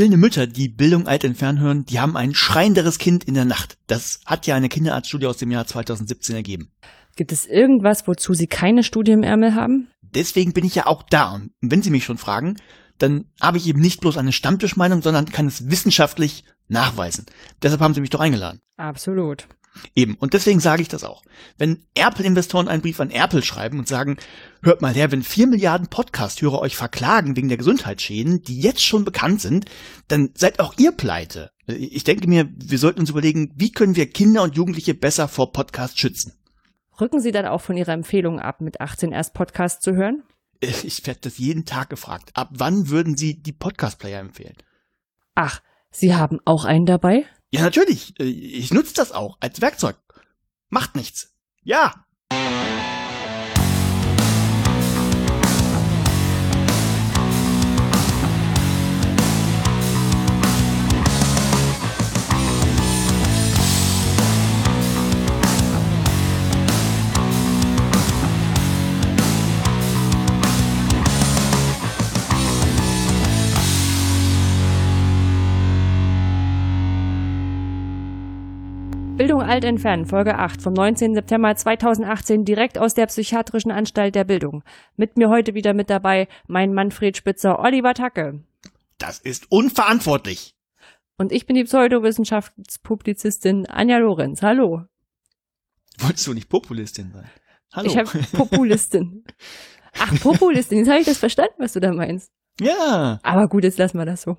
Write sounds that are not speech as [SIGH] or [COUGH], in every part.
stillende Mütter, die Bildung alt entfernen hören, die haben ein schreienderes Kind in der Nacht. Das hat ja eine Kinderarztstudie aus dem Jahr 2017 ergeben. Gibt es irgendwas, wozu Sie keine Studie im Ärmel haben? Deswegen bin ich ja auch da. Und wenn Sie mich schon fragen, dann habe ich eben nicht bloß eine Stammtischmeinung, sondern kann es wissenschaftlich nachweisen. Deshalb haben Sie mich doch eingeladen. Absolut. Eben. Und deswegen sage ich das auch. Wenn Apple-Investoren einen Brief an Apple schreiben und sagen, hört mal her, wenn vier Milliarden Podcast-Hörer euch verklagen wegen der Gesundheitsschäden, die jetzt schon bekannt sind, dann seid auch ihr pleite. Ich denke mir, wir sollten uns überlegen, wie können wir Kinder und Jugendliche besser vor Podcast schützen. Rücken Sie dann auch von Ihrer Empfehlung ab, mit 18 erst Podcast zu hören? Ich werde das jeden Tag gefragt. Ab wann würden Sie die Podcast-Player empfehlen? Ach, Sie haben auch einen dabei? Ja, natürlich. Ich nutze das auch als Werkzeug. Macht nichts. Ja. Bildung alt entfernen, Folge 8 vom 19. September 2018 direkt aus der Psychiatrischen Anstalt der Bildung. Mit mir heute wieder mit dabei mein Manfred Spitzer, Oliver Tacke. Das ist unverantwortlich. Und ich bin die Pseudowissenschaftspublizistin Anja Lorenz. Hallo. Wolltest du nicht Populistin sein? Hallo. Ich habe Populistin. Ach, Populistin, jetzt habe ich das verstanden, was du da meinst. Ja. Aber gut, jetzt lassen wir das so.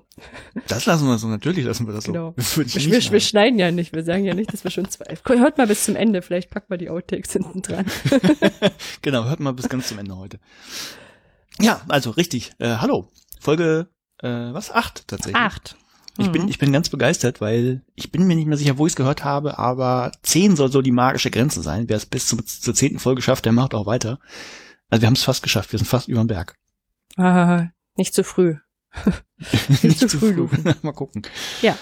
Das lassen wir so, natürlich lassen wir das so. Genau. Das ich wir, wir schneiden ja nicht, wir sagen ja nicht, dass wir schon zwei. Hört mal bis zum Ende, vielleicht packen wir die Outtakes hinten dran. [LAUGHS] genau, hört mal bis ganz zum Ende heute. Ja, also richtig. Äh, hallo. Folge äh, was? Acht tatsächlich. Acht. Ich bin, Mhm. ich bin ganz begeistert, weil ich bin mir nicht mehr sicher, wo ich es gehört habe, aber zehn soll so die magische Grenze sein. Wer es bis zum, zur zehnten Folge schafft, der macht auch weiter. Also wir haben es fast geschafft, wir sind fast über den Berg. Ah, nicht zu früh. [LAUGHS] Nicht zu früh, Luke. [LAUGHS] Mal gucken. Ja.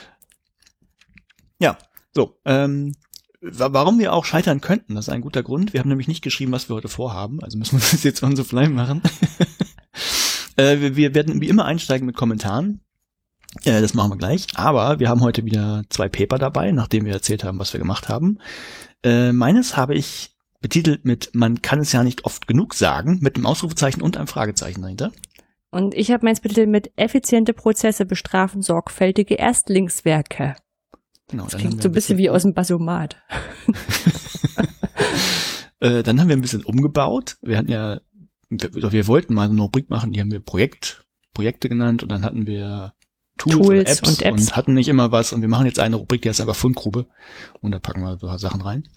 Ja, so. Ähm, wa- warum wir auch scheitern könnten, das ist ein guter Grund. Wir haben nämlich nicht geschrieben, was wir heute vorhaben. Also müssen wir [LAUGHS] das jetzt on the fly machen. äh, wir, wir werden wie immer einsteigen mit Kommentaren. Äh, das machen wir gleich. Aber wir haben heute wieder zwei Paper dabei, nachdem wir erzählt haben, was wir gemacht haben. Äh, meines habe ich betitelt mit Man kann es ja nicht oft genug sagen, mit einem Ausrufezeichen und einem Fragezeichen dahinter. Und ich habe meins bitte mit effiziente Prozesse bestrafen sorgfältige Erstlingswerke. Genau, Das klingt so ein bisschen wie aus dem Basomat. [LAUGHS] Äh, dann haben wir ein bisschen umgebaut. Wir hatten ja, wir, wir wollten mal eine Rubrik machen, die haben wir Projekt, Projekte genannt und dann hatten wir Tools, Tools Apps und Apps. hatten nicht immer was und wir machen jetzt eine Rubrik, die heißt aber Fundgrube und da packen wir so ein paar Sachen rein.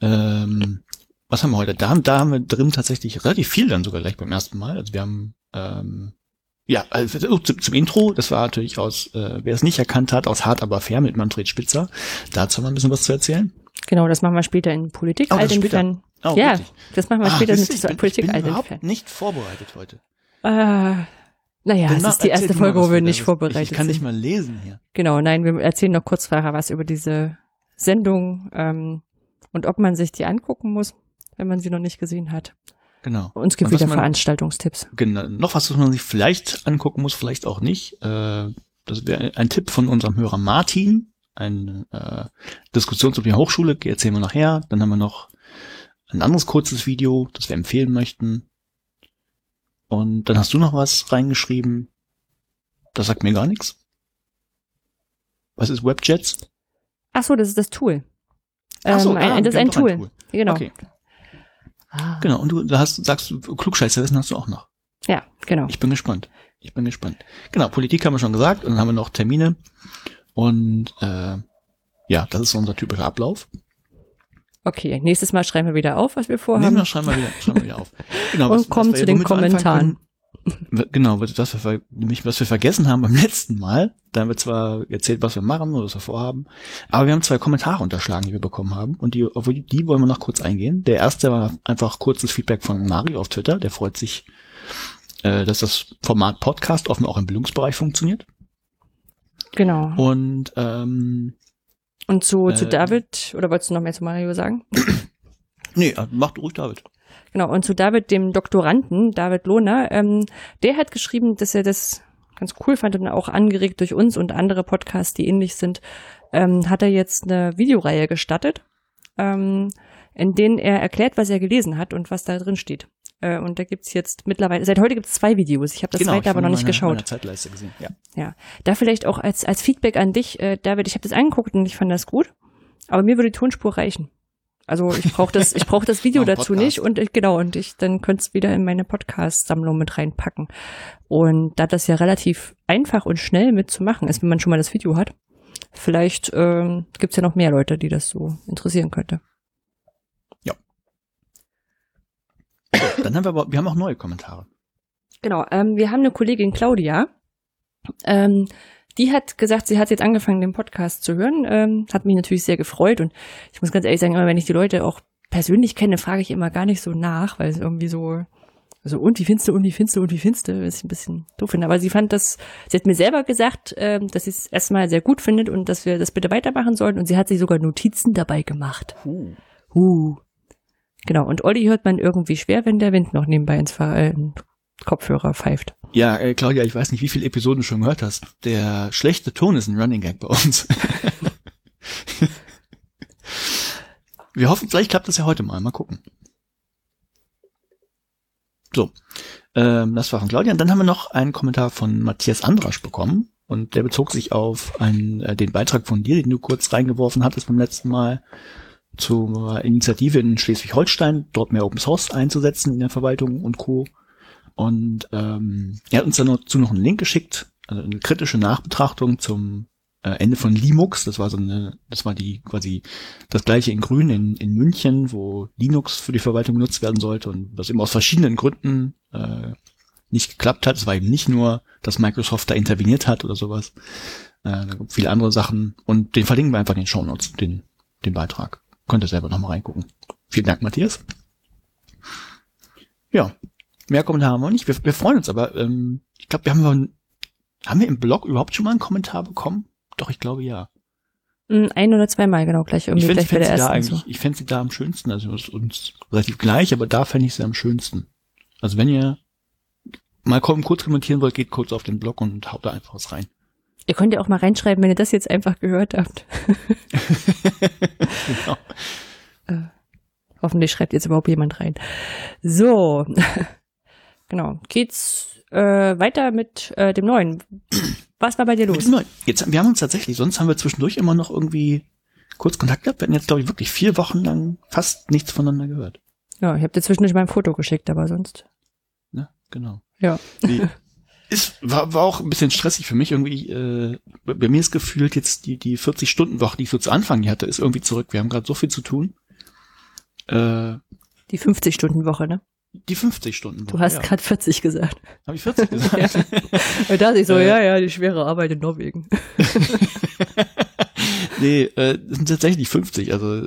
Ähm, was haben wir heute? Da, haben- da haben wir drin tatsächlich relativ viel dann sogar gleich beim ersten Mal. Also wir haben ähm, ja, also zum, zum Intro, das war natürlich aus, äh, wer es nicht erkannt hat, aus Hart aber fair mit Manfred Spitzer. Dazu haben wir ein bisschen was zu erzählen. Genau, das machen wir später in Politik Oh, das später. Oh, ja, wirklich? das machen wir Ah, später du, mit ich bin, Politik ich bin überhaupt nicht vorbereitet heute. Äh, naja, es ist die erste Folge, wo wir nicht vorbereitet Ich, ich kann sind. nicht mal lesen hier. Genau, nein, wir erzählen noch kurz vorher was über diese Sendung ähm, und ob man sich die angucken muss, wenn man sie noch nicht gesehen hat. Genau. Uns gibt wieder man- Veranstaltungstipps. genau. Noch was, was man sich vielleicht angucken muss, vielleicht auch nicht. Äh, das wäre ein Tipp von unserem Hörer Martin. Ein äh, Diskussion zur Hochschule, erzählen wir nachher. Dann haben wir noch ein anderes kurzes Video, das wir empfehlen möchten. Und dann hast du noch was reingeschrieben. Das sagt mir gar nichts. Was ist Webjets? Ach so, das ist das Tool. Ach so, ähm, ein, ah, das ist ein haben doch Tool. Genau. Okay, Ah, genau. Und du da hast, sagst, Klugscheißerwissen hast du auch noch. Ja, genau. Ich bin gespannt. Ich bin gespannt. Genau, Politik haben wir schon gesagt und dann haben wir noch Termine. Und äh, ja, das ist unser typischer Ablauf. Okay, nächstes Mal schreiben wir wieder auf, was wir vorhaben. wir, schreiben wir wieder, schreiben wir wieder auf. [LAUGHS] Genau, Und kommen zu den Kommentaren. Genau, was was wir, ver- nämlich was wir vergessen haben beim [LAUGHS] letzten Mal. Da haben wir zwar erzählt, was wir machen oder was wir vorhaben, aber wir haben zwei Kommentare unterschlagen, die wir bekommen haben. Und die, auf die, wollen wir noch kurz eingehen. Der erste war einfach kurzes Feedback von Mario auf Twitter. Der freut sich, äh, dass das Format Podcast offenbar auch im Bildungsbereich funktioniert. Genau. Und ähm, Und zu, zu äh, David, oder wolltest du noch mehr zu Mario sagen? nee, mach du ruhig David. Genau, und zu David, dem Doktoranden, David Lohner, ähm, der hat geschrieben, dass er das ganz cool fand und auch angeregt durch uns und andere Podcasts, die ähnlich sind, ähm, hat er jetzt eine Videoreihe gestattet, ähm, in denen er erklärt, was er gelesen hat und was da drin steht. Äh, und da gibt's jetzt mittlerweile, seit heute gibt's zwei Videos. Ich habe das genau, zweite aber noch nicht meine, geschaut. Meine Zeitleiste gesehen. Ja. Ja, da vielleicht auch als, als Feedback an dich, äh, David, ich habe das angeguckt und ich fand das gut, aber mir würde die Tonspur reichen. Also ich brauche das, ich brauche das [LAUGHS] Video dazu Podcast. nicht und ich, genau, und ich dann könnte es wieder in meine Podcast-Sammlung mit reinpacken. Und da das ja relativ einfach und schnell mitzumachen ist, wenn man schon mal das Video hat, vielleicht ähm, gibt es ja noch mehr Leute, die das so interessieren könnte. So, dann haben wir aber, wir haben auch neue Kommentare. Genau, ähm, wir haben eine Kollegin Claudia, ähm, die hat gesagt, sie hat jetzt angefangen, den Podcast zu hören, ähm, hat mich natürlich sehr gefreut und ich muss ganz ehrlich sagen, immer wenn ich die Leute auch persönlich kenne, frage ich immer gar nicht so nach, weil es irgendwie so, also und wie findest du, und wie findest du, und wie findest du, was ich ein bisschen doof finde. Aber sie fand das, sie hat mir selber gesagt, ähm, dass sie es erstmal sehr gut findet und dass wir das bitte weitermachen sollen und sie hat sich sogar Notizen dabei gemacht. Uh. Uh. Genau, und Olli hört man irgendwie schwer, wenn der Wind noch nebenbei ins Ver äh, Kopfhörer pfeift. Ja, äh, Claudia, ich weiß nicht, wie viele Episoden du schon gehört hast. Der schlechte Ton ist ein Running Gag bei uns. [LAUGHS] wir hoffen, vielleicht klappt das ja heute mal. Mal gucken. So, ähm, das war von Claudia. Und dann haben wir noch einen Kommentar von Matthias Andrasch bekommen. Und der bezog sich auf einen, äh, den Beitrag von dir, den du kurz reingeworfen hattest beim letzten Mal zur Initiative in Schleswig-Holstein, dort mehr Open Source einzusetzen in der Verwaltung und Co. Und ähm, er hat uns dann dazu noch einen Link geschickt, also eine kritische Nachbetrachtung zum äh, Ende von Linux. Das war so eine, das war die quasi das gleiche in Grün in, in München, wo Linux für die Verwaltung genutzt werden sollte und was eben aus verschiedenen Gründen äh, nicht geklappt hat. Es war eben nicht nur, dass Microsoft da interveniert hat oder sowas. Äh, da gibt viele andere Sachen. Und den verlinken wir einfach in den Show Notes, den, den Beitrag. Könnt ihr selber nochmal reingucken. Vielen Dank, Matthias. Ja, mehr Kommentare haben wir nicht. Wir, wir freuen uns aber. Ähm, ich glaube, wir haben, haben wir im Blog überhaupt schon mal einen Kommentar bekommen? Doch, ich glaube ja. Mm, Ein oder zweimal, genau, gleich Ich irgendwie fände gleich bei der sie da ersten. eigentlich, So. ich fände sie da am schönsten. Also es ist uns relativ gleich, aber da fände ich sie am schönsten. Also wenn ihr mal kommen, kurz kommentieren wollt, geht kurz auf den Blog und haut da einfach was rein. Ihr könnt ja auch mal reinschreiben, wenn ihr das jetzt einfach gehört habt. [LAUGHS] genau. Hoffentlich schreibt jetzt überhaupt jemand rein. So, genau. Geht's äh, weiter mit äh, dem Neuen. Was war bei dir los? Jetzt, wir haben uns tatsächlich, sonst haben wir zwischendurch immer noch irgendwie kurz Kontakt gehabt. Wir hatten jetzt, glaube ich, wirklich vier Wochen lang fast nichts voneinander gehört. Ja, ich habe dir zwischendurch mal ein Foto geschickt, aber sonst. Ne? Genau. Ja. Die, ist, war, war auch ein bisschen stressig für mich irgendwie. Äh, bei bei mir ist gefühlt jetzt die, die 40-Stunden-Woche, die ich so zu Anfang hatte, ist irgendwie zurück. Wir haben gerade so viel zu tun. Äh, Die 50-Stunden-Woche, ne? Die 50-Stunden-Woche. Du hast ja. gerade 40 gesagt. Habe ich 40 [LAUGHS] gesagt? Und da ich so, Äh. ja, ja, die schwere Arbeit in Norwegen. [LAUGHS] nee, äh, das sind tatsächlich 50. Also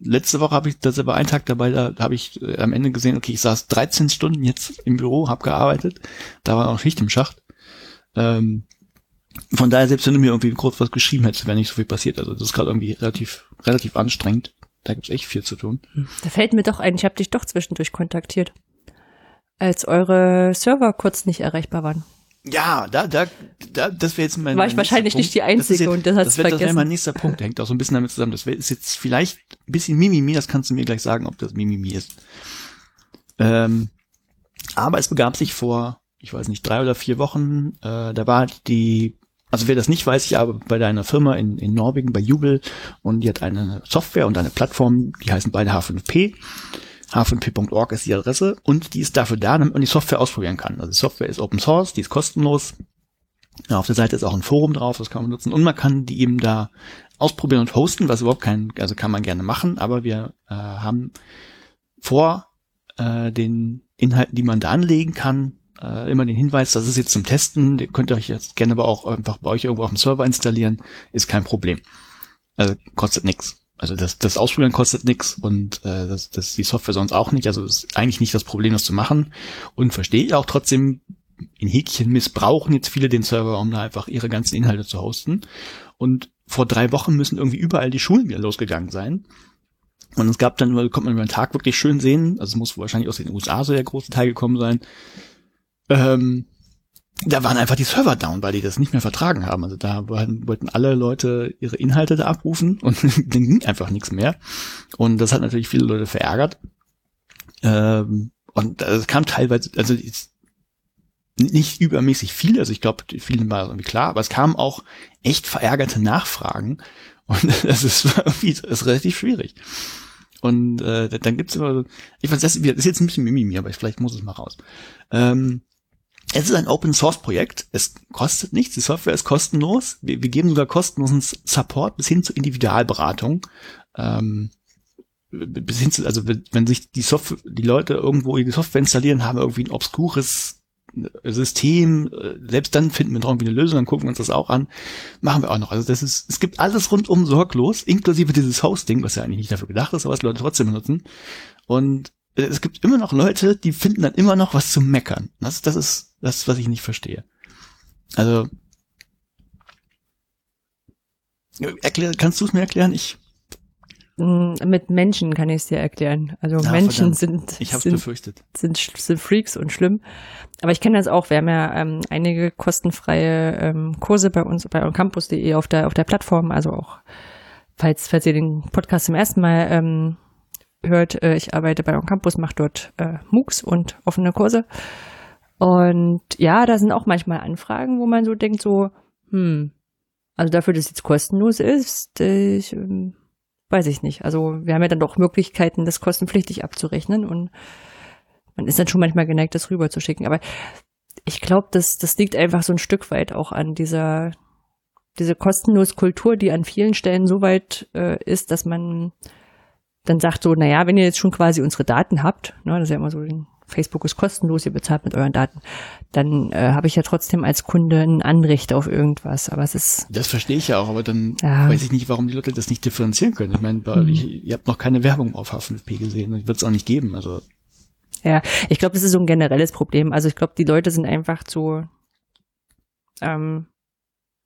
letzte Woche habe ich, das war ein Tag dabei, da habe ich äh, am Ende gesehen, okay, ich saß 13 Stunden jetzt im Büro, habe gearbeitet. Da war auch Schicht im Schacht. Ähm, von daher, selbst wenn du mir irgendwie kurz was geschrieben hättest, wäre nicht so viel passiert. Also das ist gerade irgendwie relativ, relativ anstrengend. Da gibt's echt viel zu tun. Da fällt mir doch ein, ich habe dich doch zwischendurch kontaktiert. Als eure Server kurz nicht erreichbar waren. Ja, da, da, da das wäre jetzt mein. War ich mein wahrscheinlich nächster nicht die Punkt. Einzige jetzt, und das hast das wäre mein nächster Punkt. Der hängt auch so ein bisschen damit zusammen. Das wär- ist jetzt vielleicht ein bisschen Mimimi. Das kannst du mir gleich sagen, ob das Mimimi ist. Ähm, aber es begab sich vor, ich weiß nicht, drei oder vier Wochen. Äh, da war die, also wer das nicht weiß, ich arbeite bei deiner Firma in, in Norwegen bei Jubel und die hat eine Software und eine Plattform, die heißen beide H5P. h5p.org ist die Adresse und die ist dafür da, damit man die Software ausprobieren kann. Also die Software ist Open Source, die ist kostenlos. Ja, auf der Seite ist auch ein Forum drauf, das kann man nutzen und man kann die eben da ausprobieren und hosten, was überhaupt kein, also kann man gerne machen, aber wir äh, haben vor äh, den Inhalten, die man da anlegen kann, äh, immer den Hinweis, das ist jetzt zum Testen, ihr könnt euch jetzt gerne aber auch einfach bei euch irgendwo auf dem Server installieren, ist kein Problem. Also kostet nix. Also das, das Ausprobieren kostet nix und äh, das, das die Software sonst auch nicht. Also ist eigentlich nicht das Problem, das zu machen. Und verstehe ich auch trotzdem, in Häkchen missbrauchen jetzt viele den Server, um da einfach ihre ganzen Inhalte zu hosten. Und vor drei Wochen müssen irgendwie überall die Schulen wieder losgegangen sein. Und es gab dann, konnte man über den Tag wirklich schön sehen, also es muss wahrscheinlich aus den USA so der große Teil gekommen sein, ähm, da waren einfach die Server down, weil die das nicht mehr vertragen haben. Also da wollten alle Leute ihre Inhalte da abrufen und [LAUGHS] dann ging einfach nichts mehr. Und das hat natürlich viele Leute verärgert. Ähm, und es kam teilweise, also nicht übermäßig viel, also ich glaube, vielen war irgendwie klar, aber es kamen auch echt verärgerte Nachfragen und [LAUGHS] das ist irgendwie das ist relativ schwierig. Und äh, dann gibt's immer, ich weiß, das ist jetzt ein bisschen Mimimi, aber vielleicht muss es mal raus. Ähm, es ist ein Open Source Projekt. Es kostet nichts. Die Software ist kostenlos. Wir, wir geben sogar kostenlosen Support bis hin zur Individualberatung. Ähm, bis hin zu, also wenn sich die Software, die Leute irgendwo die Software installieren, haben irgendwie ein obskures System, selbst dann finden wir noch irgendwie eine Lösung, dann gucken wir uns das auch an. Machen wir auch noch. Also das ist, es gibt alles rundum sorglos, inklusive dieses Hosting, was ja eigentlich nicht dafür gedacht ist, aber was Leute trotzdem benutzen. Und es gibt immer noch Leute, die finden dann immer noch was zu meckern. Das, das ist das, was ich nicht verstehe. Also, erklär, kannst du es mir erklären? Ich mm, mit Menschen kann ich es dir erklären. Also ja, Menschen sind, ich hab's sind, befürchtet. Sind, sind Freaks und schlimm. Aber ich kenne das auch. Wir haben ja ähm, einige kostenfreie ähm, Kurse bei uns bei oncampus.de auf der auf der Plattform. Also auch falls falls ihr den Podcast zum ersten Mal ähm, hört, äh, ich arbeite bei On Campus, mache dort äh, MOOCs und offene Kurse. Und ja, da sind auch manchmal Anfragen, wo man so denkt, so, hm, also dafür, dass es jetzt kostenlos ist, ich, ähm, weiß ich nicht. Also wir haben ja dann doch Möglichkeiten, das kostenpflichtig abzurechnen und man ist dann schon manchmal geneigt, das rüberzuschicken. Aber ich glaube, das, das liegt einfach so ein Stück weit auch an dieser, diese kostenlos Kultur, die an vielen Stellen so weit äh, ist, dass man dann sagt so, naja, wenn ihr jetzt schon quasi unsere Daten habt, ne, das ist ja immer so, Facebook ist kostenlos, ihr bezahlt mit euren Daten, dann äh, habe ich ja trotzdem als Kunde ein Anrecht auf irgendwas. Aber es ist. Das verstehe ich ja auch, aber dann ja. weiß ich nicht, warum die Leute das nicht differenzieren können. Ich meine, mhm. ich, ihr habt noch keine Werbung auf H5P gesehen und wird es auch nicht geben. Also ja, ich glaube, das ist so ein generelles Problem. Also ich glaube, die Leute sind einfach zu ähm,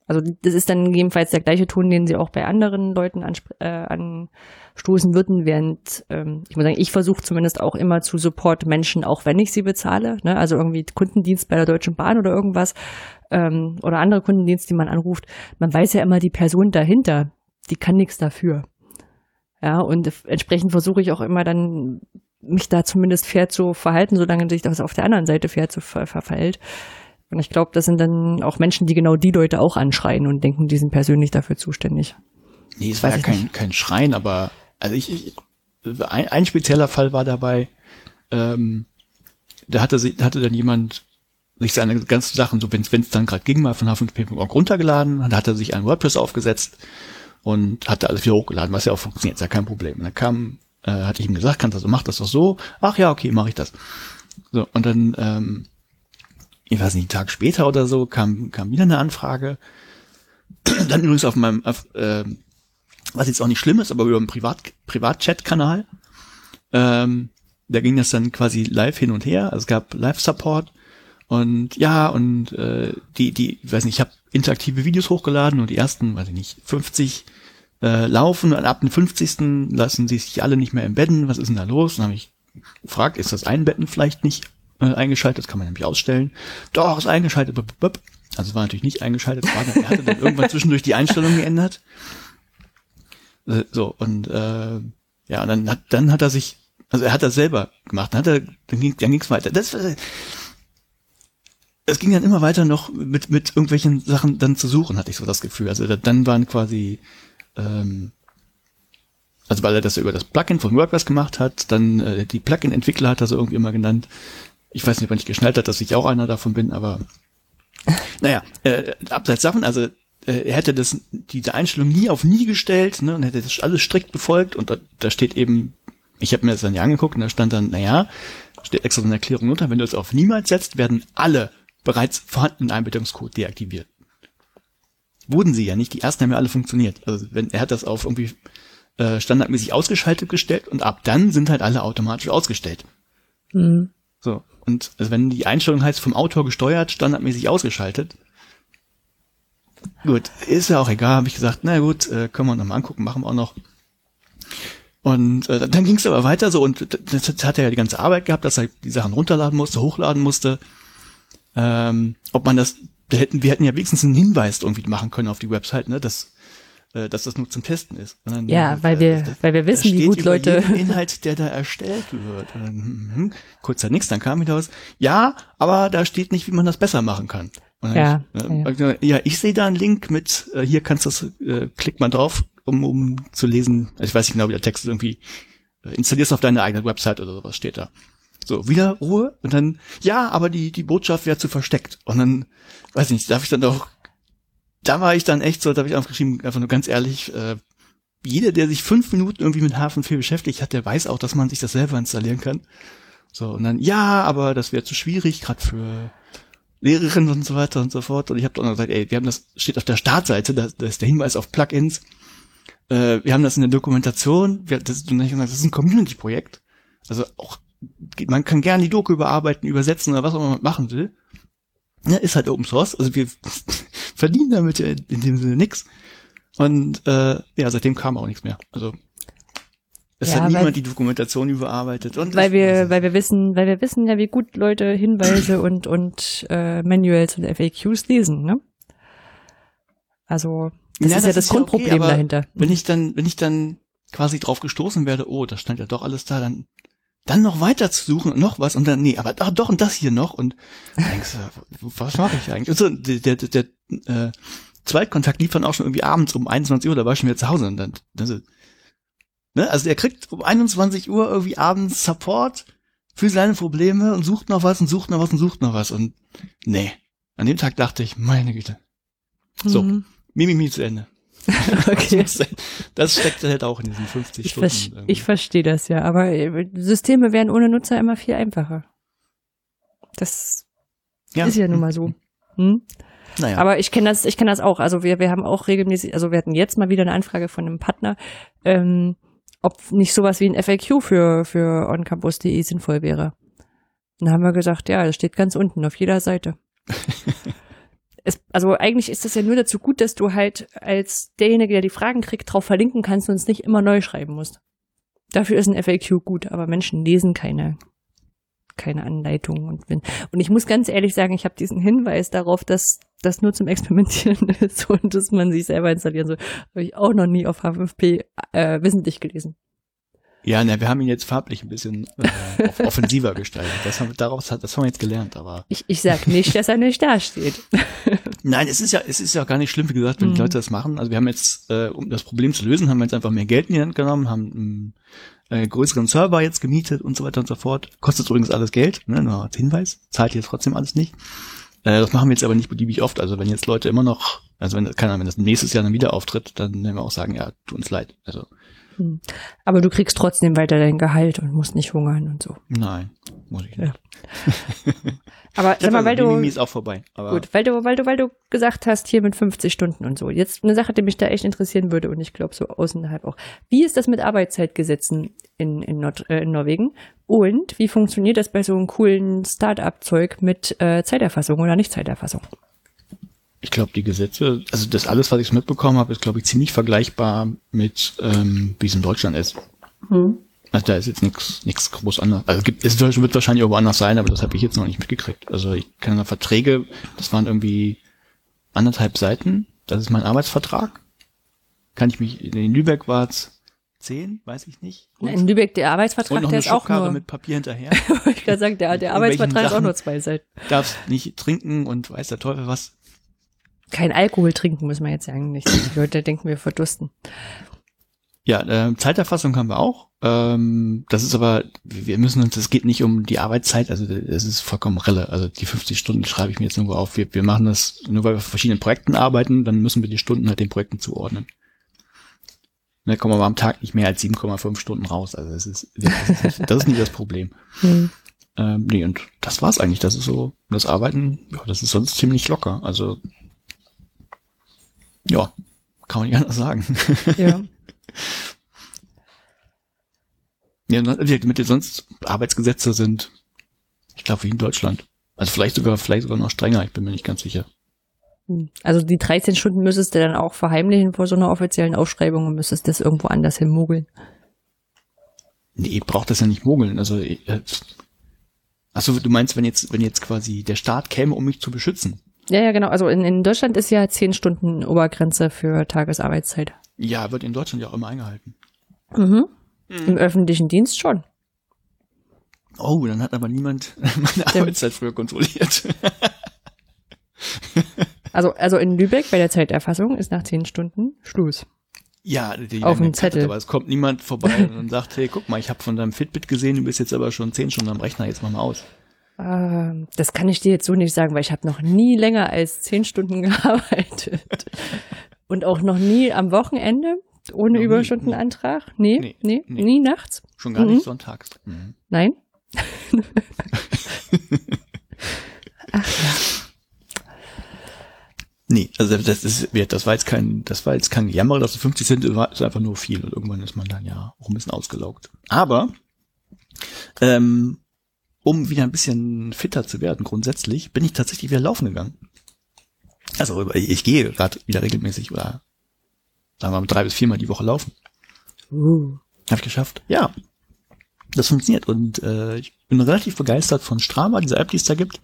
also das ist dann jedenfalls der gleiche Ton, den sie auch bei anderen Leuten äh, anstoßen würden, während ähm, ich muss sagen, ich versuche zumindest auch immer zu Support Menschen, auch wenn ich sie bezahle. Ne? Also irgendwie Kundendienst bei der Deutschen Bahn oder irgendwas ähm, oder andere Kundendienst, die man anruft. Man weiß ja immer, die Person dahinter, die kann nichts dafür. Ja, und entsprechend versuche ich auch immer dann mich da zumindest fair zu verhalten, solange sich das auf der anderen Seite fair zu ver verhält. Und ich glaube, das sind dann auch Menschen, die genau die Leute auch anschreien und denken, die sind persönlich dafür zuständig. Nee, es war ja kein, kein Schreien, aber also ich, ich ein, ein spezieller Fall war dabei, ähm, da hatte, sie, hatte dann jemand sich seine ganzen Sachen, so wenn es dann gerade ging, mal von h5p.org runtergeladen, dann hat er sich ein WordPress aufgesetzt und hatte alles wieder hochgeladen, was ja auch funktioniert, ist ja kein Problem. Und dann kam, äh, hatte ich ihm gesagt, kannst du also mach das doch so. Ach ja, okay, mache ich das. So, und dann ähm, ich weiß nicht, einen Tag später oder so kam, kam wieder eine Anfrage. Dann übrigens auf meinem, auf, äh, was jetzt auch nicht schlimm ist, aber über einen Privat, Privat-Chat-Kanal. Ähm, da ging das dann quasi live hin und her. Also es gab Live-Support und ja, und äh, die, die, weiß nicht, ich habe interaktive Videos hochgeladen und die ersten, weiß ich nicht, 50 äh, laufen und ab dem 50. lassen sie sich alle nicht mehr embedden. Was ist denn da los? Dann habe ich gefragt, ist das Einbetten vielleicht nicht äh, eingeschaltet, kann man nämlich ausstellen. Doch, ist eingeschaltet. Also war natürlich nicht eingeschaltet, war er hatte dann irgendwann [LAUGHS] zwischendurch die Einstellung geändert. Äh, so, und äh, ja, und dann hat, dann hat er sich, also er hat das selber gemacht, dann hat er, dann ging dann ging's weiter. Das, es ging dann immer weiter noch mit, mit irgendwelchen Sachen dann zu suchen, hatte ich so das Gefühl. Also dann waren quasi, ähm, also weil er das über das Plugin von WordPress gemacht hat, dann äh, die Plugin-Entwickler hat er so irgendwie immer genannt, ich weiß nicht, ob er nicht geschnallt hat, dass ich auch einer davon bin, aber naja, äh, abseits davon, also äh, er hätte das, diese Einstellung nie auf nie gestellt ne, und hätte das alles strikt befolgt und da, da steht eben, ich habe mir das dann ja angeguckt und da stand dann, naja, steht extra so eine Erklärung unter, wenn du es auf niemals setzt, werden alle bereits vorhandenen Einbettungscode deaktiviert. Wurden sie ja nicht, die ersten haben ja alle funktioniert. Also wenn er hat das auf irgendwie äh, standardmäßig ausgeschaltet gestellt und ab dann sind halt alle automatisch ausgestellt. Mhm. So. Und also wenn die Einstellung heißt, vom Autor gesteuert, standardmäßig ausgeschaltet. Gut, ist ja auch egal, habe ich gesagt, na gut, äh, können wir uns nochmal angucken, machen wir auch noch. Und äh, dann ging es aber weiter so und das, hat er ja die ganze Arbeit gehabt, dass er die Sachen runterladen musste, hochladen musste. ähm, ob man das, da hätten, wir hätten ja wenigstens einen Hinweis irgendwie machen können auf die Website, ne, dass, äh, dass das nur zum Testen ist. Dann, ja, weil wir, das, weil wir wissen, wie gut Leute. Inhalt, der da erstellt wird. Dann, hm, hm, kurz da nichts, dann kam wieder aus, ja, aber da steht nicht, wie man das besser machen kann. Ja, ich, ne, ja, ja, ich sehe da einen Link mit, äh, hier kannst du das, äh, klick mal drauf, um, um zu lesen. Also ich weiß nicht genau, wie der Text ist, irgendwie äh, installierst auf deine eigene Website oder sowas steht da. So, wieder Ruhe und dann, ja, aber die, die Botschaft wäre zu versteckt. Und dann, weiß ich nicht, darf ich dann doch, da war ich dann echt so, da habe ich aufgeschrieben, einfach nur ganz ehrlich, äh, jeder, der sich fünf Minuten irgendwie mit Hafen beschäftigt hat, der weiß auch, dass man sich das selber installieren kann. So, und dann, ja, aber das wäre zu schwierig, gerade für Lehrerinnen und so weiter und so fort. Und ich habe dann gesagt, ey, wir haben das, steht auf der Startseite, da, da ist der Hinweis auf Plugins. Äh, wir haben das in der Dokumentation, wir, das, das ist ein Community-Projekt. Also auch, man kann gerne die Doku überarbeiten, übersetzen oder was auch immer man machen will. Ja, ist halt Open Source, also wir [LAUGHS] verdienen damit in dem Sinne nix. Und äh, ja, seitdem kam auch nichts mehr. Also es ja, hat niemand die Dokumentation überarbeitet. Und weil wir, weil wir wissen, weil wir wissen ja, wie gut Leute Hinweise und und äh, Manuals und FAQs lesen, ne? Also das ja, ist das ja das ist Grundproblem okay, dahinter. Wenn ich dann, wenn ich dann quasi drauf gestoßen werde, oh, da stand ja doch alles da, dann dann noch weiter zu suchen und noch was und dann nee, aber ach, doch und das hier noch und denkst du, was mache ich eigentlich? Also der der, der äh, Zweitkontakt lief dann auch schon irgendwie abends um 21 Uhr, da war ich schon wieder zu Hause und dann das ist, ne, also er kriegt um 21 Uhr irgendwie abends Support für seine Probleme und sucht noch was und sucht noch was und sucht noch was und nee, an dem Tag dachte ich, meine Güte. So, mhm. Mimimi zu Ende. [LAUGHS] okay. Das steckt halt auch in diesen 50 ich Stunden. Ver ich verstehe das ja, aber äh, Systeme werden ohne Nutzer immer viel einfacher. Das ja. ist ja nun mal so. Hm? Naja. Aber ich kenne das, ich kenne das auch. Also wir, wir haben auch regelmäßig, also wir hatten jetzt mal wieder eine Anfrage von einem Partner, ähm, ob nicht sowas wie ein FAQ für, für oncampus.de sinnvoll wäre. Dann haben wir gesagt, ja, das steht ganz unten auf jeder Seite. [LAUGHS] es, also eigentlich ist das ja nur dazu gut, dass du halt als derjenige, der die Fragen kriegt, drauf verlinken kannst und es nicht immer neu schreiben musst. Dafür ist ein FAQ gut, aber Menschen lesen keine keine Anleitung und wenn, und ich muss ganz ehrlich sagen, ich habe diesen Hinweis darauf, dass das nur zum Experimentieren [LAUGHS] ist und dass man sich selber installieren soll, habe ich auch noch nie auf H5P äh, wissentlich gelesen. Ja, ne, wir haben ihn jetzt farblich ein bisschen äh, offensiver [LAUGHS] gestaltet. Das haben, daraus hat, das haben wir jetzt gelernt, aber. Ich, ich sag nicht, dass er nicht dasteht. [LAUGHS] Nein, es ist ja, es ist ja gar nicht schlimm, wie gesagt, wenn mhm. die Leute das machen. Also wir haben jetzt, äh, um das Problem zu lösen, haben wir jetzt einfach mehr Geld in die Hand genommen, haben einen äh, größeren Server jetzt gemietet und so weiter und so fort. Kostet übrigens alles Geld, ne, nur als Hinweis, zahlt jetzt trotzdem alles nicht. Äh, das machen wir jetzt aber nicht beliebig oft. Also wenn jetzt Leute immer noch, also wenn, keine Ahnung, wenn das nächstes Jahr dann wieder auftritt, dann werden wir auch sagen, ja, tut uns leid. Also hm. Aber du kriegst trotzdem weiter dein Gehalt und musst nicht hungern und so. Nein, muss ich nicht. Ja. [LAUGHS] aber sag mal, weil du ist auch vorbei. Gut, weil du, weil du, weil du gesagt hast hier mit 50 Stunden und so. Jetzt eine Sache, die mich da echt interessieren würde und ich glaube so außerhalb auch. Wie ist das mit Arbeitszeitgesetzen in in, Nord, äh, in Norwegen und wie funktioniert das bei so einem coolen Start-up-Zeug mit äh, Zeiterfassung oder nicht Zeiterfassung? ich glaube, die Gesetze, also das alles, was ich mitbekommen habe, ist, glaube ich, ziemlich vergleichbar mit, ähm, wie es in Deutschland ist. Mhm. Also da ist jetzt nichts nichts groß anders. Also es, gibt, es wird wahrscheinlich irgendwo anders sein, aber das habe ich jetzt noch nicht mitgekriegt. Also ich kenne Verträge, das waren irgendwie anderthalb Seiten. Das ist mein Arbeitsvertrag. Kann ich mich, in Lübeck war es zehn, weiß ich nicht. Und in Lübeck der Arbeitsvertrag, der ist auch nur mit Papier hinterher. [LAUGHS] ich kann sagen, der, der Arbeitsvertrag ist auch nur zwei Seiten. Darfst nicht trinken und weiß der Teufel was kein Alkohol trinken, muss man jetzt sagen. Nicht. Die Leute denken, wir verdursten. Ja, äh, Zeiterfassung haben wir auch. Ähm, das ist aber, wir müssen uns, es geht nicht um die Arbeitszeit, also es ist vollkommen Relle. Also die 50 Stunden schreibe ich mir jetzt irgendwo auf. Wir, wir machen das, nur weil wir auf verschiedenen Projekten arbeiten, dann müssen wir die Stunden halt den Projekten zuordnen. Da kommen wir am Tag nicht mehr als 7,5 Stunden raus. Also das ist, das ist, nicht, das ist nicht das Problem. Mhm. [LAUGHS] Ähm, nee, und das war's eigentlich. Das ist so, das Arbeiten, ja, das ist sonst ziemlich locker. Also ja, kann man nicht anders sagen. Ja. [LAUGHS] ja, mit den sonst Arbeitsgesetze sind, ich glaube, wie in Deutschland. Also vielleicht sogar, vielleicht sogar noch strenger, ich bin mir nicht ganz sicher. Hm. Also die 13 Stunden müsstest du dann auch verheimlichen vor so einer offiziellen Aufschreibung und müsstest das irgendwo anders hin mogeln. Nee, braucht das ja nicht mogeln. Also äh, Achso, du meinst, wenn jetzt, wenn jetzt quasi der Staat käme, um mich zu beschützen? Ja, ja, genau. Also in, in Deutschland ist ja zehn Stunden Obergrenze für Tagesarbeitszeit. Ja, wird in Deutschland ja auch immer eingehalten. Mhm. Im öffentlichen Dienst schon. Oh, dann hat aber niemand [LAUGHS] meine Arbeitszeit früher kontrolliert. [LAUGHS] Also, also in Lübeck bei der Zeiterfassung ist nach zehn Stunden Schluss. Ja, die Auf dem Zettel. gekattet, Aber es kommt niemand vorbei und sagt, hey, guck mal, ich habe von deinem Fitbit gesehen, du bist jetzt aber schon zehn Stunden am Rechner, jetzt mach mal aus. Ähm, das kann ich dir jetzt so nicht sagen, weil ich habe noch nie länger als zehn Stunden [LAUGHS] gearbeitet. Und auch noch nie am Wochenende ohne Noch nie. Überstundenantrag. Nee, Nee, nee, nee. nie nachts. Schon gar Mhm. nicht sonntags. Mhm. Nein. [LAUGHS] Ach ja. Nee, also das ist, das war jetzt kein, das war jetzt kein Jammer, dass es 50 Cent war, ist einfach nur viel und irgendwann ist man dann ja auch ein bisschen ausgelaugt. Aber, ähm, um wieder ein bisschen fitter zu werden grundsätzlich, bin ich tatsächlich wieder laufen gegangen. Also ich gehe gerade wieder regelmäßig oder sagen wir mal drei bis viermal die Woche laufen. Uh. Habe ich geschafft. Ja. Das funktioniert und äh, ich bin relativ begeistert von Strava, dieser App, die es da gibt.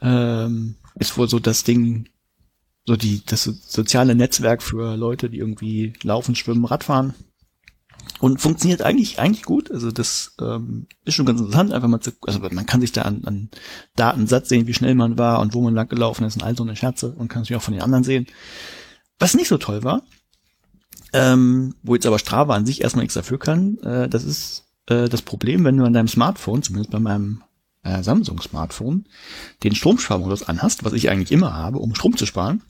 Ähm, ist wohl so das Ding, so die das so- soziale Netzwerk für Leute, die irgendwie laufen, schwimmen, Radfahren. Und funktioniert eigentlich eigentlich gut. Also das ähm, ist schon ganz interessant, einfach mal zu, also man kann sich da an, an Datensatz sehen, wie schnell man war und wo man lang gelaufen ist und all so eine Scherze und kann es auch von den anderen sehen. Was nicht so toll war, ähm, wo jetzt aber Strava an sich erstmal nichts dafür kann, äh, das ist äh, das Problem, wenn du an deinem Smartphone, zumindest bei meinem äh, Samsung-Smartphone, den Stromsparmodus anhast, was ich eigentlich immer habe, um Strom zu sparen.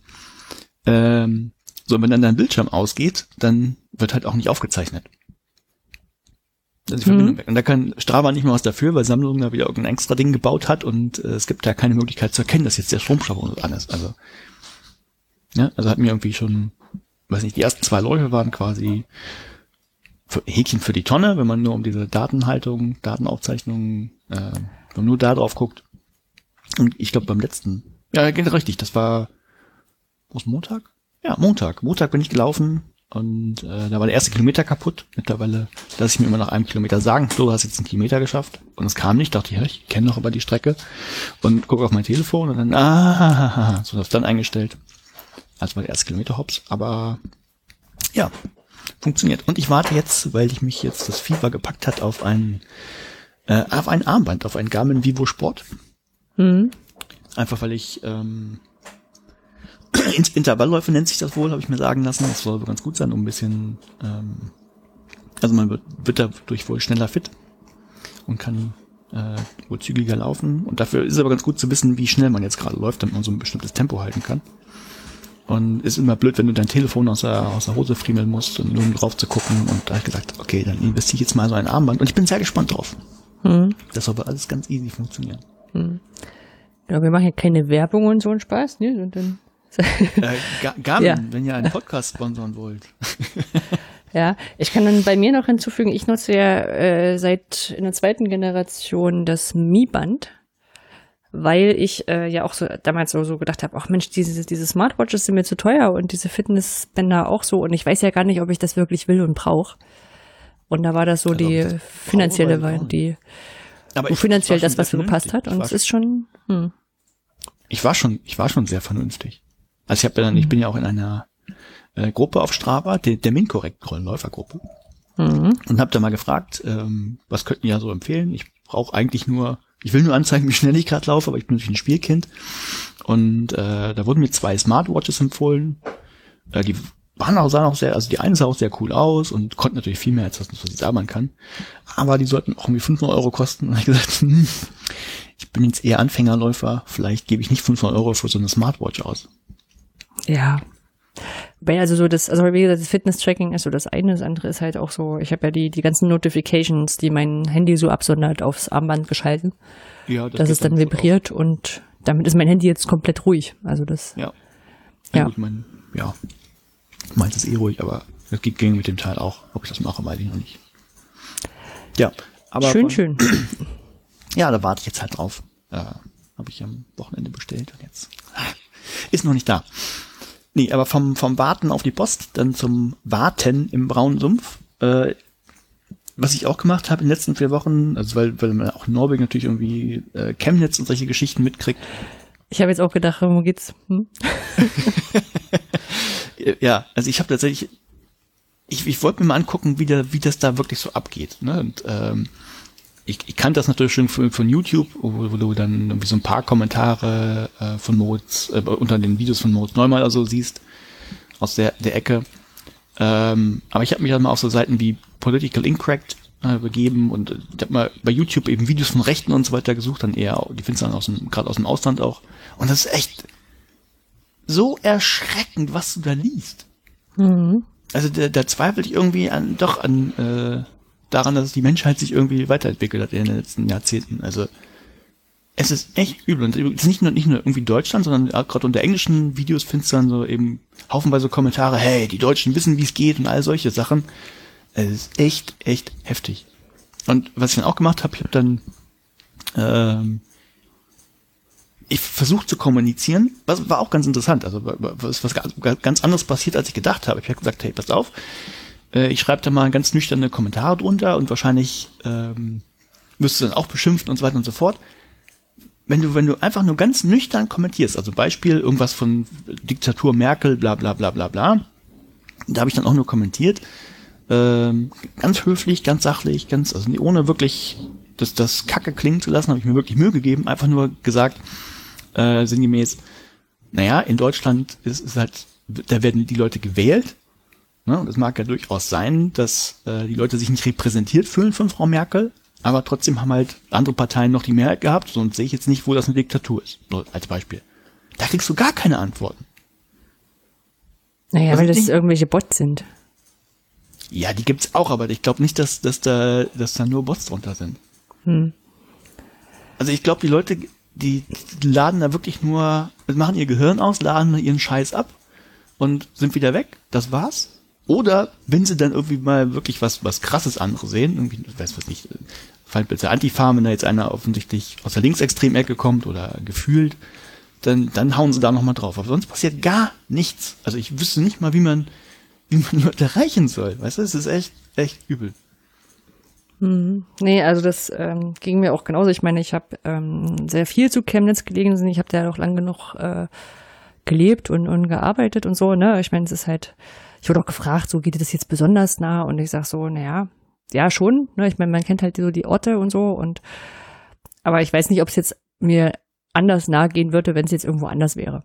Ähm, so, wenn dann dein Bildschirm ausgeht, dann wird halt auch nicht aufgezeichnet. Ist die Mhm. Verbindung weg. Und da kann Strava nicht mal was dafür, weil Samsung da wieder irgendein extra Ding gebaut hat und äh, es gibt da keine Möglichkeit zu erkennen, dass jetzt der Stromsparmodus an ist. Also, ja, also hat mir irgendwie schon, weiß nicht, die ersten zwei Läufe waren quasi für, Häkchen für die Tonne, wenn man nur um diese Datenhaltung, Datenaufzeichnung, äh, wenn man nur da drauf guckt. Und ich glaube beim letzten, ja, geht richtig, das war, was Montag? Ja, Montag. Montag bin ich gelaufen und äh, da war der erste Kilometer kaputt. Mittlerweile lasse ich mir immer nach einem Kilometer sagen, Flo, du hast jetzt einen Kilometer geschafft. Und es kam nicht, dachte ich, ja, ich kenne doch aber die Strecke und gucke auf mein Telefon und dann, ah, [LAUGHS] so das dann eingestellt. Also war der erste Kilometer hops, aber ja, funktioniert. Und ich warte jetzt, weil ich mich jetzt das Fieber gepackt hat, auf ein, äh, auf ein Armband, auf ein Garmin Vivo Sport. Hm. Einfach weil ich ähm, [CLEARS THROAT] Intervallläufe nennt sich das wohl, habe ich mir sagen lassen. Das soll wohl ganz gut sein, um ein bisschen, ähm, also man wird, wird dadurch wohl schneller fit und kann äh, wohl zügiger laufen. Und dafür ist es aber ganz gut zu wissen, wie schnell man jetzt gerade läuft, damit man so ein bestimmtes Tempo halten kann. Und ist immer blöd, wenn du dein Telefon aus der, aus der Hose friemeln musst, und nur um drauf zu gucken. Und da habe ich gesagt, okay, dann investiere ich jetzt mal so ein Armband. Und ich bin sehr gespannt drauf. Hm. Das soll aber alles ganz easy funktionieren. Ja, wir machen ja keine Werbung und so einen Spaß, ne? Und dann, Äh, [LAUGHS] Ga- Garmin, Ja. wenn ihr einen Podcast sponsern wollt. [LAUGHS] ja, ich kann dann bei mir noch hinzufügen, ich nutze ja äh, seit in der zweiten Generation das Mi-Band, weil ich äh, ja auch so damals so, so gedacht habe, ach Mensch, diese, diese Smartwatches sind mir zu teuer und diese Fitnessbänder auch so und ich weiß ja gar nicht, ob ich das wirklich will und brauche. Und da war das so Also, die das finanzielle Wahl, die Aber wo ich- finanziell ich das, was mir gepasst hat. Und es ist schon, hm. ich war schon, ich war schon sehr vernünftig. Also ich habe ja dann, ich bin ja auch in einer äh, Gruppe auf Strava, der, der Minkorrekt-Rollenläufergruppe, Mhm. und habe da mal gefragt, ähm, was könnten die ja so empfehlen? Ich brauche eigentlich nur, ich will nur anzeigen, wie schnell ich gerade laufe, aber ich bin natürlich ein Spielkind. Und äh, da wurden mir zwei Smartwatches empfohlen. Äh, die waren auch, sahen auch sehr, also die eine sah auch sehr cool aus und konnten natürlich viel mehr als das, was ich sagen kann. Aber die sollten auch irgendwie 500 Euro kosten. [LAUGHS] Und ich gesagt, hm, ich bin jetzt eher Anfängerläufer, vielleicht gebe ich nicht 500 Euro für so eine Smartwatch aus. Ja. Weil also so das, also wie gesagt, das Fitness-Tracking ist so das eine, das andere ist halt auch so, ich habe ja die, die ganzen Notifications, die mein Handy so absondert, aufs Armband geschalten, Ja, dass geht es dann damit vibriert und damit ist mein Handy jetzt komplett ruhig. Also das. Ja. Ja. Ich mein, ja. Meins ist eh ruhig, aber das geht gegen mit dem Teil auch. Ob ich das mache, weiß ich noch nicht. Ja. Aber schön, schön. [CLEARS THROAT] Ja, da warte ich jetzt halt drauf. Äh, Habe ich am Wochenende bestellt und jetzt [LAUGHS] ist noch nicht da. Nee, aber vom, vom Warten auf die Post dann zum Warten im braunen Sumpf. Äh, was ich auch gemacht habe in den letzten vier Wochen, also weil, weil man auch in Norwegen natürlich irgendwie äh, Chemnitz und solche Geschichten mitkriegt. Ich habe jetzt auch gedacht, wo geht's? Hm? [LAUGHS] ja, also ich habe tatsächlich, ich, ich wollte mir mal angucken, wie, der, wie das da wirklich so abgeht. Ne? Und ähm, ich, ich kannte das natürlich schon von, von YouTube, wo, wo du dann irgendwie so ein paar Kommentare äh, von Moritz, äh, unter den Videos von Moritz Neumann oder so siehst, aus der, der Ecke. Ähm, aber ich habe mich dann mal auf so Seiten wie Political Incorrect äh, begeben und ich habe mal bei YouTube eben Videos von Rechten und so weiter gesucht, dann eher, die findest du dann aus dem, gerade aus dem Ausland auch. Und das ist echt so erschreckend, was du da liest. Mhm. Also da, da zweifle ich irgendwie an, doch an, äh, daran, dass die Menschheit sich irgendwie weiterentwickelt hat in den letzten Jahrzehnten. Also es ist echt übel. Und es ist nicht nur, nicht nur irgendwie Deutschland, sondern gerade unter englischen Videos findest du dann so eben haufenweise Kommentare, hey, die Deutschen wissen, wie es geht und all solche Sachen. Es ist echt, echt heftig. Und was ich dann auch gemacht habe, ich habe dann ähm, ich versucht zu kommunizieren, was war auch ganz interessant. Also was, was ganz anderes passiert, als ich gedacht habe. Ich habe gesagt, hey, pass auf, äh, ich schreibe da mal ganz nüchterne Kommentare drunter und wahrscheinlich ähm, wirst du dann auch beschimpft und so weiter und so fort. Wenn du, wenn du einfach nur ganz nüchtern kommentierst, also Beispiel, irgendwas von Diktatur Merkel, bla bla bla bla bla, da habe ich dann auch nur kommentiert, ähm, ganz höflich, ganz sachlich, ganz, also ohne wirklich das, das Kacke klingen zu lassen, habe ich mir wirklich Mühe gegeben, einfach nur gesagt, äh, sinngemäß, naja, in Deutschland ist es halt, da werden die Leute gewählt Ne? Und es mag ja durchaus sein, dass äh, die Leute sich nicht repräsentiert fühlen von Frau Merkel, aber trotzdem haben halt andere Parteien noch die Mehrheit gehabt, sonst sehe ich jetzt nicht, wo das eine Diktatur ist. Nur als Beispiel. Da kriegst du gar keine Antworten. Naja, weil das irgendwelche Bots sind. Ja, die gibt's auch, aber ich glaube nicht, dass, dass, da, dass da nur Bots drunter sind. Hm. Also ich glaube, die Leute, die, die laden da wirklich nur, machen ihr Gehirn aus, laden ihren Scheiß ab und sind wieder weg. Das war's. Oder wenn sie dann irgendwie mal wirklich was, was krasses anderes sehen, irgendwie, weiß was nicht, Feindbild Antifa, wenn da jetzt einer offensichtlich aus der Linksextremecke kommt oder gefühlt, dann, dann hauen sie da nochmal drauf. Aber sonst passiert gar nichts. Also ich wüsste nicht mal, wie man, wie man [LAUGHS] Leute erreichen soll. Weißt du, es ist echt, echt übel. Hm. Nee, also das ähm, ging mir auch genauso. Ich meine, ich habe ähm, sehr viel zu Chemnitz gelegen. Ich habe da auch lang genug äh, gelebt und, und gearbeitet und so. Ne, ich meine, es ist halt ich wurde auch gefragt, so geht dir das jetzt besonders nah? Und ich sag so, naja, ja, schon. Ne? Ich meine, man kennt halt so die Orte und so und aber ich weiß nicht, ob es jetzt mir anders nahe gehen würde, wenn es jetzt irgendwo anders wäre.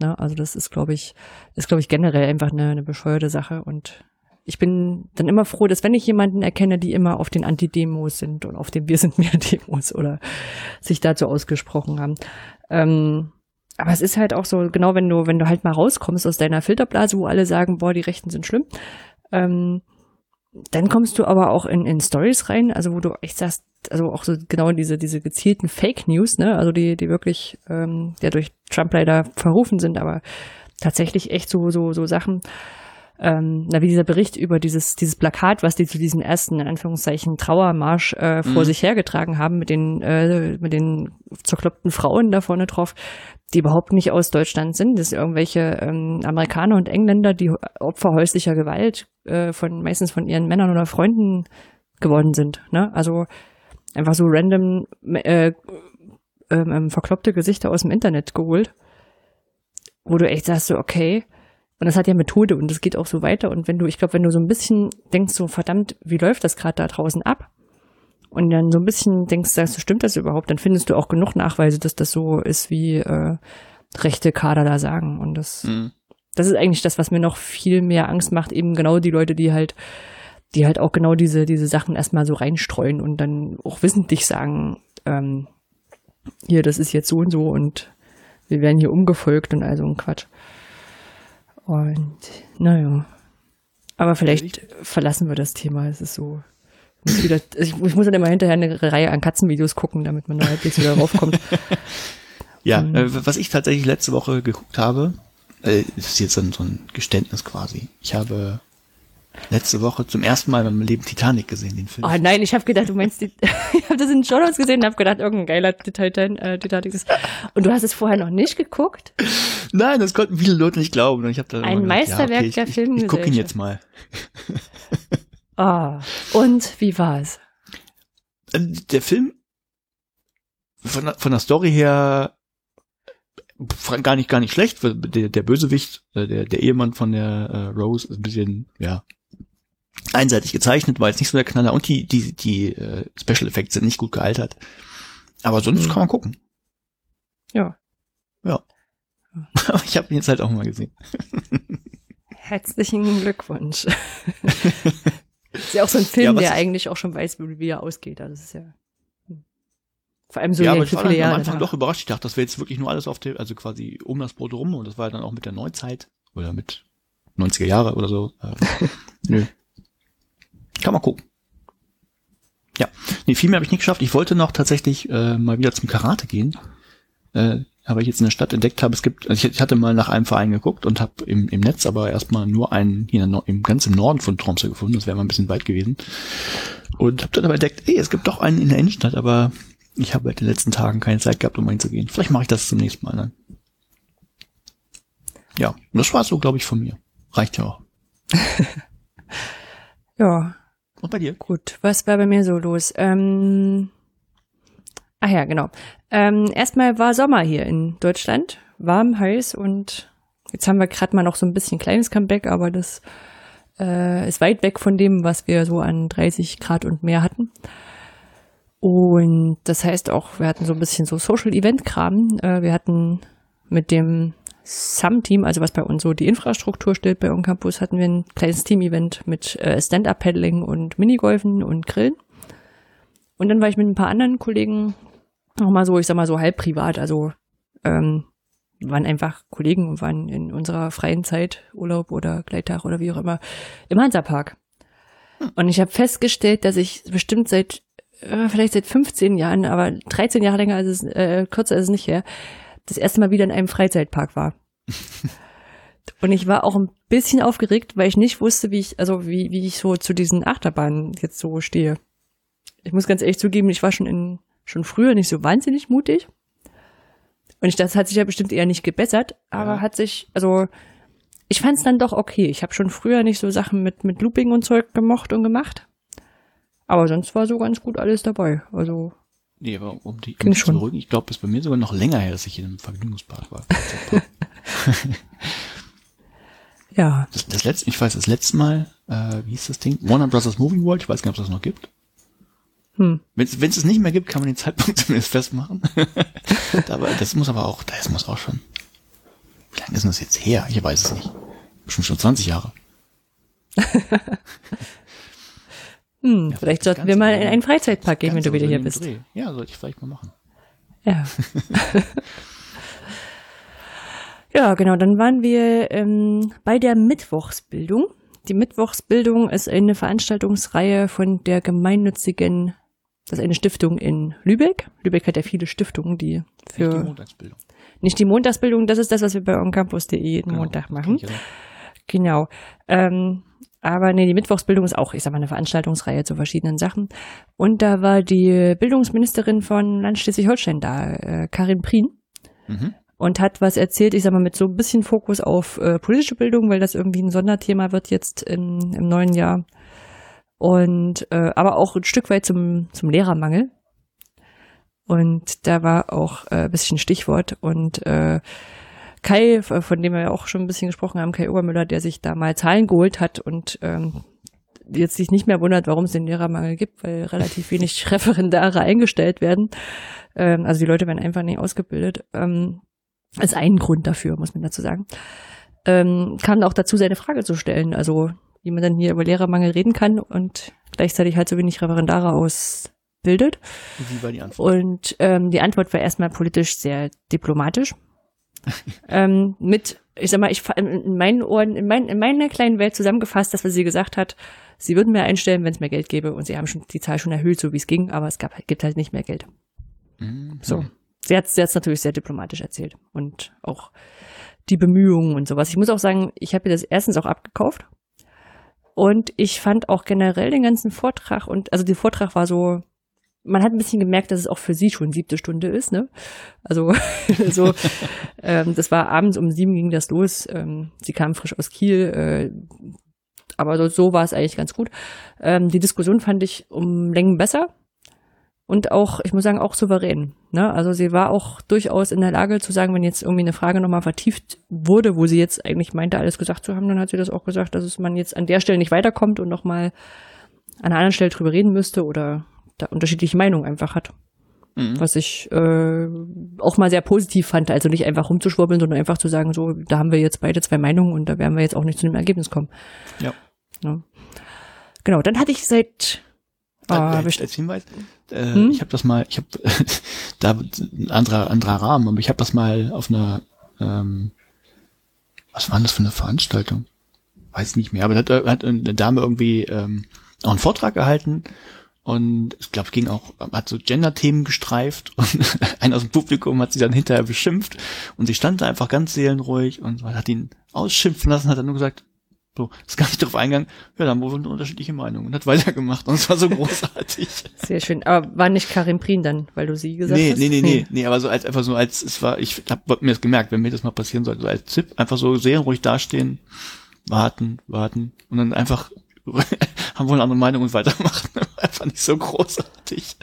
Ne? Also das ist, glaube ich, ist, glaube ich, generell einfach eine, eine bescheuerte Sache. Und ich bin dann immer froh, dass wenn ich jemanden erkenne, die immer auf den Anti-Demos sind und auf den Wir sind mehr Demos oder sich dazu ausgesprochen haben, ähm, aber es ist halt auch so, genau wenn du, wenn du halt mal rauskommst aus deiner Filterblase, wo alle sagen, boah, die Rechten sind schlimm, ähm, dann kommst du aber auch in, in Stories rein, also wo du echt sagst, also auch so genau diese, diese gezielten Fake News, ne, also die, die wirklich, ähm, ja durch Trump leider verrufen sind, aber tatsächlich echt so, so, so Sachen, ähm, na, wie dieser Bericht über dieses, dieses Plakat, was die zu diesem ersten, in Anführungszeichen, Trauermarsch äh, vor mhm. sich hergetragen haben, mit den, äh, mit den zerkloppten Frauen da vorne drauf, die überhaupt nicht aus Deutschland sind. Das sind irgendwelche ähm, Amerikaner und Engländer, die Opfer häuslicher Gewalt äh, von meistens von ihren Männern oder Freunden geworden sind. Ne? Also einfach so random äh, ähm, verkloppte Gesichter aus dem Internet geholt, wo du echt sagst so, okay, und das hat ja Methode und das geht auch so weiter. Und wenn du, ich glaube, wenn du so ein bisschen denkst, so verdammt, wie läuft das gerade da draußen ab? Und dann so ein bisschen denkst, sagst du, stimmt das überhaupt? Dann findest du auch genug Nachweise, dass das so ist, wie äh, rechte Kader da sagen. Und das, mhm. das ist eigentlich das, was mir noch viel mehr Angst macht, eben genau die Leute, die halt, die halt auch genau diese, diese Sachen erstmal so reinstreuen und dann auch wissentlich sagen, ähm, hier, das ist jetzt so und so und wir werden hier umgefolgt und all so ein Quatsch. Und naja. Aber vielleicht verlassen wir das Thema. Es ist so. Ich muss, wieder, ich, ich muss dann immer hinterher eine Reihe an Katzenvideos gucken, damit man da halbwegs wieder raufkommt. [LAUGHS] ja, um, äh, was ich tatsächlich letzte Woche geguckt habe, äh, ist jetzt so ein, so ein Geständnis quasi. Ich habe letzte Woche zum ersten Mal in meinem Leben Titanic gesehen, den Film. Oh nein, ich habe gedacht, du meinst, die, [LAUGHS] ich habe das in den Shownotes gesehen und habe gedacht, irgendein geiler Titan, äh, Titanic ist. Und du hast es vorher noch nicht geguckt? Nein, das konnten viele Leute nicht glauben. Ich hab da Ein Meisterwerk gedacht, ja, okay, der Film. Ich, ich, ich gucke ihn jetzt mal. [LAUGHS] Ah, und wie war es? Äh, Der Film von, der- von der Story her gar nicht gar nicht schlecht. Der, der Bösewicht, äh, der, der Ehemann von der äh, Rose ist ein bisschen ja einseitig gezeichnet, war jetzt nicht so der Knaller und die die die äh, Special Effects sind nicht gut gealtert. Aber sonst Mhm. kann man gucken. Ja. Ja. Aber [LAUGHS] ich habe ihn jetzt halt auch mal gesehen. [LAUGHS] Herzlichen Glückwunsch. [LAUGHS] ist ja auch so ein Film, Ja, der ich- eigentlich auch schon weiß, wie er ausgeht. Also Das ist ja hm. vor allem so ja, ja, aber ich war dann am. Anfang danach. doch überrascht. Ich dachte, das wäre jetzt wirklich nur alles auf der, also quasi um das Brot rum und das war dann auch mit der Neuzeit oder mit 90er Jahre oder so. Ähm, nö. Kann man gucken. Ja. Nee, viel mehr habe ich nicht geschafft. Ich wollte noch tatsächlich äh, mal wieder zum Karate gehen. Äh, aber ich jetzt in der Stadt entdeckt habe, es gibt, also ich, ich hatte mal nach einem Verein geguckt und habe im, im Netz aber erstmal nur einen hier im ganz im Norden von Tromsø gefunden. Das wäre mal ein bisschen weit gewesen. Und habe dann aber entdeckt, ey, es gibt doch einen in der Innenstadt, aber ich habe in den letzten Tagen keine Zeit gehabt, um hinzugehen. Vielleicht mache ich das zum nächsten Mal dann. Ja, und das war so, glaube ich, von mir. Reicht ja auch. [LAUGHS] Ja, Und bei dir? gut. Was war bei mir so los? Ähm, ach ja, genau. Ähm, erstmal war Sommer hier in Deutschland. Warm, heiß und jetzt haben wir gerade mal noch so ein bisschen kleines Comeback, aber das äh, ist weit weg von dem, was wir so an 30 Grad und mehr hatten. Und das heißt auch, wir hatten so ein bisschen so Social Event Kram. Äh, wir hatten mit dem SAM-Team, also was bei uns so die Infrastruktur stellt bei uns Campus, hatten wir ein kleines Team-Event mit äh, Stand-Up-Paddling und Minigolfen und Grillen. Und dann war ich mit ein paar anderen Kollegen nochmal so, ich sag mal so halb privat, also ähm, waren einfach Kollegen und waren in unserer freien Zeit, Urlaub oder Gleittag oder wie auch immer, im Hansapark. Und ich habe festgestellt, dass ich bestimmt seit, äh, vielleicht seit 15 Jahren, aber 13 Jahre länger als es, äh, kürzer ist es nicht her, das erste Mal wieder in einem Freizeitpark war. [LAUGHS] Und ich war auch ein bisschen aufgeregt, weil ich nicht wusste, wie ich, also wie, wie ich so zu diesen Achterbahnen jetzt so stehe. Ich muss ganz ehrlich zugeben, ich war schon in, schon früher nicht so wahnsinnig mutig. Und ich, das hat sich ja bestimmt eher nicht gebessert, aber Ja. hat sich, also ich fand es dann doch okay. Ich habe schon früher nicht so Sachen mit, mit Looping und Zeug gemocht und gemacht. Aber sonst war so ganz gut alles dabei. Also, Nee, aber um die um dich zu schon. beruhigen, ich glaube, es ist bei mir sogar noch länger her, dass ich in einem Vergnügungspark war. [LAUGHS] ja. Das, das letzte, ich weiß, das letzte Mal, äh, wie hieß das Ding? Warner Brothers Movie World, ich weiß gar nicht, ob es das noch gibt. Hm. Wenn es es nicht mehr gibt, kann man den Zeitpunkt [LAUGHS] zumindest festmachen. [LAUGHS] aber das muss aber auch, das muss auch schon. Wie lange ist denn das jetzt her? Ich weiß es nicht. Bestimmt schon 20 Jahre. Hm, Ja, vielleicht sollten wir mal in einen Freizeitpark gehen, wenn du wieder hier bist. Dreh. Ja, sollte ich vielleicht mal machen. Ja. [LAUGHS] ja, genau. Dann waren wir ähm, bei der Mittwochsbildung. Die Mittwochsbildung ist eine Veranstaltungsreihe von der gemeinnützigen, das ist eine Stiftung in Lübeck. Lübeck hat ja viele Stiftungen, die Nicht die für Montagsbildung. nicht die Montagsbildung, das ist das, was wir bei oncampus.de jeden Genau, Montag machen. Genau. Ähm, aber nee, die Mittwochsbildung ist auch, ich sag mal, eine Veranstaltungsreihe zu verschiedenen Sachen. Und da war die Bildungsministerin von Land Schleswig-Holstein da, äh, Karin Prien, Mhm. und hat was erzählt, ich sag mal, mit so ein bisschen Fokus auf äh, politische Bildung, weil das irgendwie ein Sonderthema wird jetzt im, im neuen Jahr. Und äh, aber auch ein Stück weit zum, zum Lehrermangel. Und da war auch äh, ein bisschen Stichwort und äh, Kai, f- von dem wir ja auch schon ein bisschen gesprochen haben, Kai Obermüller, der sich da mal Zahlen geholt hat und ähm, jetzt sich nicht mehr wundert, warum es den Lehrermangel gibt, weil relativ wenig [LAUGHS] Referendare eingestellt werden. Ähm, also die Leute werden einfach nicht ausgebildet. Ähm, ist ein Grund dafür, muss man dazu sagen. Ähm, kam auch dazu, seine Frage zu stellen, also wie man dann hier über Lehrermangel reden kann und gleichzeitig halt so wenig Referendare ausbildet. Wie war die Antwort? Und ähm, die Antwort war erstmal politisch sehr diplomatisch. Ähm, mit, ich sag mal, ich in meinen Ohren, in, mein, in meiner kleinen Welt zusammengefasst, dass was sie gesagt hat, sie würden mehr einstellen, wenn es mehr Geld gäbe und sie haben schon die Zahl schon erhöht, so wie es ging, aber es gab, gibt halt nicht mehr Geld. Mhm. So. Sie hat hat's natürlich sehr diplomatisch erzählt und auch die Bemühungen und sowas. Ich muss auch sagen, ich habe ihr das erstens auch abgekauft und ich fand auch generell den ganzen Vortrag und also der Vortrag war so, man hat ein bisschen gemerkt, dass es auch für sie schon siebte Stunde ist, ne? Also [LAUGHS] so, ähm, das war abends um sieben ging das los. Ähm, sie kam frisch aus Kiel, äh, aber so, so war es eigentlich ganz gut. Ähm, die Diskussion fand ich um Längen besser und auch, ich muss sagen, auch souverän. Ne? Also sie war auch durchaus in der Lage zu sagen, wenn jetzt irgendwie eine Frage nochmal vertieft wurde, wo sie jetzt eigentlich meinte, alles gesagt zu haben, dann hat sie das auch gesagt, dass es man jetzt an der Stelle nicht weiterkommt und nochmal an einer anderen Stelle drüber reden müsste oder da unterschiedliche Meinungen einfach hat. Mhm. Was ich äh, auch mal sehr positiv fand, also nicht einfach rumzuschwurbeln, sondern einfach zu sagen, so, da haben wir jetzt beide zwei Meinungen und da werden wir jetzt auch nicht zu einem Ergebnis kommen. Ja. ja. Genau, dann hatte ich seit äh, als, als Hinweis, äh, hm? ich habe das mal, ich habe [LAUGHS] da ein anderer anderer Rahmen, aber ich habe das mal auf einer, ähm, was war denn das für eine Veranstaltung? Weiß nicht mehr, aber da hat, hat eine Dame irgendwie ähm, auch einen Vortrag gehalten und ich glaube, es ging auch, hat so Gender-Themen gestreift [LAUGHS] und einer aus dem Publikum hat sie dann hinterher beschimpft und sie stand da einfach ganz seelenruhig und hat ihn ausschimpfen lassen, hat dann nur gesagt, so, ist gar nicht drauf eingegangen, ja, da haben wir wohl unterschiedliche Meinungen und hat weitergemacht und es war so [LAUGHS] großartig. Sehr schön. Aber war nicht Karin Prien dann, weil du sie gesagt nee, hast? Nee, nee, nee, nee, aber so als, einfach so als, es war, ich hab mir das gemerkt, wenn mir das mal passieren sollte, so als Tipp, einfach so seelenruhig dastehen, warten, warten und dann einfach [LAUGHS] haben wohl eine andere Meinung und weitermachen. Einfach nicht so großartig.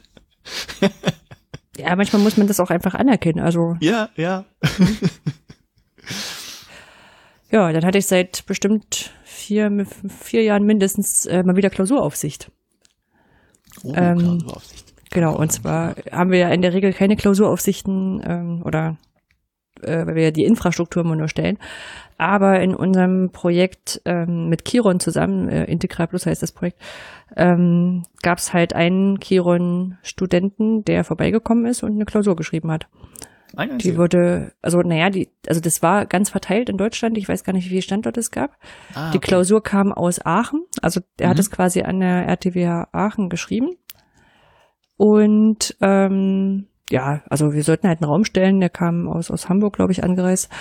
ja, manchmal muss man das auch einfach anerkennen, also. Ja, ja. [LAUGHS] ja, dann hatte ich seit bestimmt vier, vier Jahren mindestens äh, mal wieder Klausuraufsicht. Oh, ähm, Klausuraufsicht. Genau, und zwar haben wir ja in der Regel keine Klausuraufsichten ähm, oder äh, weil wir ja die Infrastruktur immer nur stellen. Aber in unserem Projekt ähm, mit Kiron zusammen, äh, Integral Plus heißt das Projekt, ähm, gab es halt einen Kiron-Studenten, der vorbeigekommen ist und eine Klausur geschrieben hat. Die wurde, also naja, die, also das war ganz verteilt in Deutschland. Ich weiß gar nicht, wie viele Standorte es gab. Ah, okay. Die Klausur kam aus Aachen. Also er mhm. hat es quasi an der RTWH Aachen geschrieben. Und ähm, ja, also wir sollten halt einen Raum stellen. Der kam aus, aus Hamburg, glaube ich, angereist.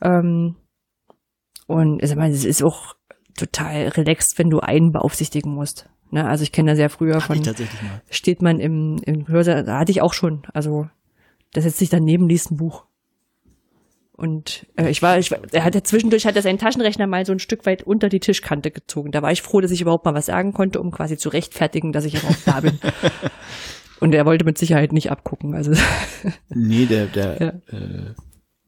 Ähm, und ich meine, es ist auch total relaxed, wenn du einen beaufsichtigen musst. Ne? Also ich kenne das ja früher von, steht man im, im Hörsaal, da hatte ich auch schon. Also der setzt sich daneben, liest ein Buch. Und äh, ich war, ich, er hat ja zwischendurch hat er seinen Taschenrechner mal so ein Stück weit unter die Tischkante gezogen. Da war ich froh, dass ich überhaupt mal was sagen konnte, um quasi zu rechtfertigen, dass ich überhaupt da bin. [LAUGHS] Und er wollte mit Sicherheit nicht abgucken. Also nee, der, der, ja. äh,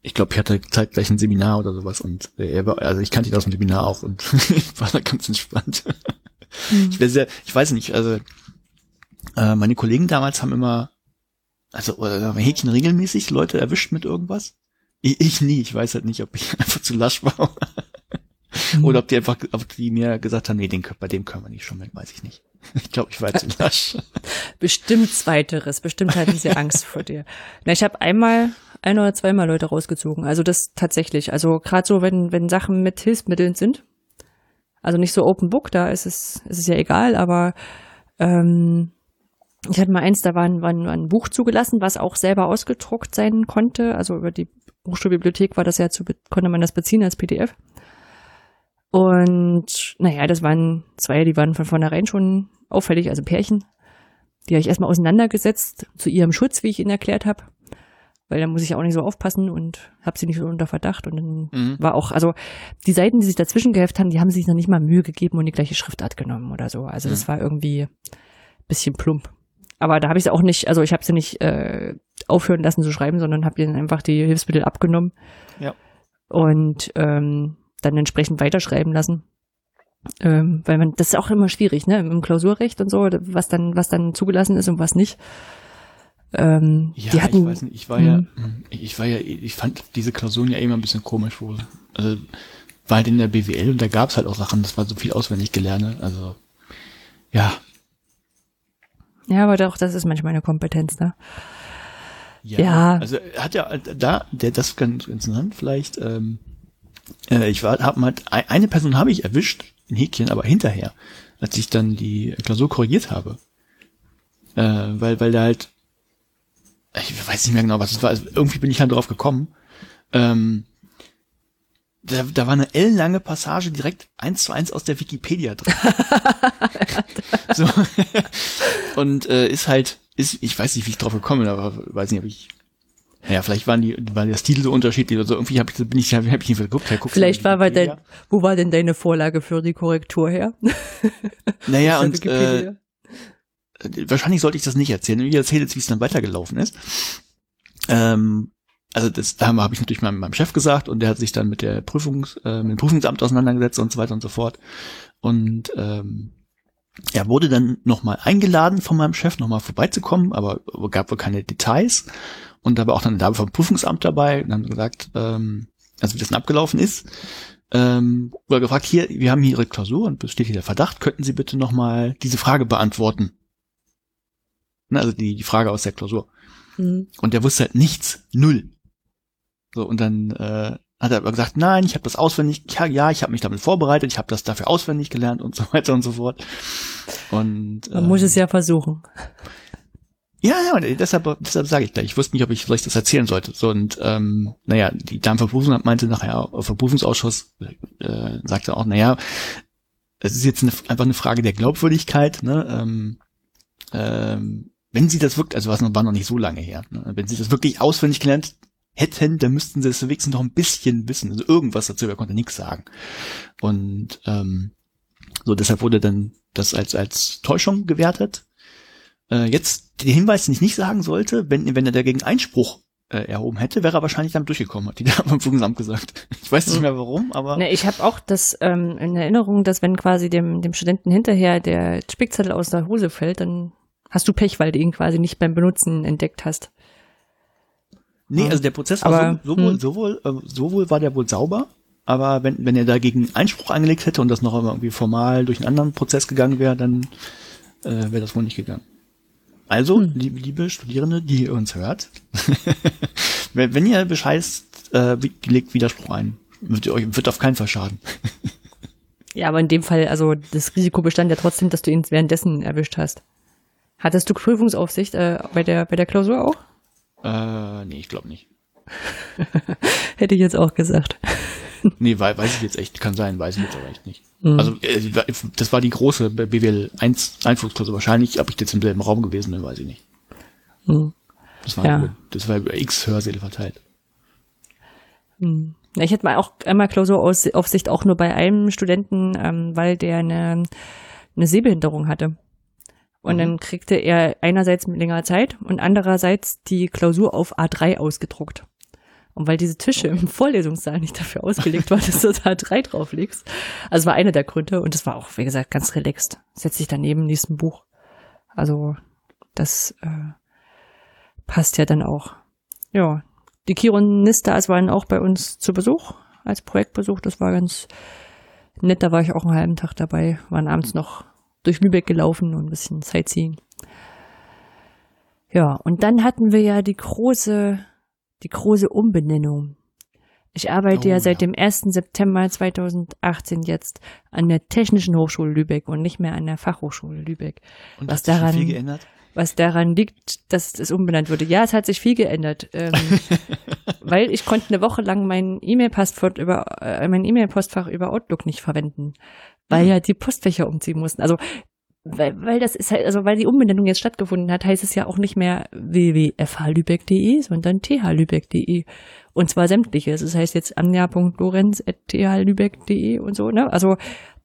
ich glaube, ich hatte zeitgleich ein Seminar oder sowas und er war, also ich kannte ihn aus dem Seminar auch und [LAUGHS] ich war da ganz entspannt. Mhm. Ich, sehr, ich weiß nicht, also äh, meine Kollegen damals haben immer, also äh, Häkchen regelmäßig Leute erwischt mit irgendwas. Ich, ich nie, ich weiß halt nicht, ob ich [LAUGHS] einfach zu lasch war. Mhm. Oder ob die einfach, ob die mir gesagt haben, nee, den, bei dem können wir nicht schummeln, weiß ich nicht. [LAUGHS] Ich glaube, ich war zu lasch. Bestimmt zweiteres. Bestimmt hatten sie Angst vor dir. Na, ich habe einmal, ein oder zweimal Leute rausgezogen. Also das tatsächlich. Also gerade so, wenn, wenn Sachen mit Hilfsmitteln sind. Also nicht so Open Book, da ist es, ist es ja egal, aber ähm, ich hatte mal eins, da war ein, war ein Buch zugelassen, was auch selber ausgedruckt sein konnte. Also über die Hochschulbibliothek war das ja zu, konnte man das beziehen als PDF. Und naja, das waren zwei, die waren von vornherein schon auffällig, also Pärchen. Die habe ich erstmal auseinandergesetzt zu ihrem Schutz, wie ich ihnen erklärt habe. Weil da muss ich auch nicht so aufpassen und habe sie nicht so unter Verdacht. Und dann mhm. war auch, also die Seiten, die sich dazwischen geheftet haben, die haben sich noch nicht mal Mühe gegeben und die gleiche Schriftart genommen oder so. Also mhm. das war irgendwie bisschen plump. Aber da habe ich sie auch nicht, also ich habe sie nicht äh, aufhören lassen zu schreiben, sondern habe ihnen einfach die Hilfsmittel abgenommen. Ja. Und ähm, dann entsprechend weiterschreiben lassen. Ähm, weil man, das ist auch immer schwierig, ne, im Klausurrecht und so, was dann, was dann zugelassen ist und was nicht. Ähm, ja, die hatten, ich weiß nicht, ich war ja, hm, ich war ja, ich fand diese Klausuren ja immer ein bisschen komisch wohl. Also, war halt in der BWL und da gab es halt auch Sachen, das war so viel auswendig gelernt, also, ja. Ja, aber doch, das ist manchmal eine Kompetenz, ne? Ja, ja. Also, hat ja da, der, das ganz interessant vielleicht, ähm, äh, ich war, hab mal, eine Person habe ich erwischt, in Häkchen, aber hinterher, als ich dann die Klausur korrigiert habe. Äh, weil, weil da halt, ich weiß nicht mehr genau, was es war, also irgendwie bin ich halt drauf gekommen. Ähm, da, da war eine ellenlange Passage direkt eins zu eins aus der Wikipedia drin. [LAUGHS] so. Und äh, ist halt, ist, ich weiß nicht, wie ich drauf gekommen bin, aber weiß nicht, ob ich Ja, vielleicht waren die, war der Stil so unterschiedlich oder so. Irgendwie hab ich, bin ich, hab ich nicht geguckt. Hey, vielleicht war bei dein, wo war denn deine Vorlage für die Korrektur her? Naja, und äh, wahrscheinlich sollte ich das nicht erzählen. Ich erzähle jetzt, wie es dann weitergelaufen ist. Ähm, also das, da habe ich natürlich meinem, meinem Chef gesagt und der hat sich dann mit der Prüfungs, äh, mit dem Prüfungsamt auseinandergesetzt und so weiter und so fort. Und ähm, er wurde dann nochmal eingeladen von meinem Chef, nochmal vorbeizukommen, aber gab wohl keine Details. Und da war auch dann Dame vom Prüfungsamt dabei und haben gesagt, ähm, also wie das denn abgelaufen ist, ähm, wurde gefragt, hier, wir haben hier Ihre Klausur und besteht hier der Verdacht, könnten Sie bitte nochmal diese Frage beantworten? Ne, also die, die Frage aus der Klausur. Mhm. Und der wusste halt nichts, null. So, und dann äh, hat er aber gesagt, nein, ich habe das auswendig, ja, ja ich habe mich damit vorbereitet, ich habe das dafür auswendig gelernt und [LAUGHS] so weiter und so fort. Und man äh, muss es ja versuchen. Ja, ja, deshalb, deshalb sage ich da. Ich wusste nicht, ob ich vielleicht das erzählen sollte. So, und ähm, naja, die Dame Verprüfung meinte nachher, Verprüfungsausschuss äh, sagte auch, naja, es ist jetzt eine, einfach eine Frage der Glaubwürdigkeit, ne? Ähm, ähm, wenn sie das wirklich, also was war noch nicht so lange her, ne? wenn sie das wirklich auswendig gelernt hätten, dann müssten sie es wenigstens noch ein bisschen wissen. Also irgendwas dazu, er konnte nichts sagen. Und ähm, so deshalb wurde dann das als als Täuschung gewertet. Äh, jetzt den Hinweis, den ich nicht sagen sollte, wenn wenn er dagegen Einspruch äh, erhoben hätte, wäre er wahrscheinlich damit durchgekommen, hat die [LAUGHS] da beim Prüfungsamt gesagt. Ich weiß nicht mehr warum, aber. Ne, ich habe auch das ähm, in Erinnerung, dass wenn quasi dem, dem Studenten hinterher der Spickzettel aus der Hose fällt, dann hast du Pech, weil du ihn quasi nicht beim Benutzen entdeckt hast. Nee, also der Prozess war aber, so, sowohl, hm. sowohl, äh, sowohl war der wohl sauber, aber wenn, wenn er dagegen Einspruch eingelegt hätte und das noch irgendwie formal durch einen anderen Prozess gegangen wäre, dann äh, wäre das wohl nicht gegangen. Also, hm. liebe, liebe Studierende, die ihr uns hört, [LAUGHS] wenn, wenn ihr bescheißt, äh, legt Widerspruch ein. Wird, euch, wird auf keinen Fall schaden. [LAUGHS] ja, aber in dem Fall, also das Risiko bestand ja trotzdem, dass du ihn währenddessen erwischt hast. Hattest du Prüfungsaufsicht äh, bei der bei der Klausur auch? Äh, nee, ich glaube nicht. [LAUGHS] Hätte ich jetzt auch gesagt. [LAUGHS] nee, weiß, weiß ich jetzt echt, kann sein, weiß ich jetzt aber echt nicht. Mhm. Also äh, das war die große BWL 1 Einflussklausur. Wahrscheinlich, ob ich jetzt im selben Raum gewesen bin, weiß ich nicht. Mhm. Das war, ja. über, das war über X Hörsäle verteilt. Mhm. Ich hätte mal auch einmal Klausuraufsicht auch nur bei einem Studenten, ähm, weil der eine, eine Sehbehinderung hatte. Und mhm. dann kriegte er einerseits mit längerer Zeit und andererseits die Klausur auf A3 ausgedruckt. Und weil diese Tische im Vorlesungssaal nicht dafür ausgelegt waren, [LAUGHS] dass du da A3 drauflegst. Also war einer der Gründe und das war auch, wie gesagt, ganz relaxed. Setz dich daneben, liest ein Buch. Also das äh, passt ja dann auch. Ja, die Kironistas waren auch bei uns zu Besuch, als Projektbesuch. Das war ganz nett. Da war ich auch einen halben Tag dabei, waren abends noch durch Lübeck gelaufen und ein bisschen Sightseeing. Ja, und dann hatten wir ja die große, die große Umbenennung. Ich arbeite oh, ja seit ja. dem 1. September 2018 jetzt an der Technischen Hochschule Lübeck und nicht mehr an der Fachhochschule Lübeck. Und was daran, viel geändert? was daran liegt, dass es umbenannt wurde. Ja, es hat sich viel geändert, ähm, [LAUGHS] weil ich konnte eine Woche lang mein E-Mail-Passwort über äh, mein E-Mail-Postfach über Outlook nicht verwenden, weil mhm. ja die Postfächer umziehen mussten. Also weil, weil das ist halt, also weil die Umbenennung jetzt stattgefunden hat, heißt es ja auch nicht mehr www.fhlübeck.de, sondern thlübeck.de. Und zwar sämtliches. Das heißt jetzt anja.lorenz.thlübeck.de und so, ne? Also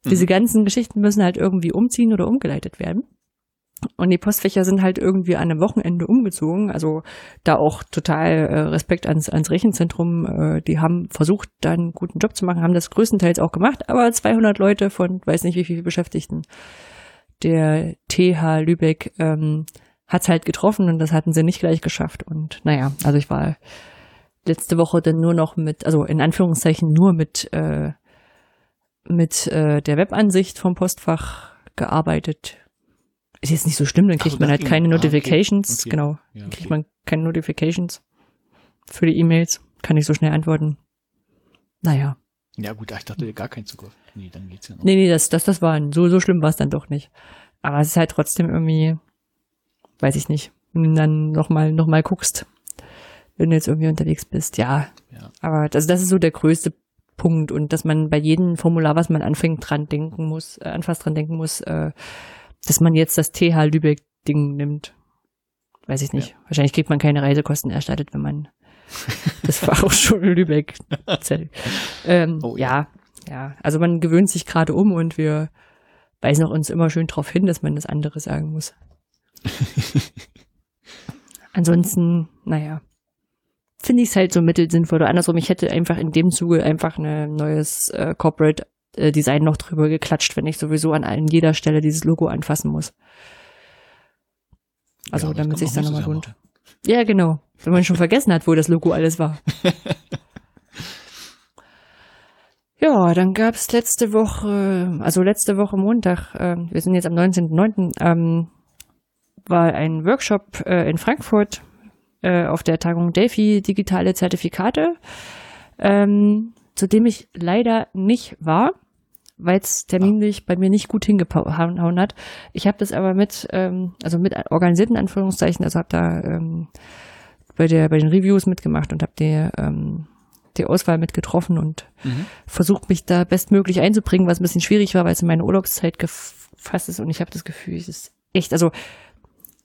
diese mhm. ganzen Geschichten müssen halt irgendwie umziehen oder umgeleitet werden. Und die Postfächer sind halt irgendwie an einem Wochenende umgezogen. Also da auch total äh, Respekt ans, ans Rechenzentrum. Äh, die haben versucht, da einen guten Job zu machen, haben das größtenteils auch gemacht. Aber 200 Leute von weiß nicht wie viel Beschäftigten der TH Lübeck ähm, hat's halt getroffen und das hatten sie nicht gleich geschafft. Und naja, also ich war letzte Woche dann nur noch mit, also in Anführungszeichen nur mit äh, mit äh, der Webansicht vom Postfach gearbeitet ist jetzt nicht so schlimm, dann kriegt Ach, man halt keine Notifications. Okay. Okay. Genau. Ja, dann kriegt man keine Notifications für die E-Mails. Kann ich so schnell antworten. Naja. Ja, gut, ich dachte gar keinen Zugriff. Nee, dann geht's ja noch. Nee, nee, das, das, das war, so, so schlimm war es dann doch nicht. Aber es ist halt trotzdem irgendwie, weiß ich nicht, wenn du dann nochmal, noch mal guckst, wenn du jetzt irgendwie unterwegs bist, ja. ja. Aber das, das ist so der größte Punkt und dass man bei jedem Formular, was man anfängt, dran denken muss, äh, anfasst dran denken muss, äh, dass man jetzt das TH Lübeck Ding nimmt. Weiß ich nicht. Ja. Wahrscheinlich kriegt man keine Reisekosten erstattet, wenn man [LAUGHS] Das schon Lübeck. ähm, Oh, ja. ja, Also man gewöhnt sich gerade um und wir weisen auch uns immer schön darauf hin, dass man das andere sagen muss. [LAUGHS] Ansonsten, naja, finde ich es halt so mittelsinnvoll. Oder andersrum, ich hätte einfach in dem Zuge einfach ein neues äh, Corporate äh, Design noch drüber geklatscht, wenn ich sowieso an an jeder Stelle dieses Logo anfassen muss. Also Ja, damit sich dann nochmal lohnt. Ja, genau. Wenn man schon vergessen hat, wo das Logo alles war. [LAUGHS] ja, dann gab's letzte Woche, also letzte Woche Montag, ähm, wir sind jetzt am 19.09., ähm, war ein Workshop äh, in Frankfurt äh, auf der Tagung Delphi Digitale Zertifikate, ähm, zu dem ich leider nicht war, weil es terminlich bei mir nicht gut hingehauen hat. Ich habe das aber mit, ähm, also mit organisierten Anführungszeichen, also habe da ähm, bei der bei den Reviews mitgemacht und habe die ähm, die Auswahl mit getroffen und Mhm. versucht mich da bestmöglich einzubringen, was ein bisschen schwierig war, weil es in meine Urlaubszeit gefasst ist und ich habe das Gefühl, es ist echt, also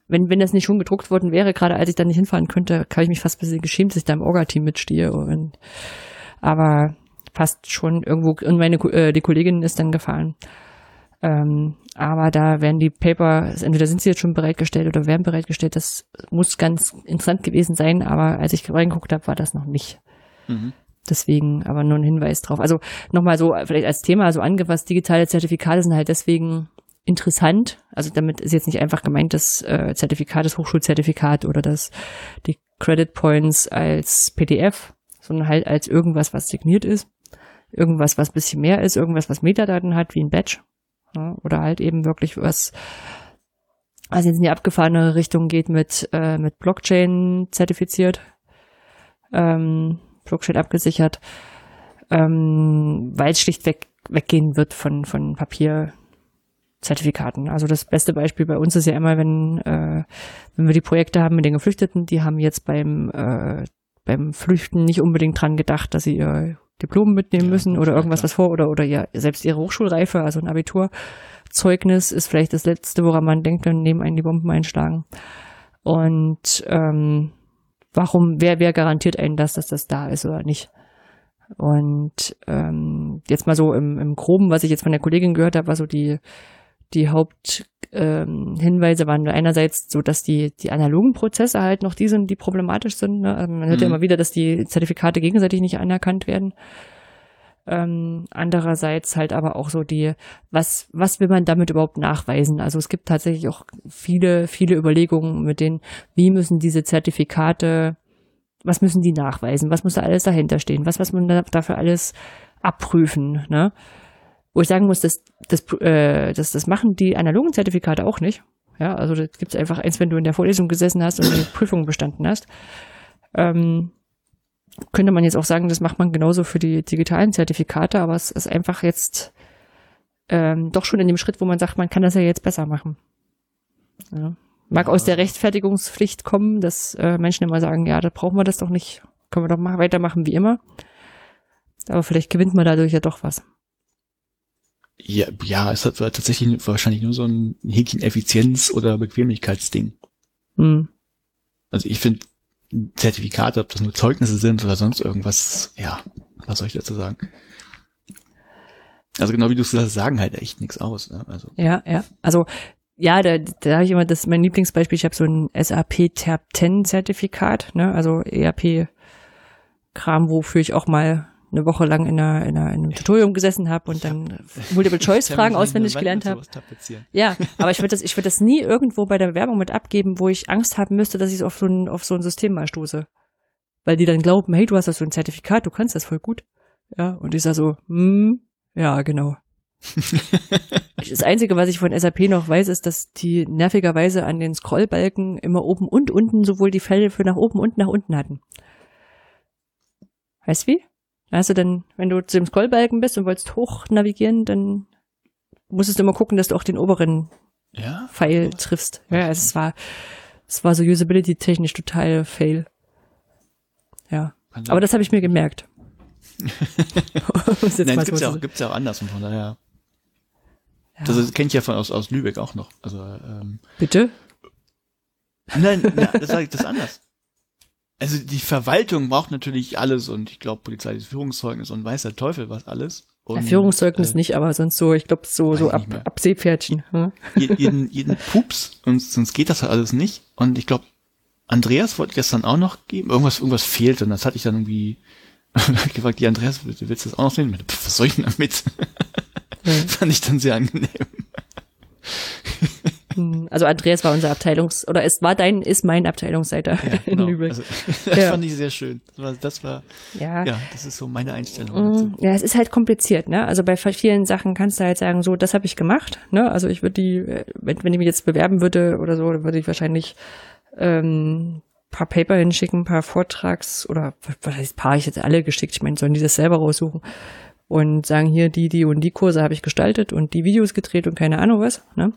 wenn, wenn das nicht schon gedruckt worden wäre, gerade als ich da nicht hinfahren könnte, habe ich mich fast ein bisschen geschämt, dass ich da im Orga-Team mitstehe. Und, aber passt schon irgendwo, und meine, äh, die Kollegin ist dann gefahren. Ähm, aber da werden die Paper, entweder sind sie jetzt schon bereitgestellt oder werden bereitgestellt. Das muss ganz interessant gewesen sein, aber als ich reingeguckt habe, war das noch nicht. Mhm. Deswegen aber nur ein Hinweis drauf. Also nochmal so, vielleicht als Thema so angefasst, digitale Zertifikate sind halt deswegen interessant. Also damit ist jetzt nicht einfach gemeint, das äh, Zertifikat, das Hochschulzertifikat oder das, die Credit Points als PDF, sondern halt als irgendwas, was signiert ist. Irgendwas, was bisschen mehr ist, irgendwas, was Metadaten hat, wie ein Badge. Ja, oder halt eben wirklich was, was jetzt in die abgefahrene Richtung geht mit, äh, mit Blockchain zertifiziert. Ähm, Blockchain abgesichert, ähm, weil es schlichtweg weggehen wird von, von Papierzertifikaten. Also das beste Beispiel bei uns ist ja immer, wenn, äh, wenn wir die Projekte haben mit den Geflüchteten, die haben jetzt beim, äh, beim Flüchten nicht unbedingt dran gedacht, dass sie ihr Diplom mitnehmen Ja, müssen oder irgendwas was vor oder, oder ja, selbst ihre Hochschulreife, also ein Abiturzeugnis ist vielleicht das Letzte, woran man denkt, dann neben einen die Bomben einschlagen. Und ähm, warum, wer, wer garantiert einen das, dass das da ist oder nicht? Und ähm, jetzt mal so im, im Groben, was ich jetzt von der Kollegin gehört habe, war so die, die Haupthinweise ähm, waren einerseits so, dass die, die analogen Prozesse halt noch die sind, die problematisch sind. Ne? Also man hört ja Mhm. immer wieder, dass die Zertifikate gegenseitig nicht anerkannt werden. Ähm, andererseits halt aber auch so die, was, was will man damit überhaupt nachweisen? Also es gibt tatsächlich auch viele, viele Überlegungen mit denen, wie müssen diese Zertifikate, was müssen die nachweisen? Was muss da alles dahinter stehen? Was muss man da, dafür alles abprüfen? Ne? Wo ich sagen muss, dass das, äh, das, das machen die analogen Zertifikate auch nicht. Ja, also das gibt es einfach eins, wenn du in der Vorlesung gesessen hast und die [CLEARS THROAT] Prüfung bestanden hast. Ähm, könnte man jetzt auch sagen, das macht man genauso für die digitalen Zertifikate, aber es ist einfach jetzt ähm, doch schon in dem Schritt, wo man sagt, man kann das ja jetzt besser machen. Ja. Mag Ja. aus der Rechtfertigungspflicht kommen, dass äh, Menschen immer sagen, ja, da brauchen wir das doch nicht, können wir doch weitermachen wie immer. Aber vielleicht gewinnt man dadurch ja doch was. Ja, ja, es hat tatsächlich wahrscheinlich nur so ein Häkchen Effizienz- oder Bequemlichkeitsding. Hm. Also ich finde Zertifikate, ob das nur Zeugnisse sind oder sonst irgendwas, ja, was soll ich dazu sagen? Also genau wie du es sagst, sagen halt echt nichts aus. Ne? Also Ja, ja. Also ja, da, da habe ich immer das mein Lieblingsbeispiel. Ich habe so ein SAP Tab 10 Zertifikat, ne, also ERP Kram, wofür ich auch mal eine Woche lang in, einer, in, einer, in einem Tutorium gesessen habe und dann [LAUGHS] Multiple Choice Fragen auswendig gelernt habe. Ja, [LAUGHS] aber ich würde das, ich würde das nie irgendwo bei der Werbung mit abgeben, wo ich Angst haben müsste, dass ich auf so ein, auf so ein System mal stoße. Weil die dann glauben, hey, du hast das so ein Zertifikat, du kannst das voll gut. Ja, und ich sag so, hm, ja, genau. [LAUGHS] Das Einzige, was ich von SAP noch weiß, ist, dass die nervigerweise an den Scrollbalken immer oben und unten sowohl die Felder für nach oben und nach unten hatten. Weißt wie? Du dann, wenn du zu dem Scrollbalken bist und wolltest hoch navigieren, dann musstest du immer gucken, dass du auch den oberen Ja? Pfeil triffst. Ja, also es war, es war so usability-technisch total fail. Ja. Aber das habe ich mir gemerkt. [LAUGHS] Nein, gibt's ja, auch, gibt's ja auch anders und von daher. Ja. Das kenne ich ja von aus, aus Lübeck auch noch. Also ähm, Bitte? nein, na, das sage ich das ist anders. Also die Verwaltung braucht natürlich alles und ich glaube polizeiliches Führungszeugnis und weiß der Teufel was alles. Und, ja, Führungszeugnis äh, nicht, aber sonst so, ich glaube so so ich ab, ab Seepferdchen. Hm? je- jeden, jeden Pups und sonst geht das halt alles nicht. Und ich glaube, Andreas wollte gestern auch noch geben. Irgendwas, irgendwas fehlt und das hatte ich dann irgendwie [LAUGHS] gefragt, die Andreas, willst willst du das auch noch sehen? Ich meinte, Was soll ich denn damit? [LAUGHS] Fand ich dann sehr angenehm. Also Andreas war unser Abteilungs- oder es war dein, ist mein Abteilungsleiter [LAUGHS] in genau. Lübeck. Also, [LAUGHS] das Ja. fand ich sehr schön. Das war, das war, ja. ja, das ist so meine Einstellung Mm, dazu. Ja, es ist halt kompliziert, ne? Also bei vielen Sachen kannst du halt sagen, so, das habe ich gemacht, ne? Also ich würde die, äh, wenn, wenn ich mich jetzt bewerben würde oder so, dann würde ich wahrscheinlich ähm, paar Paper hinschicken, paar Vortrags oder was heißt paar, ich hätte alle geschickt, ich meine, sollen die das selber raussuchen und sagen, hier, die, die und die Kurse habe ich gestaltet und die Videos gedreht und keine Ahnung was, ne?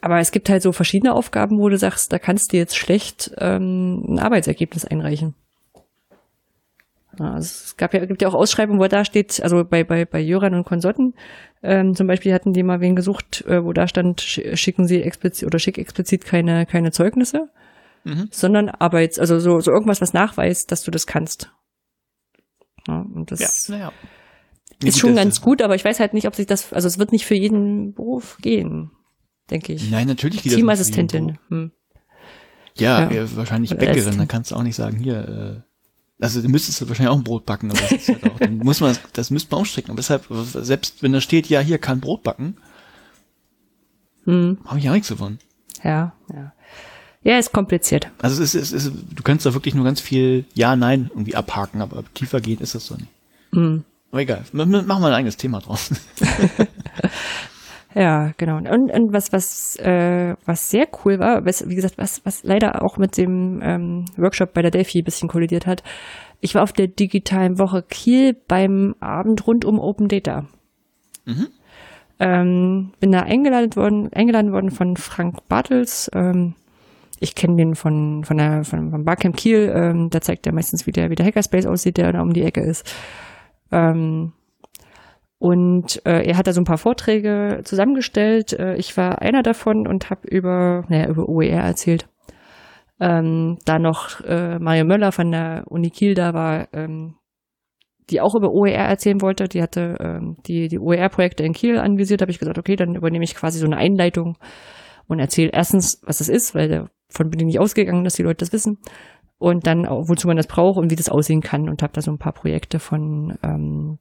Aber es gibt halt so verschiedene Aufgaben, wo du sagst, da kannst du jetzt schlecht ähm, ein Arbeitsergebnis einreichen. Ja, also es gab ja, gibt ja auch Ausschreibungen, wo da steht, also bei, bei, bei Jöran und Konsorten, ähm, zum Beispiel hatten die mal wen gesucht, äh, wo da stand, sch- schicken sie explizit oder schick explizit keine, keine Zeugnisse, Mhm. sondern Arbeits, also so, so irgendwas, was nachweist, dass du das kannst. Ja, und das Ja, naja. ist schon ganz gut, aber ich weiß halt nicht, ob sich das, also es wird nicht für jeden Beruf gehen, denke ich. Nein, natürlich geht Teamassistentin. Hm. Ja, Ja. ja. wahrscheinlich Oder Bäckerin, dann kannst du auch nicht sagen, hier, äh, also du müsstest du wahrscheinlich auch ein Brot backen, aber das ist halt auch, dann muss man, das müsste man ausstrecken. Aber deshalb, selbst wenn da steht, ja, hier kann Brot backen, Hm. habe ich ja nichts davon. Ja, ja. Ja, ist kompliziert. Also es ist, es ist, du kannst da wirklich nur ganz viel Ja, Nein irgendwie abhaken, aber tiefer gehen ist das so nicht. Hm. Aber egal, machen wir ein eigenes Thema draus. [LAUGHS] Ja, genau. Und, und was, was, äh, was sehr cool war, was, wie gesagt, was, was leider auch mit dem ähm, Workshop bei der Delphi ein bisschen kollidiert hat. Ich war auf der digitalen Woche Kiel beim Abend rund um Open Data. Mhm. Ähm, bin da eingeladen worden, eingeladen worden von Frank Bartels. Ähm, ich kenne den von, von der, von, vom Barcamp Kiel. Ähm, da zeigt er meistens, wie der, wie der Hackerspace aussieht, der da um die Ecke ist. Ähm, und äh, er hat da so ein paar Vorträge zusammengestellt. Äh, ich war einer davon und habe über, naja, über OER erzählt. Ähm, da noch äh, Mario Möller von der Uni Kiel da war, ähm, die auch über OER erzählen wollte. Die hatte ähm, die, die OER-Projekte in Kiel anvisiert. habe ich gesagt, okay, dann übernehme ich quasi so eine Einleitung und erzähle erstens, was das ist, weil davon bin ich nicht ausgegangen, dass die Leute das wissen. Und dann auch, wozu man das braucht und wie das aussehen kann. Und habe da so ein paar Projekte von ähm,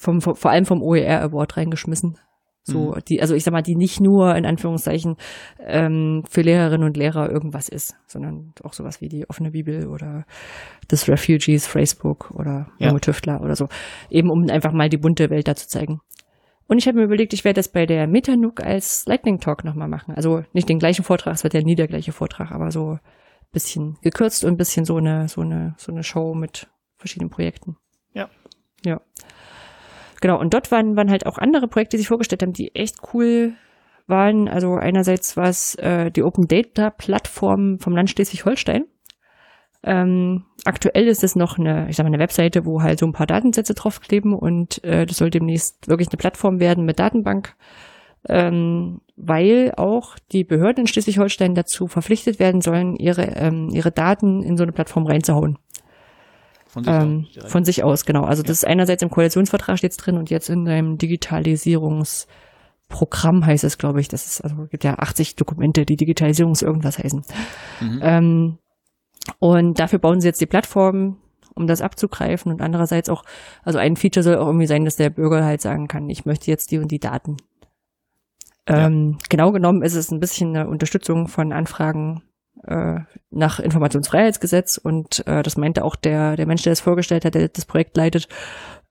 vom, vom, vor allem vom OER Award reingeschmissen. So, Mhm. die, also ich sag mal, die nicht nur in Anführungszeichen ähm, für Lehrerinnen und Lehrer irgendwas ist, sondern auch sowas wie die offene Bibel oder das Refugees Facebook oder Ja. junge Tüftler oder so. Eben um einfach mal die bunte Welt da zu zeigen. Und ich habe mir überlegt, ich werde das bei der Metanook als Lightning Talk nochmal machen. Also nicht den gleichen Vortrag, es wird ja nie der gleiche Vortrag, aber so ein bisschen gekürzt und ein bisschen so eine, so eine, so eine Show mit verschiedenen Projekten. Ja. Ja. Genau, und dort waren, waren halt auch andere Projekte, die sich vorgestellt haben, die echt cool waren. Also einerseits war es äh, die Open Data Plattform vom Land Schleswig-Holstein. Ähm, aktuell ist es noch eine, ich sag mal, eine Webseite, wo halt so ein paar Datensätze draufkleben und äh, das soll demnächst wirklich eine Plattform werden mit Datenbank, ähm, weil auch die Behörden in Schleswig-Holstein dazu verpflichtet werden sollen, ihre, ähm, ihre Daten in so eine Plattform reinzuhauen. Von sich Ähm, aus von sich aus, genau. Also das ist einerseits im Koalitionsvertrag steht's drin und jetzt in einem Digitalisierungsprogramm heißt es, glaube ich. Das ist, also gibt ja 80 Dokumente, die Digitalisierungs irgendwas heißen. Mhm. Ähm, und dafür bauen sie jetzt die Plattform, um das abzugreifen und andererseits auch, also ein Feature soll auch irgendwie sein, dass der Bürger halt sagen kann, ich möchte jetzt die und die Daten. Ja. Ähm, genau genommen ist es ein bisschen eine Unterstützung von Anfragen äh, nach Informationsfreiheitsgesetz und äh, das meinte auch der, der Mensch, der das vorgestellt hat, der das Projekt leitet,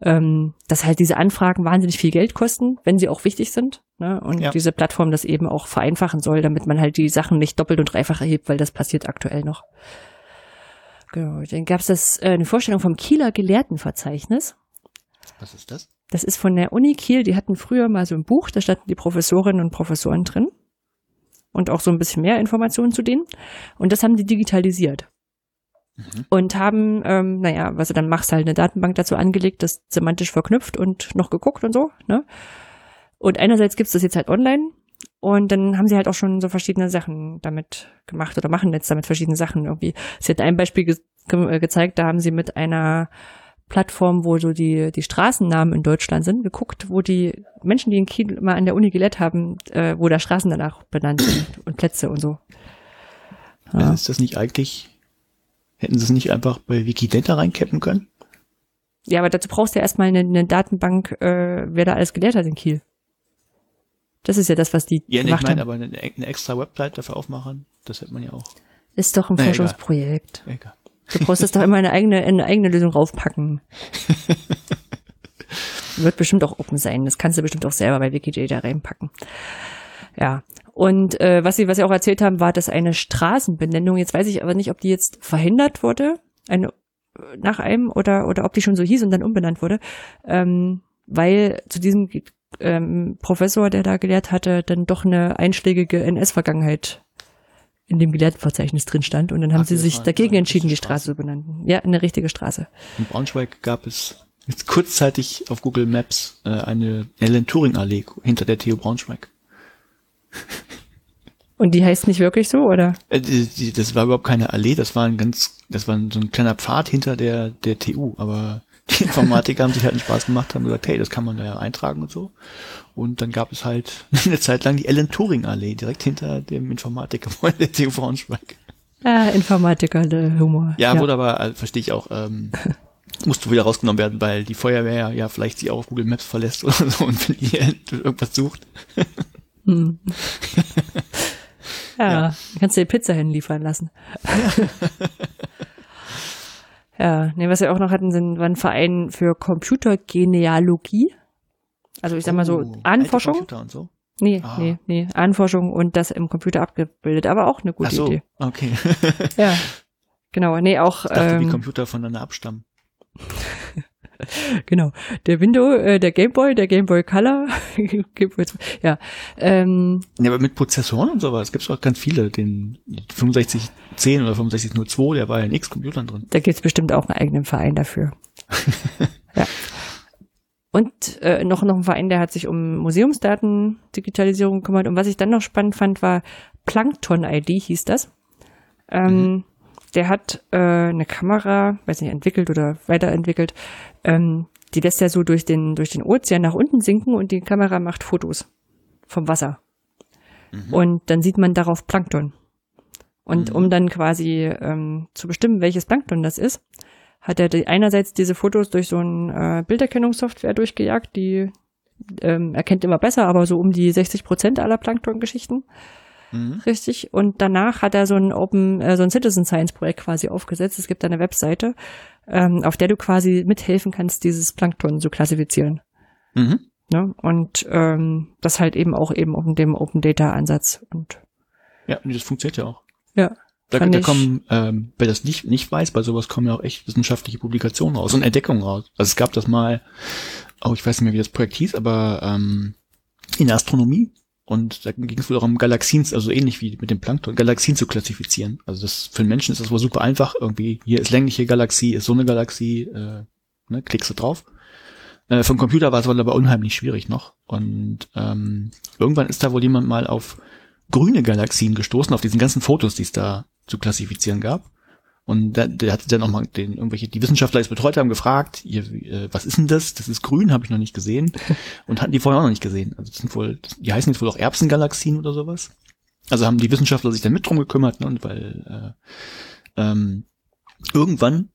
ähm, dass halt diese Anfragen wahnsinnig viel Geld kosten, wenn sie auch wichtig sind. Ne? Und Ja. diese Plattform das eben auch vereinfachen soll, damit man halt die Sachen nicht doppelt und dreifach erhebt, weil das passiert aktuell noch. Genau, dann gab es das äh, eine Vorstellung vom Kieler Gelehrtenverzeichnis. Was ist das? Das ist von der Uni Kiel. Die hatten früher mal so ein Buch, da standen die Professorinnen und Professoren drin. Und auch so ein bisschen mehr Informationen zu denen. Und das haben die digitalisiert. Mhm. Und haben, ähm, naja, was du dann machst, halt eine Datenbank dazu angelegt, das semantisch verknüpft und noch geguckt und so. Ne? Und einerseits gibt's das jetzt halt online. Und dann haben sie halt auch schon so verschiedene Sachen damit gemacht oder machen jetzt damit verschiedene Sachen irgendwie. Sie hat ein Beispiel ge ge gezeigt, da haben sie mit einer Plattform, wo so die, die Straßennamen in Deutschland sind, geguckt, wo die Menschen, die in Kiel mal an der Uni gelehrt haben, äh, wo da Straßen danach benannt sind und Plätze und so. Ja. Also ist das nicht eigentlich, hätten sie es nicht einfach bei Wikidata reincappen können? Ja, aber dazu brauchst du ja erstmal eine, eine Datenbank, äh, wer da alles gelehrt hat in Kiel. Das ist ja das, was die ja, gemacht ich meine, aber eine, eine, extra Website dafür aufmachen, das hätte man ja auch. Ist doch ein Forschungsprojekt. Egal. egal. Du brauchst das doch immer eine eigene, eine eigene Lösung raufpacken. [LAUGHS] Wird bestimmt auch open sein. Das kannst du bestimmt auch selber bei Wikidata reinpacken. Ja. Und äh, was sie, was sie auch erzählt haben, war, dass eine Straßenbenennung, jetzt weiß ich aber nicht, ob die jetzt verhindert wurde, eine nach einem oder oder ob die schon so hieß und dann umbenannt wurde, ähm, weil zu diesem ähm, Professor, der da gelehrt hatte, dann doch eine einschlägige NS-Vergangenheit in dem Gelehrtenverzeichnis drin stand. Und dann haben Ach, sie sich dagegen entschieden, die Straße zu benennen. Ja, eine richtige Straße. In Braunschweig gab es jetzt kurzzeitig auf Google Maps äh, eine Ellen Turing Allee hinter der TU Braunschweig. [LAUGHS] Und die heißt nicht wirklich so, oder? Äh, das war überhaupt keine Allee, das war ein ganz, das war so ein kleiner Pfad hinter der, der TU, aber [LAUGHS] die Informatiker haben sich halt einen Spaß gemacht, haben gesagt, hey, das kann man da ja eintragen und so. Und dann gab es halt [LAUGHS] eine Zeit lang die Ellen Turing Allee, direkt hinter dem Informatiker [LAUGHS] von der TU Braunschweig. Ah, Informatiker, der Humor. Ja, ja. wurde aber, also, verstehe ich auch, ähm, musste wieder rausgenommen werden, weil die Feuerwehr ja vielleicht sich auch auf Google Maps verlässt oder so und wenn ihr irgendwas sucht. Hm. ja, ja. kannst du dir Pizza hinliefern lassen. Ja, nee, was wir auch noch hatten, sind, war ein Verein für Computergenealogie. Also ich sag mal so, oh, Ahnenforschung. Und so? Nee, ah. nee, nee, Ahnenforschung und das im Computer abgebildet, aber auch eine gute Ach so, Idee. okay. ja, genau, nee, auch. Ich dachte, ähm, wie Computer voneinander abstammen. [LAUGHS] genau. Der Window, äh, der Gameboy, der Gameboy Color, [LAUGHS] Gameboy, ja. Ähm, ja, aber mit Prozessoren und sowas gibt's auch ganz viele. Den 6510 oder 6502, der war ja in X-Computern drin. Da gibt's bestimmt auch einen eigenen Verein dafür. [LAUGHS] ja. Und äh, noch, noch ein Verein, der hat sich um Museumsdaten-Digitalisierung gekümmert. Und was ich dann noch spannend fand, war Plankton-ID hieß das. Ähm, mhm der hat äh, eine Kamera, weiß nicht, entwickelt oder weiterentwickelt. Ähm, die lässt er so durch den, durch den Ozean nach unten sinken und die Kamera macht Fotos vom Wasser. Mhm. Und dann sieht man darauf Plankton. Und mhm. um dann quasi ähm, zu bestimmen, welches Plankton das ist, hat er die, einerseits diese Fotos durch so eine äh, Bilderkennungssoftware durchgejagt, die ähm, erkennt immer besser, aber so um die 60 Prozent aller Plankton-Geschichten. Mhm. Richtig. Und danach hat er so ein Open, äh, so ein Citizen Science Projekt quasi aufgesetzt. Es gibt eine Webseite, ähm, auf der du quasi mithelfen kannst, dieses Plankton zu klassifizieren. Mhm. Ne? Und ähm, das halt eben auch eben um dem Open Data Ansatz. Und ja, das funktioniert ja auch. Ja. Da, da kommen, ähm, wer das nicht, nicht weiß, bei sowas kommen ja auch echt wissenschaftliche Publikationen raus und Entdeckungen raus. Also es gab das mal, oh, ich weiß nicht mehr, wie das Projekt hieß, aber ähm, in der Astronomie und da ging es wohl auch um Galaxien, also ähnlich wie mit dem Plankton, Galaxien zu klassifizieren. Also das für einen Menschen ist das wohl super einfach. Irgendwie, hier ist längliche Galaxie, ist so eine Galaxie, äh, ne, klickst du drauf. Äh, vom Computer war es wohl aber unheimlich schwierig noch. Und ähm, irgendwann ist da wohl jemand mal auf grüne Galaxien gestoßen, auf diesen ganzen Fotos, die es da zu klassifizieren gab. Und der, der hatte dann auch mal den irgendwelche die Wissenschaftler, die es betreut haben, gefragt, ihr, äh, was ist denn das? Das ist grün, habe ich noch nicht gesehen [LAUGHS] und hatten die vorher auch noch nicht gesehen. Also das sind wohl, die heißen jetzt wohl auch Erbsengalaxien oder sowas. Also haben die Wissenschaftler sich dann mit drum gekümmert, ne, und weil äh, ähm, irgendwann,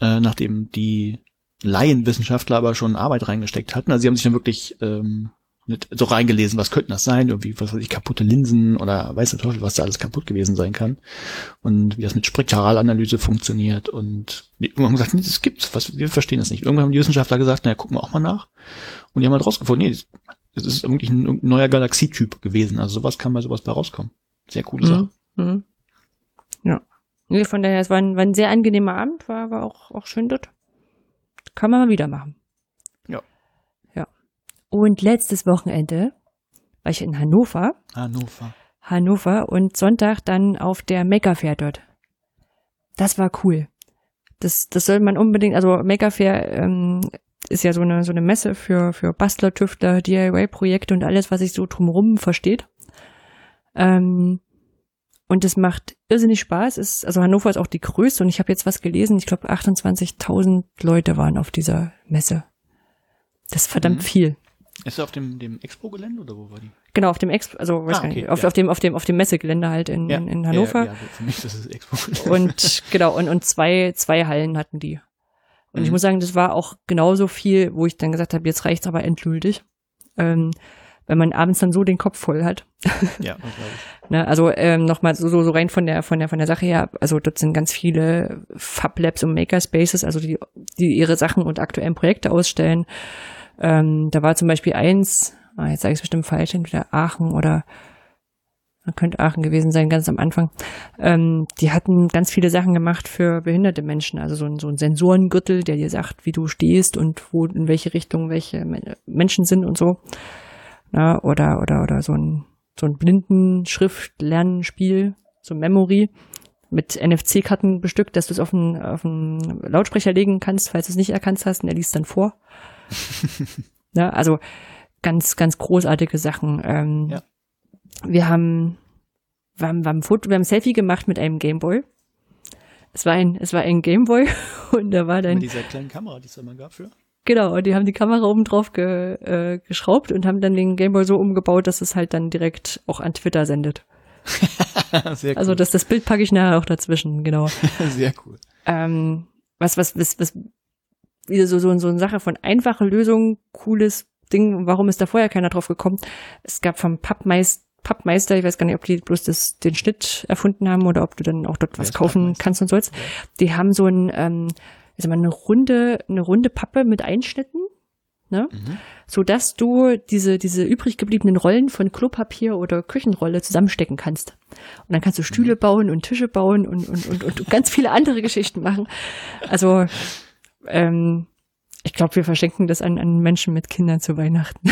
äh, nachdem die Laienwissenschaftler aber schon Arbeit reingesteckt hatten, also sie haben sich dann wirklich ähm, so reingelesen, was könnten das sein, irgendwie, was weiß ich, kaputte Linsen oder weiß der Teufel, was da alles kaputt gewesen sein kann und wie das mit Spektralanalyse funktioniert und irgendwann haben gesagt, nee, das gibt's, was, wir verstehen das nicht. Irgendwann haben die Wissenschaftler gesagt, naja, gucken wir auch mal nach und die haben halt rausgefunden, nee, das ist irgendwie ein, ein neuer Galaxietyp gewesen, also sowas kann bei sowas bei rauskommen. Sehr coole Sache. Mhm. mhm. Ja. Nee, von daher, es war ein, war ein sehr angenehmer Abend, war, war auch, auch schön dort. Kann man mal wieder machen. Und letztes Wochenende war ich in Hannover. Hannover. Hannover und Sonntag dann auf der Maker Fair dort. Das war cool. Das, das soll man unbedingt, also Maker Fair ähm, ist ja so eine, so eine Messe für, für Bastler, Tüftler, DIY-Projekte und alles, was sich so drumherum versteht. Ähm, und es macht irrsinnig Spaß. Es, also Hannover ist auch die größte und ich habe jetzt was gelesen. Ich glaube 28.000 Leute waren auf dieser Messe. Das ist verdammt mhm. viel. Ist er auf dem, dem Expo-Gelände oder wo war die? Genau, auf dem Expo, also weiß ah, okay, nicht, auf, ja. auf, dem, auf dem, auf dem Messegelände halt in, ja. in, in Hannover. Ja, ja, für mich ist es Expo. und genau, und, und zwei, zwei Hallen hatten die. Und mhm. ich muss sagen, das war auch genauso viel, wo ich dann gesagt habe, jetzt reicht's aber endgültig. Ähm, wenn man abends dann so den Kopf voll hat. [LAUGHS] Ja, ne, also ähm, nochmal so, so rein von der von der von der Sache her, also dort sind ganz viele Fab Labs und Makerspaces, also die die ihre Sachen und aktuellen Projekte ausstellen. Ähm, da war zum Beispiel eins, ah, jetzt sage ich es bestimmt falsch, entweder Aachen oder könnte Aachen gewesen sein, ganz am Anfang. Ähm, die hatten ganz viele Sachen gemacht für behinderte Menschen, also so ein, so ein Sensorengürtel, der dir sagt, wie du stehst und wo in welche Richtung welche Menschen sind und so. Na, oder oder oder so ein so ein blinden Schriftlernspiel, so Memory mit NFC-Karten bestückt, dass du es auf einen, auf einen Lautsprecher legen kannst, falls du es nicht erkannt hast, und er liest dann vor. Ja, also ganz, ganz großartige Sachen. Ähm, ja. Wir haben, wir haben, wir haben ein Foto, wir haben ein Selfie gemacht mit einem Gameboy. Es war ein, es war ein Gameboy [LAUGHS] und da war dann. Mit dieser kleinen Kamera, die es immer gab für? Genau, und die haben die Kamera oben drauf ge, äh, geschraubt und haben dann den Gameboy so umgebaut, dass es halt dann direkt auch an Twitter sendet. [LAUGHS] Sehr also cool. Also das, das Bild packe ich nachher auch dazwischen, genau. [LAUGHS] Sehr cool. Ähm, was, was, was, was wieder so, so, so eine Sache von einfache Lösung, cooles Ding, warum ist da vorher keiner drauf gekommen? Es gab vom Pappmeister, Pappmeister, ich weiß gar nicht, ob die bloß das, den Schnitt erfunden haben oder ob du dann auch dort was kaufen kannst und sollst. Die haben so ein, ähm, also mal eine runde, eine runde Pappe mit Einschnitten, ne? Mhm. So dass du diese, diese übrig gebliebenen Rollen von Klopapier oder Küchenrolle zusammenstecken kannst. Und dann kannst du Stühle mhm. bauen und Tische bauen und, und, und, und ganz viele andere Geschichten machen. Also, ähm, ich glaube, wir verschenken das an, an Menschen mit Kindern zu Weihnachten.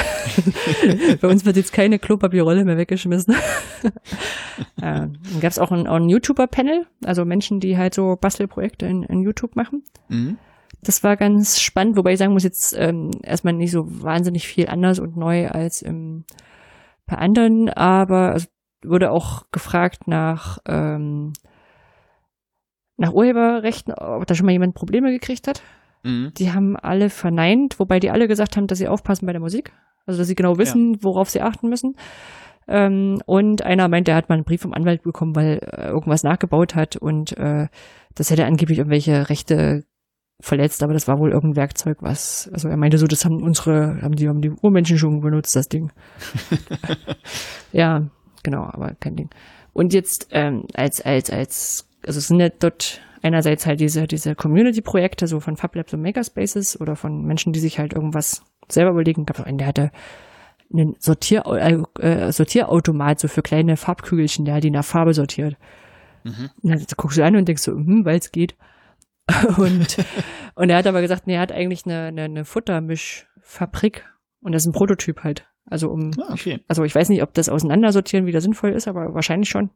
[LAUGHS] Bei uns wird jetzt keine Klopapierrolle mehr weggeschmissen. [LAUGHS] äh, dann gab es auch ein, ein YouTuber-Panel, also Menschen, die halt so Bastelprojekte in, in YouTube machen. Mhm. Das war ganz spannend, wobei ich sagen muss, jetzt ähm, erstmal nicht so wahnsinnig viel anders und neu als im, bei anderen, aber es wurde auch gefragt nach, ähm, nach Urheberrechten, ob da schon mal jemand Probleme gekriegt hat. Mhm. Die haben alle verneint, wobei die alle gesagt haben, dass sie aufpassen bei der Musik. Also, dass sie genau wissen, ja. worauf sie achten müssen. Ähm, und einer meint, der hat mal einen Brief vom Anwalt bekommen, weil äh, irgendwas nachgebaut hat und äh, das hätte angeblich irgendwelche Rechte verletzt, aber das war wohl irgendein Werkzeug, was, also er meinte so, das haben unsere, haben die, haben die Urmenschen schon benutzt, das Ding. [LAUGHS] ja, genau, aber kein Ding. Und jetzt ähm, als, als, als, also es sind ja dort einerseits halt diese, diese Community-Projekte, so von FabLabs und Makerspaces oder von Menschen, die sich halt irgendwas selber überlegen. Gab auch einen, der hatte einen Sortier, äh, äh, Sortierautomat so für kleine Farbkügelchen, der hat die nach Farbe sortiert. Mhm. Und dann guckst du an und denkst so, hm, weil es geht. [LAUGHS] und, und er hat aber gesagt, nee, er hat eigentlich eine, eine, eine Futtermischfabrik und das ist ein Prototyp halt. Also um, ah, okay. also ich weiß nicht, ob das Auseinandersortieren wieder sinnvoll ist, aber wahrscheinlich schon.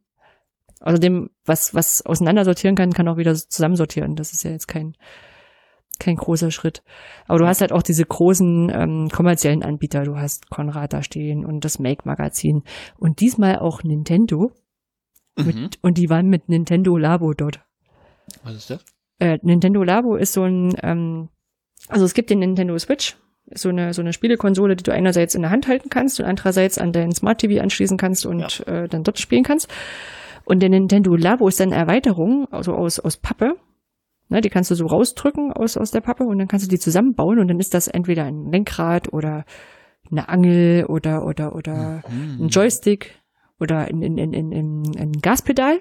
Außerdem, was, was auseinandersortieren kann, kann auch wieder zusammensortieren. Das ist ja jetzt kein, kein großer Schritt. Aber du hast halt auch diese großen ähm, kommerziellen Anbieter. Du hast Konrad da stehen und das Make-Magazin. Und diesmal auch Nintendo. Mhm. Mit, und die waren mit Nintendo Labo dort. Was ist das? Äh, Nintendo Labo ist so ein, ähm, also es gibt den Nintendo Switch, so eine, so eine Spielekonsole, die du einerseits in der Hand halten kannst und andererseits an dein Smart TV anschließen kannst und ja. äh, dann dort spielen kannst. Und der Nintendo Labo ist dann Erweiterung, also aus, aus Pappe. Ne, die kannst du so rausdrücken aus, aus der Pappe und dann kannst du die zusammenbauen und dann ist das entweder ein Lenkrad oder eine Angel oder, oder, oder mhm. ein Joystick oder ein, ein, ein, ein, ein Gaspedal.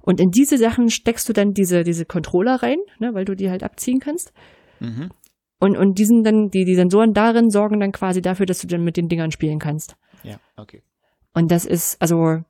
Und in diese Sachen steckst du dann diese, diese Controller rein, ne, weil du die halt abziehen kannst. Mhm. Und, und diesen dann, die, die Sensoren darin sorgen dann quasi dafür, dass du dann mit den Dingern spielen kannst. Ja, okay. Und das ist, also,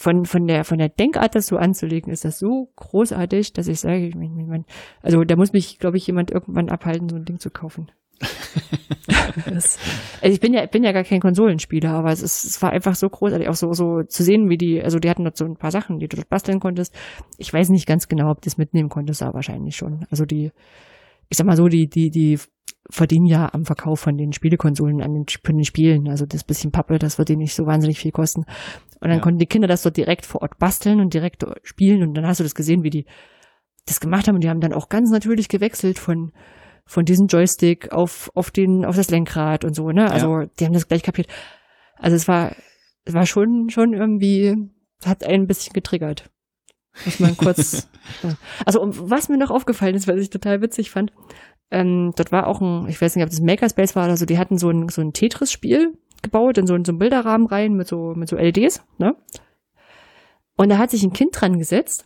von, von der, von der Denkart, das so anzulegen, ist das so großartig, dass ich sage, ich mein, also da muss mich, glaube ich, jemand irgendwann abhalten, so ein Ding zu kaufen. [LAUGHS] das, also ich bin ja, bin ja gar kein Konsolenspieler, aber es, ist, es war einfach so großartig, auch so, so zu sehen, wie die, also die hatten dort so ein paar Sachen, die du dort basteln konntest. Ich weiß nicht ganz genau, ob du das mitnehmen konntest, aber wahrscheinlich schon. Also die, ich sag mal so, die, die, die verdienen ja am Verkauf von den Spielekonsolen an den, von den Spielen. Also das bisschen Pappe, das wird denen nicht so wahnsinnig viel kosten. Und dann Ja. konnten die Kinder das dort direkt vor Ort basteln und direkt spielen und dann hast du das gesehen, wie die das gemacht haben und die haben dann auch ganz natürlich gewechselt von von diesem Joystick auf auf den auf das Lenkrad und so, ne? Also die haben das gleich kapiert. Also es war es war schon schon irgendwie hat einen ein bisschen getriggert. Muss man kurz [LAUGHS] Also um, was mir noch aufgefallen ist, was ich total witzig fand, ähm, dort war auch ein, ich weiß nicht, ob das Makerspace war oder so, die hatten so ein, so ein Tetris-Spiel gebaut in so, einen- so einen Bilderrahmen rein mit so, mit so LEDs, ne? Und da hat sich ein Kind dran gesetzt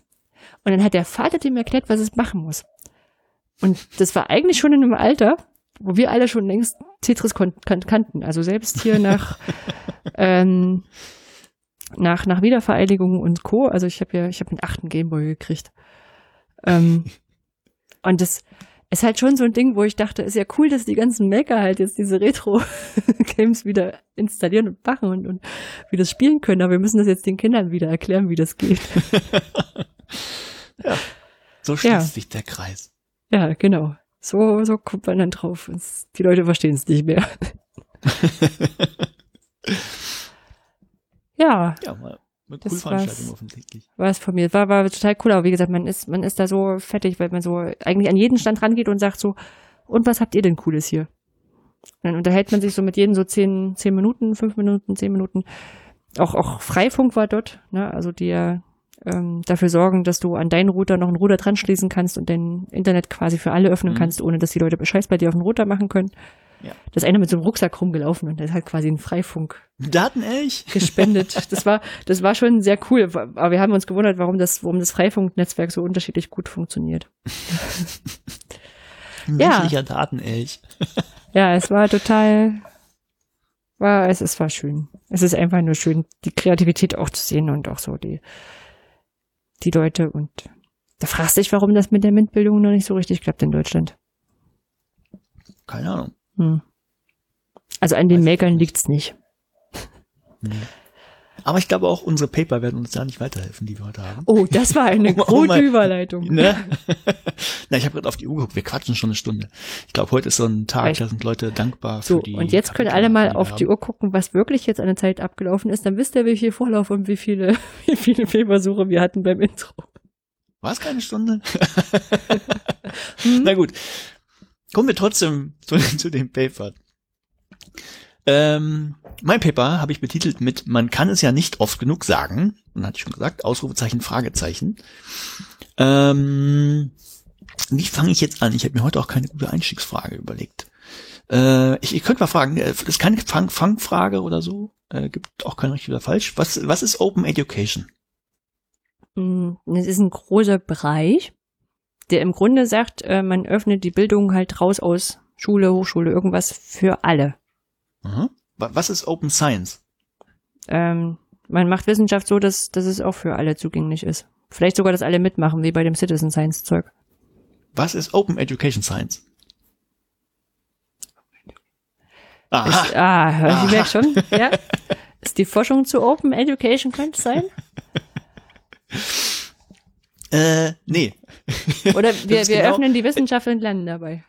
und dann hat der Vater dem erklärt, was es machen muss. Und das war eigentlich schon in einem Alter, wo wir alle schon längst Tetris kan kannten. Also selbst hier nach, [LAUGHS] ähm, nach, nach Wiedervereinigung und Co. Also ich habe ja, ich habe einen achten Gameboy gekriegt. Ähm, und das ist halt schon so ein Ding, wo ich dachte, ist ja cool, dass die ganzen Maker halt jetzt diese Retro-Games [LAUGHS] wieder installieren und machen und, und wie das spielen können. Aber wir müssen das jetzt den Kindern wieder erklären, wie das geht. [LAUGHS] So schließt Ja. sich der Kreis. Ja, genau. So, so kommt man dann drauf. Die Leute verstehen es nicht mehr. [LAUGHS] ja, Ja, mal eine Das coole Veranstaltung offensichtlich. war es von mir. War, war total cool. Aber wie gesagt, man ist, man ist da so fertig, weil man so eigentlich an jeden Stand rangeht und sagt so, und was habt ihr denn Cooles hier? Und dann unterhält man sich so mit jedem so zehn, zehn Minuten, fünf Minuten, zehn Minuten. Auch, auch Freifunk war dort, ne? Also die ja ähm, dafür sorgen, dass du an deinen Router noch einen Router dran schließen kannst und dein Internet quasi für alle öffnen Mhm. kannst, ohne dass die Leute Bescheid bei dir auf den Router machen können. Ja. Da ist einer mit so einem Rucksack rumgelaufen und der hat quasi einen Freifunk Datenelch? [LAUGHS] gespendet. Das war, das war schon sehr cool. Aber wir haben uns gewundert, warum das, warum das Freifunknetzwerk so unterschiedlich gut funktioniert. Ein Ja. menschlicher Datenelch. [LAUGHS] Ja, es war total, war, es, es war schön. Es ist einfach nur schön, die Kreativität auch zu sehen und auch so die, die Leute und da fragst du dich, warum das mit der MINT-Bildung noch nicht so richtig klappt in Deutschland. Keine Ahnung. Hm. Also an den Weiß Makern liegt's nicht. Aber ich glaube auch, unsere Paper werden uns da nicht weiterhelfen, die wir heute haben. Oh, das war eine [LAUGHS] Um- um gute mal- Überleitung. Ne? [LAUGHS] Na, ich habe gerade auf die Uhr geguckt. Wir quatschen schon eine Stunde. Ich glaube, heute ist so ein Tag, Echt? da sind Leute dankbar So, für die. und jetzt können Kapitel, alle mal wir auf die. Uhr gucken, was wirklich jetzt an der Zeit abgelaufen ist. Dann wisst ihr, wie viel Vorlauf und wie viele, [LAUGHS] wie viele Fehlversuche wir hatten beim Intro. War es keine Stunde? Hm? Na gut. Kommen wir trotzdem [LAUGHS] zu, zu dem Paper. Ähm, mein Paper habe ich betitelt mit Man kann es ja nicht oft genug sagen. Und hatte ich schon gesagt, Ausrufezeichen, Fragezeichen. Ähm, wie fange ich jetzt an? Ich habe mir heute auch keine gute Einstiegsfrage überlegt. Äh, ich, ich könnte mal fragen, äh, das ist keine Fang Fangfrage oder so. Äh, gibt auch kein richtig oder falsch. Was, was ist Open Education? Mm, Es ist ein großer Bereich, der im Grunde sagt, äh, man öffnet die Bildung halt raus aus Schule, Hochschule, irgendwas für alle. Wa- Was ist Open Science? Ähm, man macht Wissenschaft so, dass, dass es auch für alle zugänglich ist. Vielleicht sogar, dass alle mitmachen, wie bei dem Citizen Science Zeug. Was ist Open Education Science? Aha. Ist, ah, ich merke schon. Ja. [LAUGHS] Ist die Forschung zu Open Education könnte es sein? [LAUGHS] Äh, nee. [LAUGHS] Oder wir, wir genau- öffnen die Wissenschaft und lernen dabei.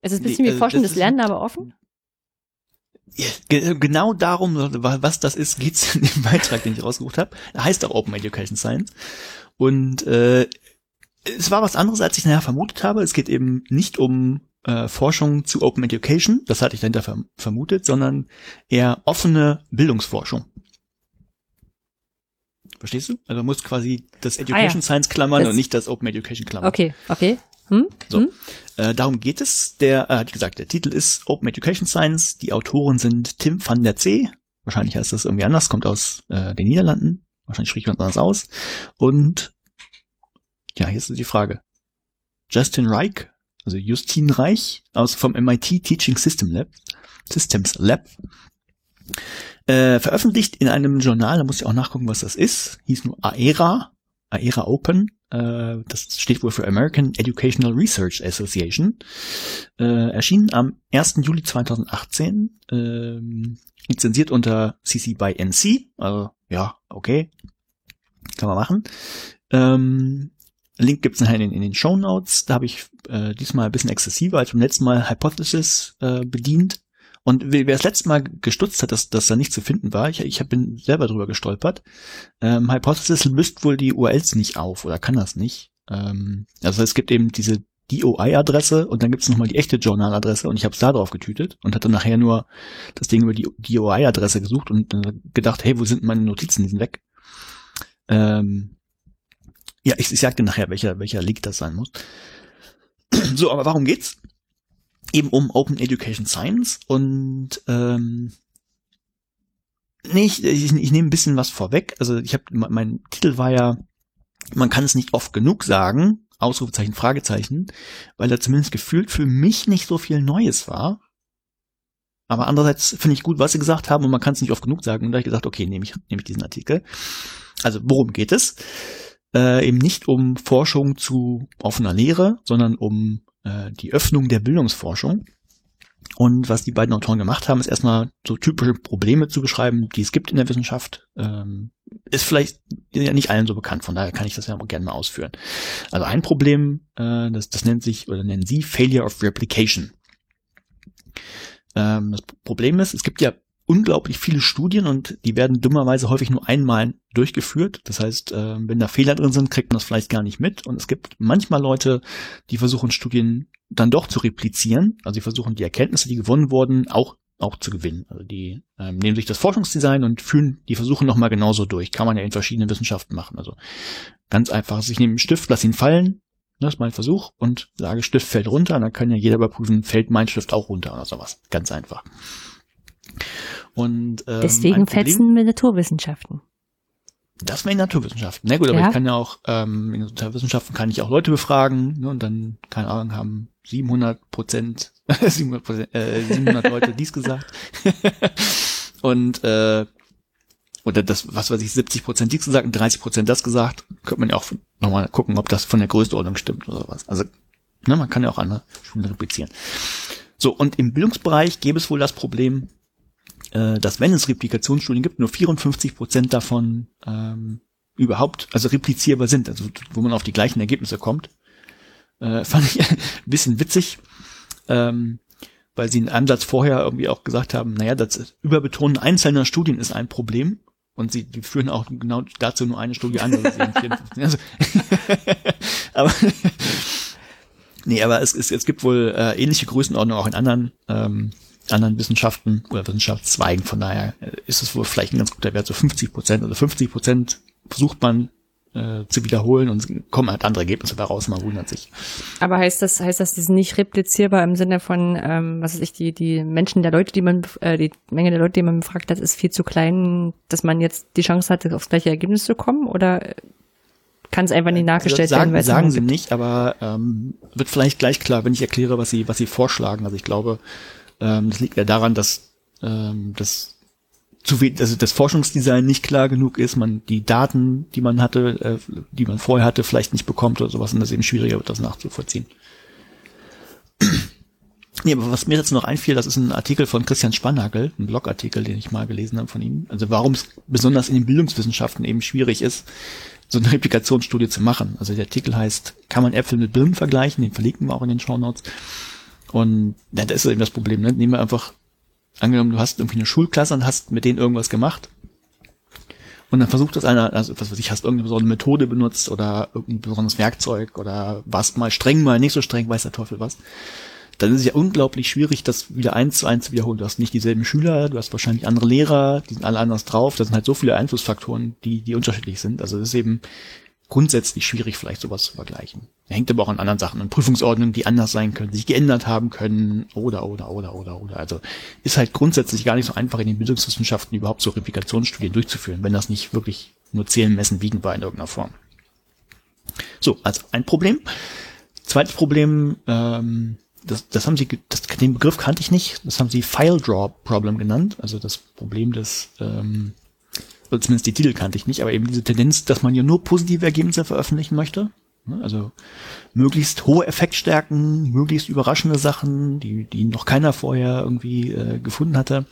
Es ist ein Nee, bisschen wie also Forschen das des ist- Lernen, aber offen. Ge genau darum, was das ist, geht's in dem Beitrag, den ich rausgesucht habe. Er heißt auch Open Education Science. Und äh, es war was anderes, als ich nachher vermutet habe. Es geht eben nicht um äh, Forschung zu Open Education, das hatte ich dahinter verm vermutet, sondern eher offene Bildungsforschung. Verstehst du? Also man muss quasi das Education Science klammern Ah Das- und nicht das Open Education klammern. Okay, okay. Hm? So. Hm? Äh, darum geht es. Der, äh, wie gesagt, der Titel ist Open Education Science. Die Autoren sind Tim van der Zee. Wahrscheinlich heißt das irgendwie anders, kommt aus äh, den Niederlanden. Wahrscheinlich spricht man es anders aus. Und ja, hier ist die Frage. Justin Reich, also Justin Reich aus vom MIT Teaching System Lab, Systems Lab, äh, veröffentlicht in einem Journal, da muss ich auch nachgucken, was das ist, hieß nur AERA, AERA Open, äh, das steht wohl für American Educational Research Association, äh, erschienen am 1. Juli 2018, ähm, lizenziert unter CC by NC, also ja, okay, kann man machen. Ähm, Link gibt's nachher in, den- in den Show Notes. Da habe ich äh, diesmal ein bisschen exzessiver als beim letzten Mal Hypothesis äh, bedient Und wer das letzte Mal gestutzt hat, dass das da nicht zu finden war, ich, ich bin selber drüber gestolpert. Ähm, Hypothesis löst wohl die URLs nicht auf oder kann das nicht. Ähm, also es gibt eben diese DOI-Adresse und dann gibt es nochmal die echte Journaladresse und ich habe es da drauf getütet und hatte nachher nur das Ding über die DOI-Adresse gesucht und äh, gedacht, hey, wo sind meine Notizen? Die sind weg. Ähm, ja, ich, ich sag dir nachher, welcher, welcher Leak das sein muss. so, aber warum geht's? Eben um Open Education Science und ähm, nee, ich, ich, nehme ein bisschen was vorweg. Also ich habe mein Titel war ja, man kann es nicht oft genug sagen, Ausrufezeichen, Fragezeichen, weil da zumindest gefühlt für mich nicht so viel Neues war. Aber andererseits finde ich gut, was sie gesagt haben und man kann es nicht oft genug sagen. Und da habe ich gesagt, okay, nehme ich, nehme ich diesen Artikel. Also worum geht es? Äh, eben nicht um Forschung zu offener Lehre, sondern um äh, die Öffnung der Bildungsforschung. Und was die beiden Autoren gemacht haben, ist erstmal so typische Probleme zu beschreiben, die es gibt in der Wissenschaft. Ähm, ist vielleicht ja nicht allen so bekannt, von daher kann ich das ja gerne mal ausführen. Also ein Problem, äh, das, das nennt sich oder nennen sie Failure of Replication. Ähm, das Problem ist, es gibt ja unglaublich viele Studien und die werden dummerweise häufig nur einmal durchgeführt. Das heißt, äh, wenn da Fehler drin sind, kriegt man das vielleicht gar nicht mit. Und es gibt manchmal Leute, die versuchen Studien dann doch zu replizieren. Also sie versuchen die Erkenntnisse, die gewonnen wurden, auch auch zu gewinnen. Also die ähm, nehmen sich das Forschungsdesign und führen die Versuche nochmal genauso durch. Kann man ja in verschiedenen Wissenschaften machen. Also ganz einfach. Ich nehme einen Stift, lass ihn fallen, das ist mein Versuch und sage, Stift fällt runter, und dann kann ja jeder überprüfen, fällt mein Stift auch runter oder sowas. Ganz einfach. Und ähm, deswegen fetzen wir Naturwissenschaften. Das wäre in Naturwissenschaften. Na gut, aber ja. ich kann ja auch, ähm, in Naturwissenschaften kann ich auch Leute befragen, ne, und dann, keine Ahnung, haben 700 Prozent, [LAUGHS] 700, Prozent, äh, 700 Leute dies gesagt. [LAUGHS] und, äh, oder das, was weiß ich, 70 Prozent dies gesagt und 30 Prozent das gesagt. Könnte man ja auch nochmal gucken, ob das von der Größenordnung stimmt oder was. Also, ne, man kann ja auch andere Schulen replizieren. So, und im Bildungsbereich gäbe es wohl das Problem, äh, dass wenn es Replikationsstudien gibt, nur 54 Prozent davon ähm, überhaupt, also replizierbar sind, also wo man auf die gleichen Ergebnisse kommt. Äh, [LAUGHS] fand ich ein bisschen witzig, ähm, weil sie einen Ansatz vorher irgendwie auch gesagt haben, naja, das Überbetonen einzelner Studien ist ein Problem. Und sie die führen auch genau dazu nur eine Studie an. Also, [LAUGHS] aber [LAUGHS] nee, aber es, es, es gibt wohl äh, ähnliche Größenordnungen auch in anderen ähm, anderen Wissenschaften oder Wissenschaftszweigen. Von daher äh, ist es wohl vielleicht ein ganz guter Wert, so 50 Prozent. Also 50 Prozent versucht man äh, zu wiederholen und kommen halt andere Ergebnisse daraus, man wundert sich. Aber heißt das, heißt das, die sind nicht replizierbar im Sinne von, ähm, was weiß ich, die, die Menschen der Leute, die man, äh, die Menge der Leute, die man befragt hat, ist viel zu klein, dass man jetzt die Chance hatte, aufs gleiche Ergebnis zu kommen? Oder kann es einfach nicht nachgestellt also sagen, werden? Sagen sie nicht, aber ähm, wird vielleicht gleich klar, wenn ich erkläre, was sie, was sie vorschlagen. Also ich glaube, ähm, das liegt ja daran, dass ähm, das zu viel, also das Forschungsdesign nicht klar genug ist, man die Daten, die man hatte, äh, die man vorher hatte, vielleicht nicht bekommt oder sowas und das eben schwieriger wird, das nachzuvollziehen. [CLEARS THROAT] Nee, aber was mir jetzt noch einfiel, das ist ein Artikel von Christian Spannagel, ein Blogartikel, den ich mal gelesen habe von ihm. Also warum es besonders in den Bildungswissenschaften eben schwierig ist, so eine Replikationsstudie zu machen. Also der Artikel heißt, kann man Äpfel mit Birnen vergleichen? Den verlinken wir auch in den Show Notes. Und ja, das ist eben das Problem. Ne? Nehmen wir einfach, angenommen, du hast irgendwie eine Schulklasse und hast mit denen irgendwas gemacht. Und dann versucht das einer, also was weiß ich, hast irgendeine besondere Methode benutzt oder irgendein besonderes Werkzeug oder warst mal streng, mal nicht so streng, weiß der Teufel was. Dann ist es ja unglaublich schwierig, das wieder eins zu eins zu wiederholen. Du hast nicht dieselben Schüler, du hast wahrscheinlich andere Lehrer, die sind alle anders drauf. Das sind halt so viele Einflussfaktoren, die, die unterschiedlich sind. Also es ist eben grundsätzlich schwierig, vielleicht sowas zu vergleichen. Hängt aber auch an anderen Sachen, an Prüfungsordnungen, die anders sein können, sich geändert haben können, oder, oder, oder, oder, oder. Also ist halt grundsätzlich gar nicht so einfach in den Bildungswissenschaften überhaupt so Replikationsstudien durchzuführen, wenn das nicht wirklich nur Zählen, Messen, Wiegen war in irgendeiner Form. So, also ein Problem. Zweites Problem, ähm, das, das haben sie, das, den Begriff kannte ich nicht, das haben sie File Draw Problem genannt, also das Problem des ähm, zumindest die Titel kannte ich nicht, aber eben diese Tendenz, dass man ja nur positive Ergebnisse veröffentlichen möchte. Ne, also möglichst hohe Effektstärken, möglichst überraschende Sachen, die, die noch keiner vorher irgendwie äh, gefunden hatte.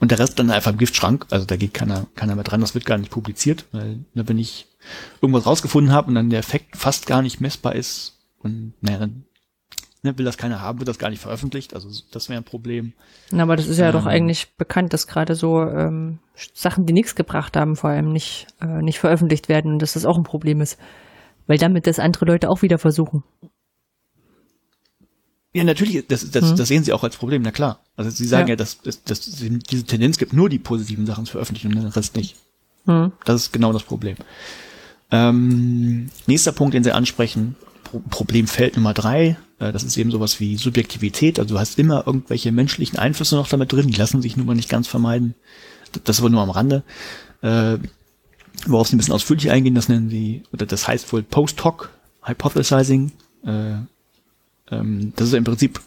Und der Rest dann einfach im Giftschrank. Also da geht keiner, keiner mehr dran, das wird gar nicht publiziert, weil ne, wenn ich irgendwas rausgefunden habe und dann der Effekt fast gar nicht messbar ist, und naja, dann Ne, will das keiner haben, wird das gar nicht veröffentlicht. Also das wäre ein Problem. Na, aber das ist ja ähm, doch eigentlich bekannt, dass gerade so ähm, Sachen, die nichts gebracht haben, vor allem nicht, äh, nicht veröffentlicht werden und dass das auch ein Problem ist. Weil damit das andere Leute auch wieder versuchen. Ja, natürlich, das, das, mhm. das sehen sie auch als Problem, na klar. Also sie sagen ja, ja dass, dass, dass diese Tendenz gibt, nur die positiven Sachen zu veröffentlichen und den Rest nicht. Mhm. Das ist genau das Problem. Ähm, nächster Punkt, den sie ansprechen, Pro Problemfeld Nummer drei, das ist eben sowas wie Subjektivität. Also du hast immer irgendwelche menschlichen Einflüsse noch damit drin, die lassen sich nun mal nicht ganz vermeiden. Das aber nur am Rande. Äh, worauf sie ein bisschen ausführlich eingehen, das nennen sie, oder das heißt wohl Post-Hoc Hypothesizing. Äh, ähm, das ist im Prinzip,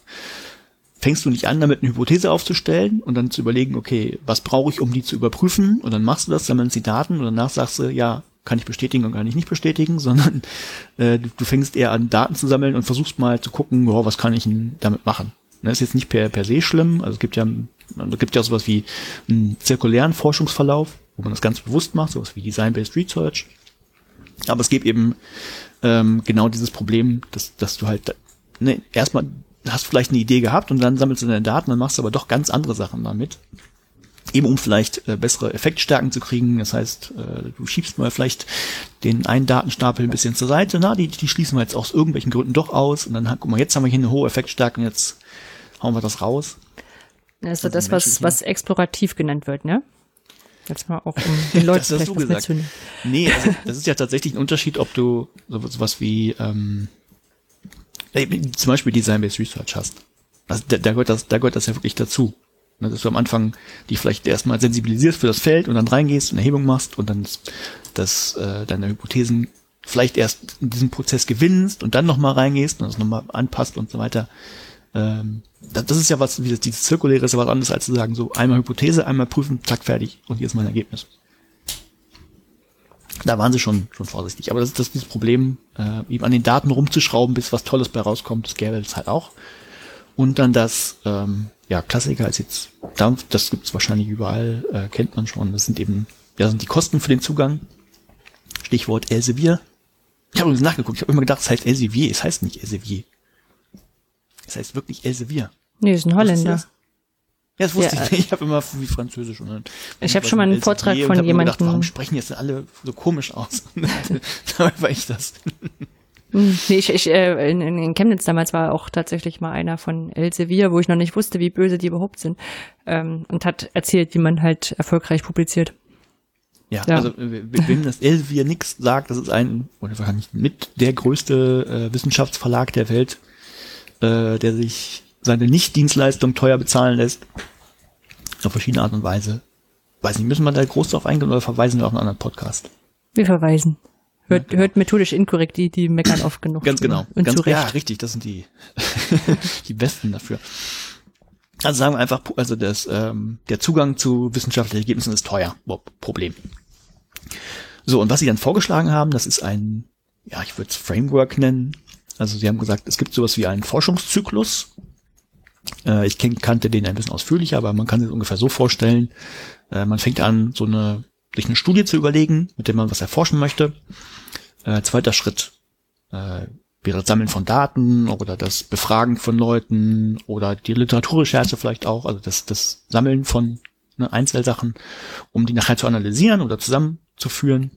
fängst du nicht an, damit eine Hypothese aufzustellen und dann zu überlegen, okay, was brauche ich, um die zu überprüfen? Und dann machst du das, sammelst die Daten und danach sagst du, ja, kann ich bestätigen und kann ich nicht bestätigen, [LAUGHS] sondern äh, du, du, fängst eher an, Daten zu sammeln und versuchst mal zu gucken, oh, was kann ich denn damit machen. Das ne, ist jetzt nicht per, per se schlimm, also es gibt ja, es gibt ja sowas wie einen zirkulären Forschungsverlauf, wo man das ganz bewusst macht, sowas wie Design-Based Research. Aber es gibt eben ähm, genau dieses Problem, dass, dass du halt ne, erstmal hast vielleicht eine Idee gehabt und dann sammelst du deine Daten, dann machst du aber doch ganz andere Sachen damit eben um vielleicht äh, bessere Effektstärken zu kriegen. Das heißt, äh, du schiebst mal vielleicht den einen Datenstapel ein bisschen zur Seite. Na, die, die schließen wir jetzt aus irgendwelchen Gründen doch aus. Und dann, guck mal, jetzt haben wir hier eine hohe Effektstärke und jetzt hauen wir das raus. Also das, das was, was explorativ genannt wird, ne? Jetzt mal auch um den [LAUGHS] Leuten das hast du gesagt. Nee, also [LAUGHS] das ist ja tatsächlich ein Unterschied, ob du sowas wie ähm, zum Beispiel Design-Based Research hast. Also da, da, gehört das, da gehört das ja wirklich dazu. Ne, dass du am Anfang dich vielleicht erstmal sensibilisierst für das Feld und dann reingehst, eine Erhebung machst und dann das, äh, deine Hypothesen vielleicht erst in diesem Prozess gewinnst und dann nochmal reingehst und das nochmal anpasst und so weiter. Ähm, das, das ist ja was, wie das, dieses Zirkuläre ist ja was anderes als zu sagen, so einmal Hypothese, einmal prüfen, zack, fertig und hier ist mein Ergebnis. Da waren sie schon, schon vorsichtig. Aber das ist das dieses Problem, äh, eben an den Daten rumzuschrauben, bis was Tolles bei rauskommt, das gäbe es halt auch. Und dann das, ähm, ja, Klassiker ist jetzt, das gibt's wahrscheinlich überall, äh, kennt man schon. Das sind eben, ja, sind die Kosten für den Zugang. Stichwort Elsevier. Ich habe übrigens nachgeguckt, ich habe immer gedacht, es heißt Elsevier, es heißt nicht Elsevier. Es heißt wirklich Elsevier. Nee, ist ein Holländer. Ja, das wusste ja, ich nicht. Ich habe immer wie Französisch. Und ich habe schon mal einen Vortrag von jemandem. Gedacht, warum sprechen jetzt alle so komisch aus? [LAUGHS] Dabei war ich das. Nee, [LAUGHS] ich, ich äh, in, in Chemnitz damals war auch tatsächlich mal einer von Elsevier, wo ich noch nicht wusste, wie böse die überhaupt sind, ähm, und hat erzählt, wie man halt erfolgreich publiziert. Ja, ja. also wenn das Elsevier nix sagt, das ist ein, oder wahrscheinlich mit der größte äh, Wissenschaftsverlag der Welt, äh, der sich seine Nichtdienstleistung teuer bezahlen lässt. Auf verschiedene Art und Weise. Weiß nicht, müssen wir da groß drauf eingehen oder verweisen wir auf einen anderen Podcast? Wir verweisen. Hört, hört methodisch inkorrekt, die, die meckern oft genug. Ganz genau. Und Ganz, Ja, richtig, das sind die, [LAUGHS] die Besten dafür. Also sagen wir einfach, also das, ähm, der Zugang zu wissenschaftlichen Ergebnissen ist teuer. Problem. So, und was sie dann vorgeschlagen haben, das ist ein, ja, ich würde es Framework nennen. Also sie haben gesagt, es gibt sowas wie einen Forschungszyklus. Äh, ich kannte den ein bisschen ausführlicher, aber man kann sich ungefähr so vorstellen. Äh, man fängt an, so eine, sich eine Studie zu überlegen, mit der man was erforschen möchte. Äh, zweiter Schritt äh, wäre das Sammeln von Daten oder das Befragen von Leuten oder die Literaturrecherche vielleicht auch, also das, das Sammeln von ne, Einzelsachen, um die nachher zu analysieren oder zusammenzuführen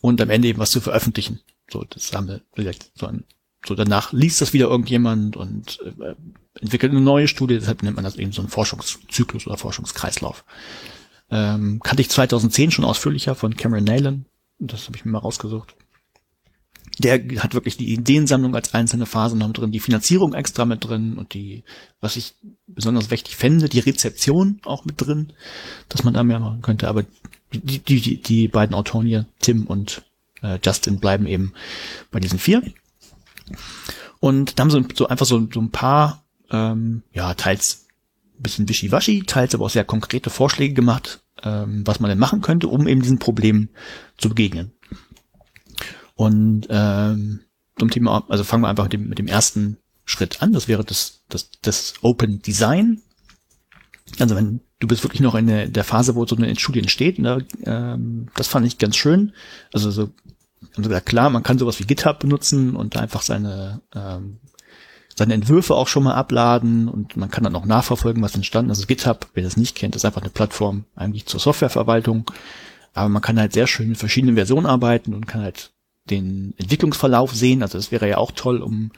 und am Ende eben was zu veröffentlichen. So, das vielleicht so, ein, so danach liest das wieder irgendjemand und äh, entwickelt eine neue Studie, deshalb nennt man das eben so einen Forschungszyklus oder Forschungskreislauf. Ähm, kannte ich 2010 schon ausführlicher von Cameron Nayland, das habe ich mir mal rausgesucht. Der hat wirklich die Ideensammlung als einzelne Phase noch mit drin, die Finanzierung extra mit drin und die, was ich besonders wichtig fände, die Rezeption auch mit drin, dass man da mehr machen könnte. Aber die, die, die, beiden Autoren hier, Tim und äh, Justin, bleiben eben bei diesen vier. Und da haben sie so einfach so, so ein paar, ähm, ja, teils bisschen wischiwaschi, teils aber auch sehr konkrete Vorschläge gemacht, ähm, was man denn machen könnte, um eben diesen Problem zu begegnen. Und ähm, zum Thema, also fangen wir einfach mit dem, mit dem ersten Schritt an. Das wäre das, das, das Open Design. Also wenn du bist wirklich noch in der, der Phase, wo so eine Studie entsteht, ne, ähm, das fand ich ganz schön. Also so, haben sie gesagt, klar, man kann sowas wie GitHub benutzen und einfach seine ähm, seine Entwürfe auch schon mal abladen und man kann dann auch nachverfolgen, was entstanden ist. Also GitHub, wer das nicht kennt, ist einfach eine Plattform eigentlich zur Softwareverwaltung. Aber man kann halt sehr schön mit verschiedenen Versionen arbeiten und kann halt den Entwicklungsverlauf sehen. Also das wäre ja auch toll, um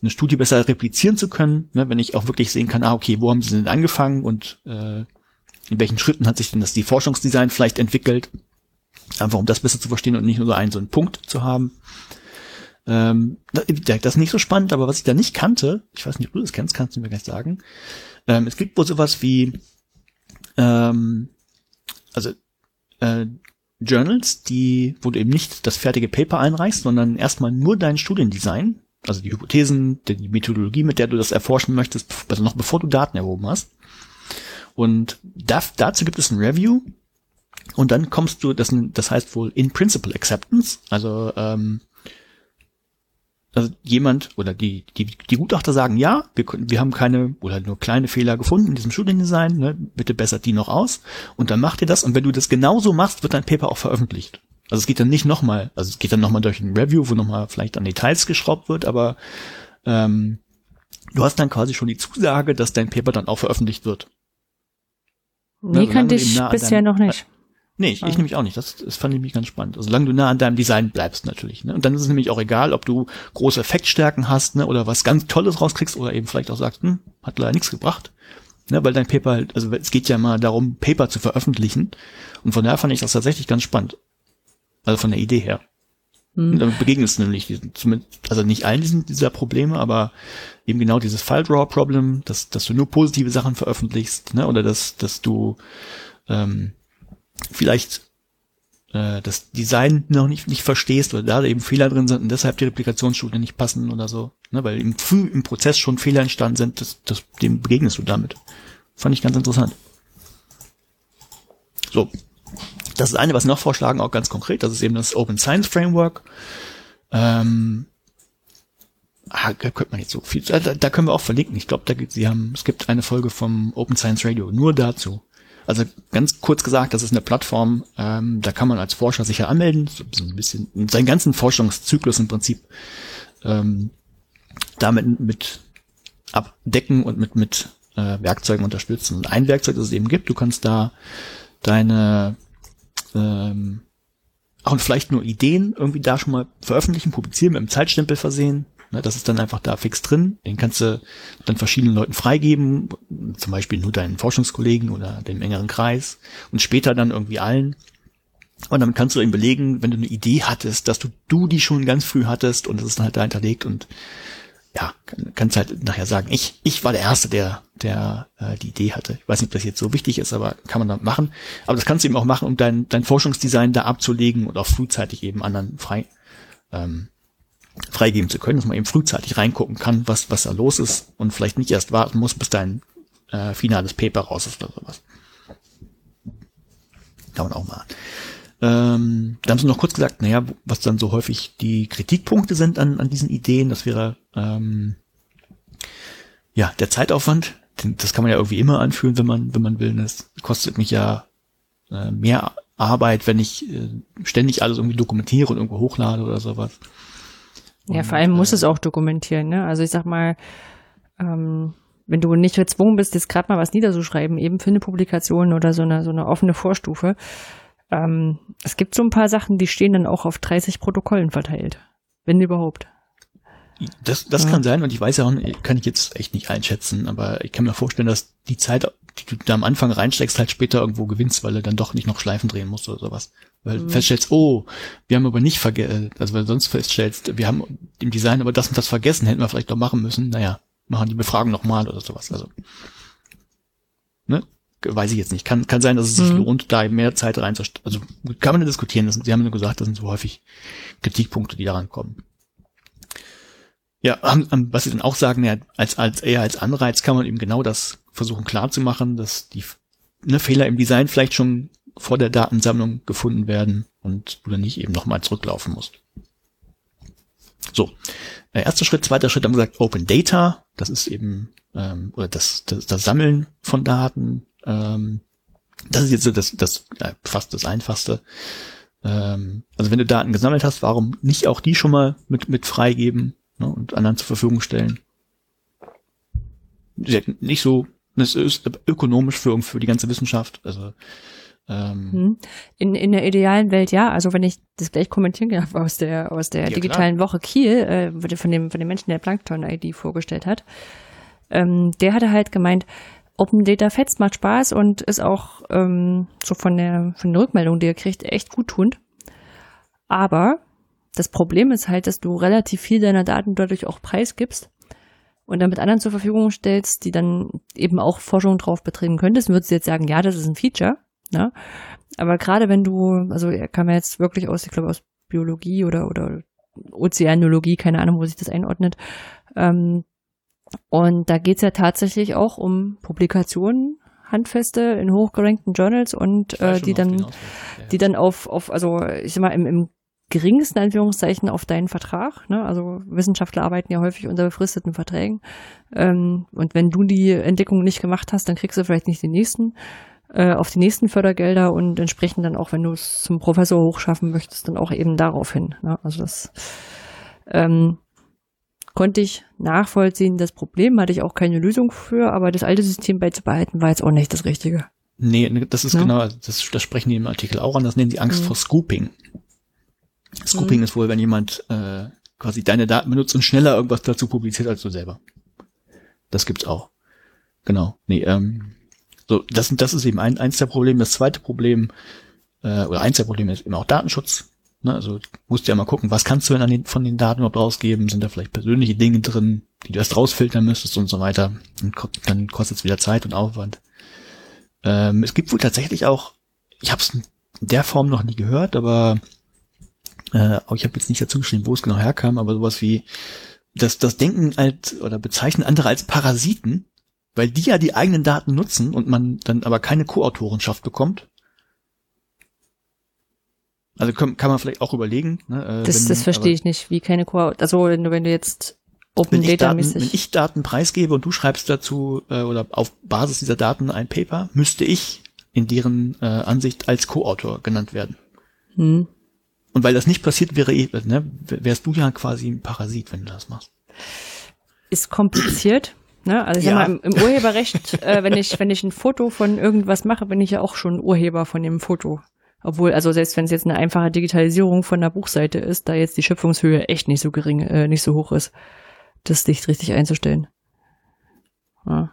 eine Studie besser replizieren zu können, ne, wenn ich auch wirklich sehen kann, ah, okay, wo haben sie denn angefangen und äh, in welchen Schritten hat sich denn das die Forschungsdesign vielleicht entwickelt. Einfach um das besser zu verstehen und nicht nur so einen so einen Punkt zu haben. Ähm, das ist nicht so spannend, aber was ich da nicht kannte, ich weiß nicht, ob du das kennst, kannst du mir gleich sagen. Ähm, es gibt wohl sowas wie, ähm, also äh, Journals, die, wo du eben nicht das fertige Paper einreichst, sondern erstmal nur dein Studiendesign, also die Hypothesen, die Methodologie, mit der du das erforschen möchtest, also noch bevor du Daten erhoben hast. Und da, dazu gibt es ein Review und dann kommst du, das, das heißt wohl in Principle Acceptance, also ähm, also jemand oder die, die, die Gutachter sagen, ja, wir, wir haben keine oder nur kleine Fehler gefunden in diesem Studiendesign, ne, bitte bessert die noch aus und dann macht ihr das und wenn du das genauso machst, wird dein Paper auch veröffentlicht. Also es geht dann nicht nochmal, also es geht dann nochmal durch ein Review, wo nochmal vielleicht an Details geschraubt wird, aber ähm, du hast dann quasi schon die Zusage, dass dein Paper dann auch veröffentlicht wird. Nee, ne, kannte ich bisher noch nicht. Nee, ich, ich nämlich auch nicht. Das, das fand ich mich ganz spannend. Also, solange du nah an deinem Design bleibst natürlich. Ne? Und dann ist es nämlich auch egal, ob du große Effektstärken hast ne? oder was ganz Tolles rauskriegst oder eben vielleicht auch sagst, hm, hat leider nichts gebracht. Ne? Weil dein Paper halt, also es geht ja mal darum, Paper zu veröffentlichen. Und von daher fand ich das tatsächlich ganz spannend. Also von der Idee her. Hm. Und damit begegnest du nämlich, diesen, also nicht allen diesen, dieser Probleme, aber eben genau dieses File-Draw-Problem, dass, dass du nur positive Sachen veröffentlichst, ne? oder dass, dass du ähm, vielleicht äh, das Design noch nicht, nicht verstehst oder da eben Fehler drin sind und deshalb die Replikationsstudien nicht passen oder so. Ne, weil im, im Prozess schon Fehler entstanden sind, das, das, dem begegnest du damit. Fand ich ganz interessant. So. Das ist eine, was noch vorschlagen, auch ganz konkret, das ist eben das Open Science Framework. Ähm, ah, da könnte man jetzt so viel, da, da können wir auch verlinken. Ich glaube, da gibt, sie haben, es gibt eine Folge vom Open Science Radio nur dazu. Also ganz kurz gesagt, das ist eine Plattform, ähm, da kann man als Forscher sicher anmelden, so ein bisschen seinen ganzen Forschungszyklus im Prinzip ähm, damit mit abdecken und mit mit äh, Werkzeugen unterstützen. Und ein Werkzeug, das es eben gibt, du kannst da deine ähm, auch vielleicht nur Ideen irgendwie da schon mal veröffentlichen, publizieren, mit einem Zeitstempel versehen, Ne, das ist dann einfach da fix drin. Den kannst du dann verschiedenen Leuten freigeben, zum Beispiel nur deinen Forschungskollegen oder dem engeren Kreis und später dann irgendwie allen. Und damit kannst du eben belegen, wenn du eine Idee hattest, dass du, du die schon ganz früh hattest und das ist dann halt da hinterlegt und ja, kannst halt nachher sagen, ich, ich war der Erste, der, der äh, die Idee hatte. Ich weiß nicht, ob das jetzt so wichtig ist, aber kann man dann machen. Aber das kannst du eben auch machen, um dein, dein Forschungsdesign da abzulegen und auch frühzeitig eben anderen frei ähm, freigeben zu können, dass man eben frühzeitig reingucken kann, was, was da los ist und vielleicht nicht erst warten muss, bis dein äh, finales Paper raus ist oder sowas. Kann man auch mal. Ähm, da haben sie noch kurz gesagt, naja, was dann so häufig die Kritikpunkte sind an, an diesen Ideen, das wäre ähm, ja der Zeitaufwand. Das kann man ja irgendwie immer anführen, wenn man, wenn man will. Das kostet mich ja äh, mehr Arbeit, wenn ich äh, ständig alles irgendwie dokumentiere und irgendwo hochlade oder sowas. Ja, vor allem muss äh, es auch dokumentieren. Ne? Also ich sag mal, ähm, wenn du nicht gezwungen bist, jetzt gerade mal was niederzuschreiben, eben für eine Publikation oder so eine, so eine offene Vorstufe, ähm, es gibt so ein paar Sachen, die stehen dann auch auf 30 Protokollen verteilt. Wenn überhaupt. Das, das ja. kann sein und ich weiß ja auch, kann ich jetzt echt nicht einschätzen, aber ich kann mir vorstellen, dass die Zeit, die du da am Anfang reinsteckst, halt später irgendwo gewinnst, weil du dann doch nicht noch Schleifen drehen musst oder sowas. Weil mhm. feststellst, oh, wir haben aber nicht vergessen, also weil sonst feststellst, wir haben im Design aber das und das vergessen, hätten wir vielleicht doch machen müssen. Naja, machen die Befragung nochmal oder sowas. Also, ne? Weiß ich jetzt nicht. Kann, kann sein, dass es sich mhm. lohnt, da mehr Zeit reinzustellen. Also kann man diskutieren. Das, sie haben nur gesagt, das sind so häufig Kritikpunkte, die daran kommen. Ja, was sie dann auch sagen, ja, als, als eher als Anreiz kann man eben genau das versuchen klarzumachen, dass die ne, Fehler im Design vielleicht schon vor der Datensammlung gefunden werden und du dann nicht eben nochmal zurücklaufen musst. So, äh, erster Schritt, zweiter Schritt haben wir gesagt Open Data, das ist eben ähm, oder das, das, das Sammeln von Daten. Ähm, das ist jetzt so das, das ja, fast das Einfachste. Ähm, also wenn du Daten gesammelt hast, warum nicht auch die schon mal mit, mit freigeben ne, und anderen zur Verfügung stellen? nicht so, das ist ökonomisch für, für die ganze Wissenschaft. Also ähm, Hm. In, in der idealen Welt ja. Also wenn ich das gleich kommentieren darf aus der aus der Ja, digitalen Woche Kiel, äh, von dem von dem Menschen, der Plankton-ID vorgestellt hat, ähm, der hatte halt gemeint, Open Data Fetz macht Spaß und ist auch ähm, so von der von der Rückmeldung, die er kriegt, echt gut tun. Aber das Problem ist halt, dass du relativ viel deiner Daten dadurch auch preisgibst und damit anderen zur Verfügung stellst, die dann eben auch Forschung drauf betreiben könntest, würdest du jetzt sagen, ja, das ist ein Feature. Ne? Aber gerade wenn du, also er kam ja jetzt wirklich aus, ich glaube aus Biologie oder oder Ozeanologie, keine Ahnung, wo sich das einordnet. Ähm, und da geht's ja tatsächlich auch um Publikationen, handfeste in hochgerankten Journals und äh, die dann, die dann auf, auf, also ich sag mal, im, im geringsten Anführungszeichen auf deinen Vertrag. Ne? Also Wissenschaftler arbeiten ja häufig unter befristeten Verträgen. Ähm, und wenn du die Entdeckung nicht gemacht hast, dann kriegst du vielleicht nicht die nächsten äh, auf die nächsten Fördergelder und entsprechend dann auch, wenn du es zum Professor hochschaffen möchtest, dann auch eben darauf hin. Ne? Also das ähm, konnte ich nachvollziehen. Das Problem hatte ich auch keine Lösung für, aber das alte System beizubehalten war jetzt auch nicht das Richtige. Nee, ne, das ist Ja. genau, das, das sprechen die im Artikel auch an, das nennen sie Angst Mhm. vor Scooping. Scooping Mhm. ist wohl, wenn jemand äh, quasi deine Daten benutzt und schneller irgendwas dazu publiziert als du selber. Das gibt's auch. Genau. Nee, ähm, so, das, das ist eben ein, eins der Probleme. Das zweite Problem, äh, oder eins der Probleme ist eben auch Datenschutz. Ne, also du musst ja mal gucken, was kannst du denn an den, von den Daten überhaupt rausgeben? Sind da vielleicht persönliche Dinge drin, die du erst rausfiltern müsstest und so weiter? Und dann kostet es wieder Zeit und Aufwand. Ähm, es gibt wohl tatsächlich auch, ich habe es in der Form noch nie gehört, aber äh, auch ich habe jetzt nicht dazu geschrieben, wo es genau herkam, aber sowas wie das, das Denken als oder bezeichnen andere als Parasiten, weil die ja die eigenen Daten nutzen und man dann aber keine Co-Autorenschaft bekommt. Also kann, kann man vielleicht auch überlegen. Ne, äh, Das, wenn- das verstehe ich nicht, wie keine Co Also wenn du, wenn du jetzt Open Wenn Data Daten, wenn mäßig. ich Daten preisgebe und du schreibst dazu äh, oder auf Basis dieser Daten ein Paper, müsste ich in deren äh, Ansicht als Co-Autor genannt werden. Hm. Und weil das nicht passiert wäre, eh, ne, wärst du ja quasi ein Parasit, wenn du das machst. ist kompliziert. Ne? Also ich Ja. sag mal, im, im Urheberrecht, [LAUGHS] äh, wenn ich, wenn ich ein Foto von irgendwas mache, bin ich ja auch schon Urheber von dem Foto. Obwohl, also selbst wenn es jetzt eine einfache Digitalisierung von der Buchseite ist, da jetzt die Schöpfungshöhe echt nicht so gering, äh, nicht so hoch ist, das nicht richtig einzustellen. Ja.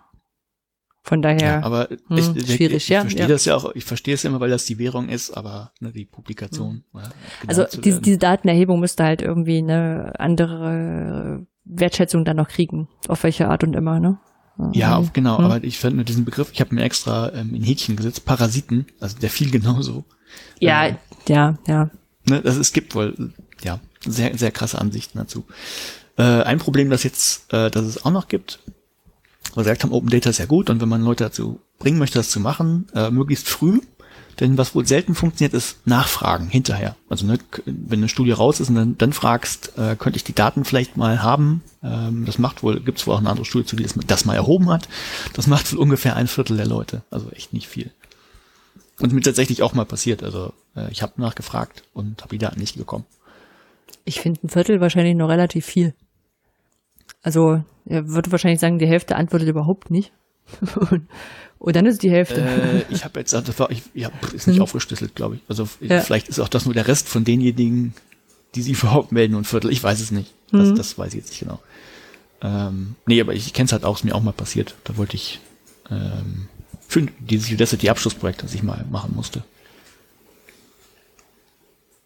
Von daher, aber hm, ich, ich, schwierig, ich, ja, verstehe ja. das ja auch, ich verstehe es ja immer, weil das die Währung ist, aber ne, die Publikation. ja, genannt also diese, diese Datenerhebung müsste halt irgendwie eine andere Wertschätzung dann noch kriegen. Auf welche Art und immer, ne? Ja, auf, genau, Hm. aber ich fand nur diesen Begriff, ich habe mir extra ähm, in Häkchen gesetzt, Parasiten, also der fiel [LAUGHS] genauso. Ja, Äh, ja, ja. Ne, das, es gibt wohl, ja, sehr, sehr krasse Ansichten dazu. Äh, ein Problem, das jetzt, äh, das es auch noch gibt, wir gesagt haben, Open Data ist ja gut und wenn man Leute dazu bringen möchte, das zu machen, äh, möglichst früh, denn was wohl selten funktioniert, ist Nachfragen hinterher. Also ne, wenn eine Studie raus ist und dann, dann fragst, äh, könnte ich die Daten vielleicht mal haben, ähm, das macht wohl, gibt es wohl auch eine andere Studie zu, die das, das mal erhoben hat, das macht wohl ungefähr ein Viertel der Leute, also echt nicht viel. Und mir tatsächlich auch mal passiert, also äh, ich habe nachgefragt und habe die Daten nicht bekommen. Ich finde ein Viertel wahrscheinlich noch relativ viel. Also, er würde wahrscheinlich sagen, die Hälfte antwortet überhaupt nicht. [LAUGHS] und, und dann ist die Hälfte. Äh, ich habe jetzt, das war, ich, ja, ist nicht Hm. aufgeschlüsselt, glaube ich. Also Ja. vielleicht ist auch das nur der Rest von denjenigen, die sich [LAUGHS] überhaupt melden und Viertel. Ich weiß es nicht. Das, Mhm. das weiß ich jetzt nicht genau. Ähm, nee, aber ich kenne es halt auch, ist mir auch mal passiert. Da wollte ich ähm, für dieses Udacity Abschlussprojekt, das ich mal machen musste.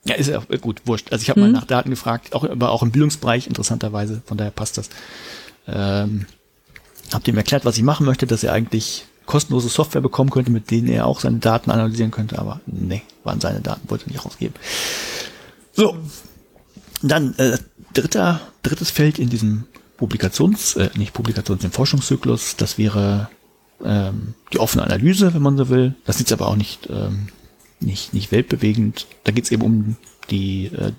Ja, ist ja äh, gut, wurscht. Also ich habe mal Mhm. nach Daten gefragt, auch, aber auch im Bildungsbereich, interessanterweise, von daher passt das. Ähm, hab dem erklärt, was ich machen möchte, dass er eigentlich kostenlose Software bekommen könnte, mit denen er auch seine Daten analysieren könnte, aber nee, waren seine Daten, wollte er nicht rausgeben. So, dann äh, dritter, drittes Feld in diesem Publikations, äh, nicht Publikations, im Forschungszyklus, das wäre ähm, die offene Analyse, wenn man so will. Das jetzt aber auch nicht, ähm, nicht, nicht weltbewegend. Da geht es eben um die, äh,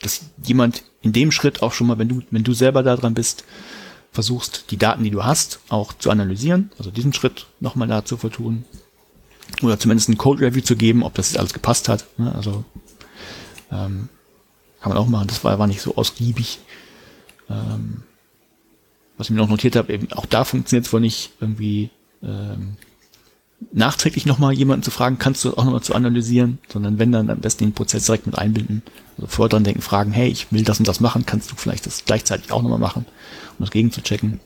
dass jemand in dem Schritt auch schon mal, wenn du, wenn du selber da dran bist, versuchst, die Daten, die du hast, auch zu analysieren, also diesen Schritt nochmal da zu vertun. Oder zumindest ein Code-Review zu geben, ob das alles gepasst hat. Ne? Also ähm, kann man auch machen. Das war, war nicht so ausgiebig. Ähm, was ich mir noch notiert habe, eben auch da funktioniert es wohl nicht irgendwie ähm, nachträglich nochmal jemanden zu fragen, kannst du auch nochmal zu analysieren, sondern wenn dann am besten den Prozess direkt mit einbinden. Also vorher dran denken, fragen, hey, ich will das und das machen, kannst du vielleicht das gleichzeitig auch nochmal machen, um das gegen zu checken.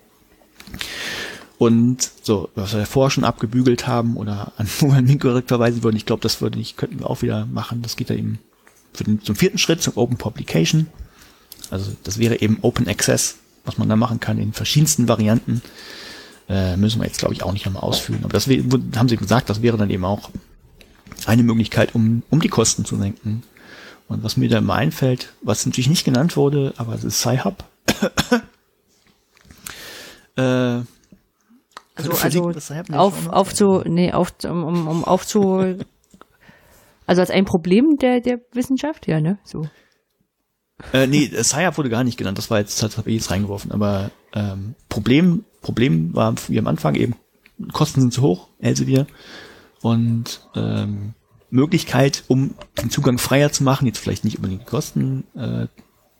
Und so, was wir vorher schon abgebügelt haben oder an [LAUGHS] Link direkt verweisen würden, ich glaube, das würde ich, könnten wir auch wieder machen. Das geht da eben für den, zum vierten Schritt, zum Open Publication. Also das wäre eben Open Access, was man da machen kann in verschiedensten Varianten. Äh, müssen wir jetzt, glaube ich, auch nicht nochmal ausführen. Aber das haben sie gesagt, das wäre dann eben auch eine Möglichkeit, um, um die Kosten zu senken. Und was mir da immer einfällt, was natürlich nicht genannt wurde, aber es ist Sci-Hub. äh, also, also auf, auf zu, nee, auf, um, um, um aufzu, [LAUGHS] also als ein Problem der, der Wissenschaft, ja, ne, so. Äh, nee, Sci-Hub wurde gar nicht genannt, das war jetzt, das habe ich jetzt reingeworfen, aber ähm, Problem, Problem war wie am Anfang eben, Kosten sind zu hoch, Elsevier, und ähm, Möglichkeit, um den Zugang freier zu machen, jetzt vielleicht nicht unbedingt die Kosten äh,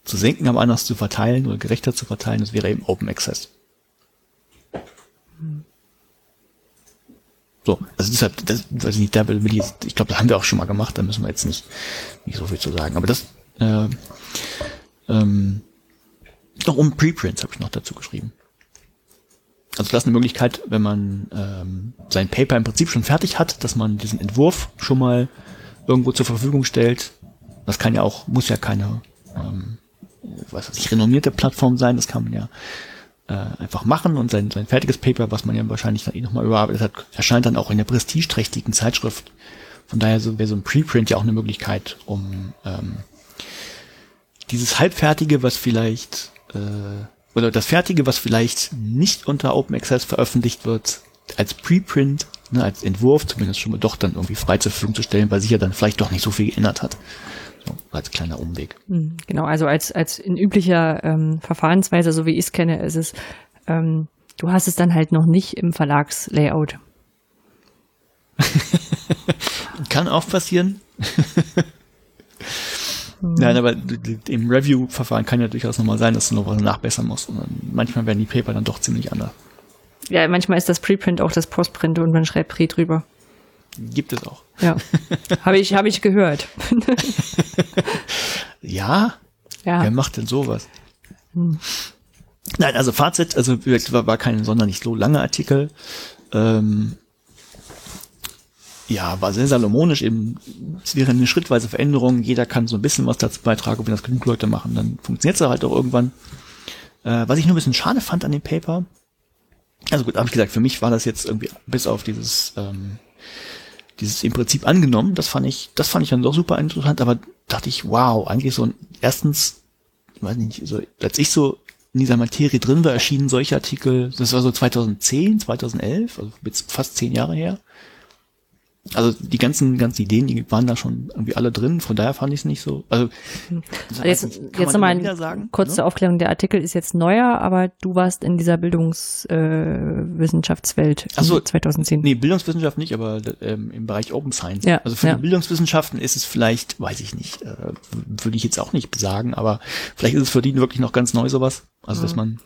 zu senken, aber anders zu verteilen oder gerechter zu verteilen, das wäre eben Open Access. So, also deshalb, das, weiß ich nicht, da will ich, ich glaube, das haben wir auch schon mal gemacht, da müssen wir jetzt nicht, nicht so viel zu sagen. Aber das, äh, ähm, noch um Preprints habe ich noch dazu geschrieben. Also das ist eine Möglichkeit, wenn man ähm, sein Paper im Prinzip schon fertig hat, dass man diesen Entwurf schon mal irgendwo zur Verfügung stellt. Das kann ja auch, muss ja keine, ähm, was weiß ich, renommierte Plattform sein. Das kann man ja äh, einfach machen und sein, sein fertiges Paper, was man ja wahrscheinlich dann eh nochmal überarbeitet hat, erscheint dann auch in der prestigeträchtigen Zeitschrift. Von daher so, wäre so ein Preprint ja auch eine Möglichkeit, um ähm, dieses Halbfertige, was vielleicht äh, oder das Fertige, was vielleicht nicht unter Open Access veröffentlicht wird, als Preprint, ne, als Entwurf zumindest schon mal doch dann irgendwie frei zur Verfügung zu stellen, weil sich ja dann vielleicht doch nicht so viel geändert hat. So, als kleiner Umweg. Hm, genau, also als, als in üblicher ähm, Verfahrensweise, so wie ich es kenne, ist es, ähm, du hast es dann halt noch nicht im Verlagslayout. [LAUGHS] Kann auch passieren. [LAUGHS] Hm. Nein, aber im Review-Verfahren kann ja durchaus nochmal sein, dass du noch was nachbessern musst. Und manchmal werden die Paper dann doch ziemlich anders. Ja, manchmal ist das Preprint auch das Postprint und man schreibt Pre drüber. Gibt es auch. Ja. [LAUGHS] Habe ich, hab ich gehört. [LAUGHS] ja? Ja. Wer macht denn sowas? Hm. Nein, also Fazit, also war, war kein sonderlich so langer Artikel. Ähm, ja, war sehr salomonisch eben. Es wäre eine schrittweise Veränderung. Jeder kann so ein bisschen was dazu beitragen. Wenn das genug Leute machen, dann funktioniert es halt auch irgendwann. Äh, was ich nur ein bisschen schade fand an dem Paper. Also gut, habe ich gesagt, für mich war das jetzt irgendwie bis auf dieses, ähm, dieses im Prinzip angenommen. Das fand ich, das fand ich dann doch super interessant. Aber dachte ich, wow, eigentlich so ein, erstens, ich weiß nicht, so, als ich so in dieser Materie drin war, erschienen solche Artikel, das war so 2010, 2011, also jetzt fast zehn Jahre her also die ganzen ganzen Ideen, die waren da schon irgendwie alle drin, von daher fand ich es nicht so. Also, also jetzt, jetzt nochmal eine kurze ne? Aufklärung, der Artikel ist jetzt neuer, aber du warst in dieser Bildungswissenschaftswelt äh, so, 2010. Nee, Bildungswissenschaft nicht, aber ähm, im Bereich Open Science. Ja, also für ja. die Bildungswissenschaften ist es vielleicht, weiß ich nicht, äh, würde ich jetzt auch nicht sagen, aber vielleicht ist es für die wirklich noch ganz neu sowas. Also dass man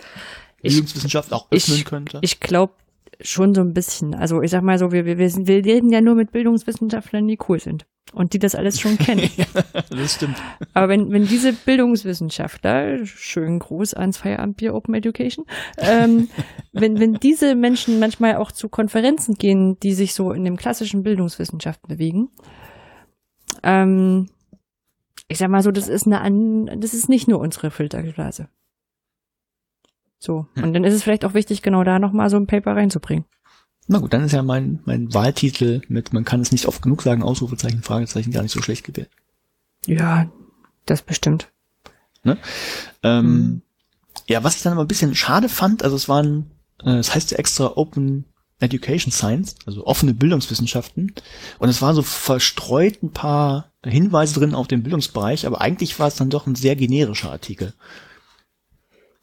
Bildungswissenschaft auch öffnen ich, könnte. Ich glaube, schon so ein bisschen. Also ich sag mal so, wir, wir, wir, sind, wir reden ja nur mit Bildungswissenschaftlern, die cool sind und die das alles schon kennen. [LAUGHS] ja, das stimmt. Aber wenn, wenn diese Bildungswissenschaftler, schön groß ans Feierabendbier Open Education, ähm, [LAUGHS] wenn, wenn diese Menschen manchmal auch zu Konferenzen gehen, die sich so in dem klassischen Bildungswissenschaften bewegen, ähm, ich sag mal so, das ist eine, das ist nicht nur unsere Filterblase. So. Hm. Und dann ist es vielleicht auch wichtig, genau da nochmal so ein Paper reinzubringen. Na gut, dann ist ja mein, mein Wahltitel mit, man kann es nicht oft genug sagen, Ausrufezeichen, Fragezeichen, gar nicht so schlecht gewählt. Ja, das bestimmt. Ne? Ähm, hm. Ja, was ich dann aber ein bisschen schade fand, also es waren, äh, es heißt ja extra Open Education Science, also offene Bildungswissenschaften. Und es war so verstreut ein paar Hinweise drin auf den Bildungsbereich, aber eigentlich war es dann doch ein sehr generischer Artikel.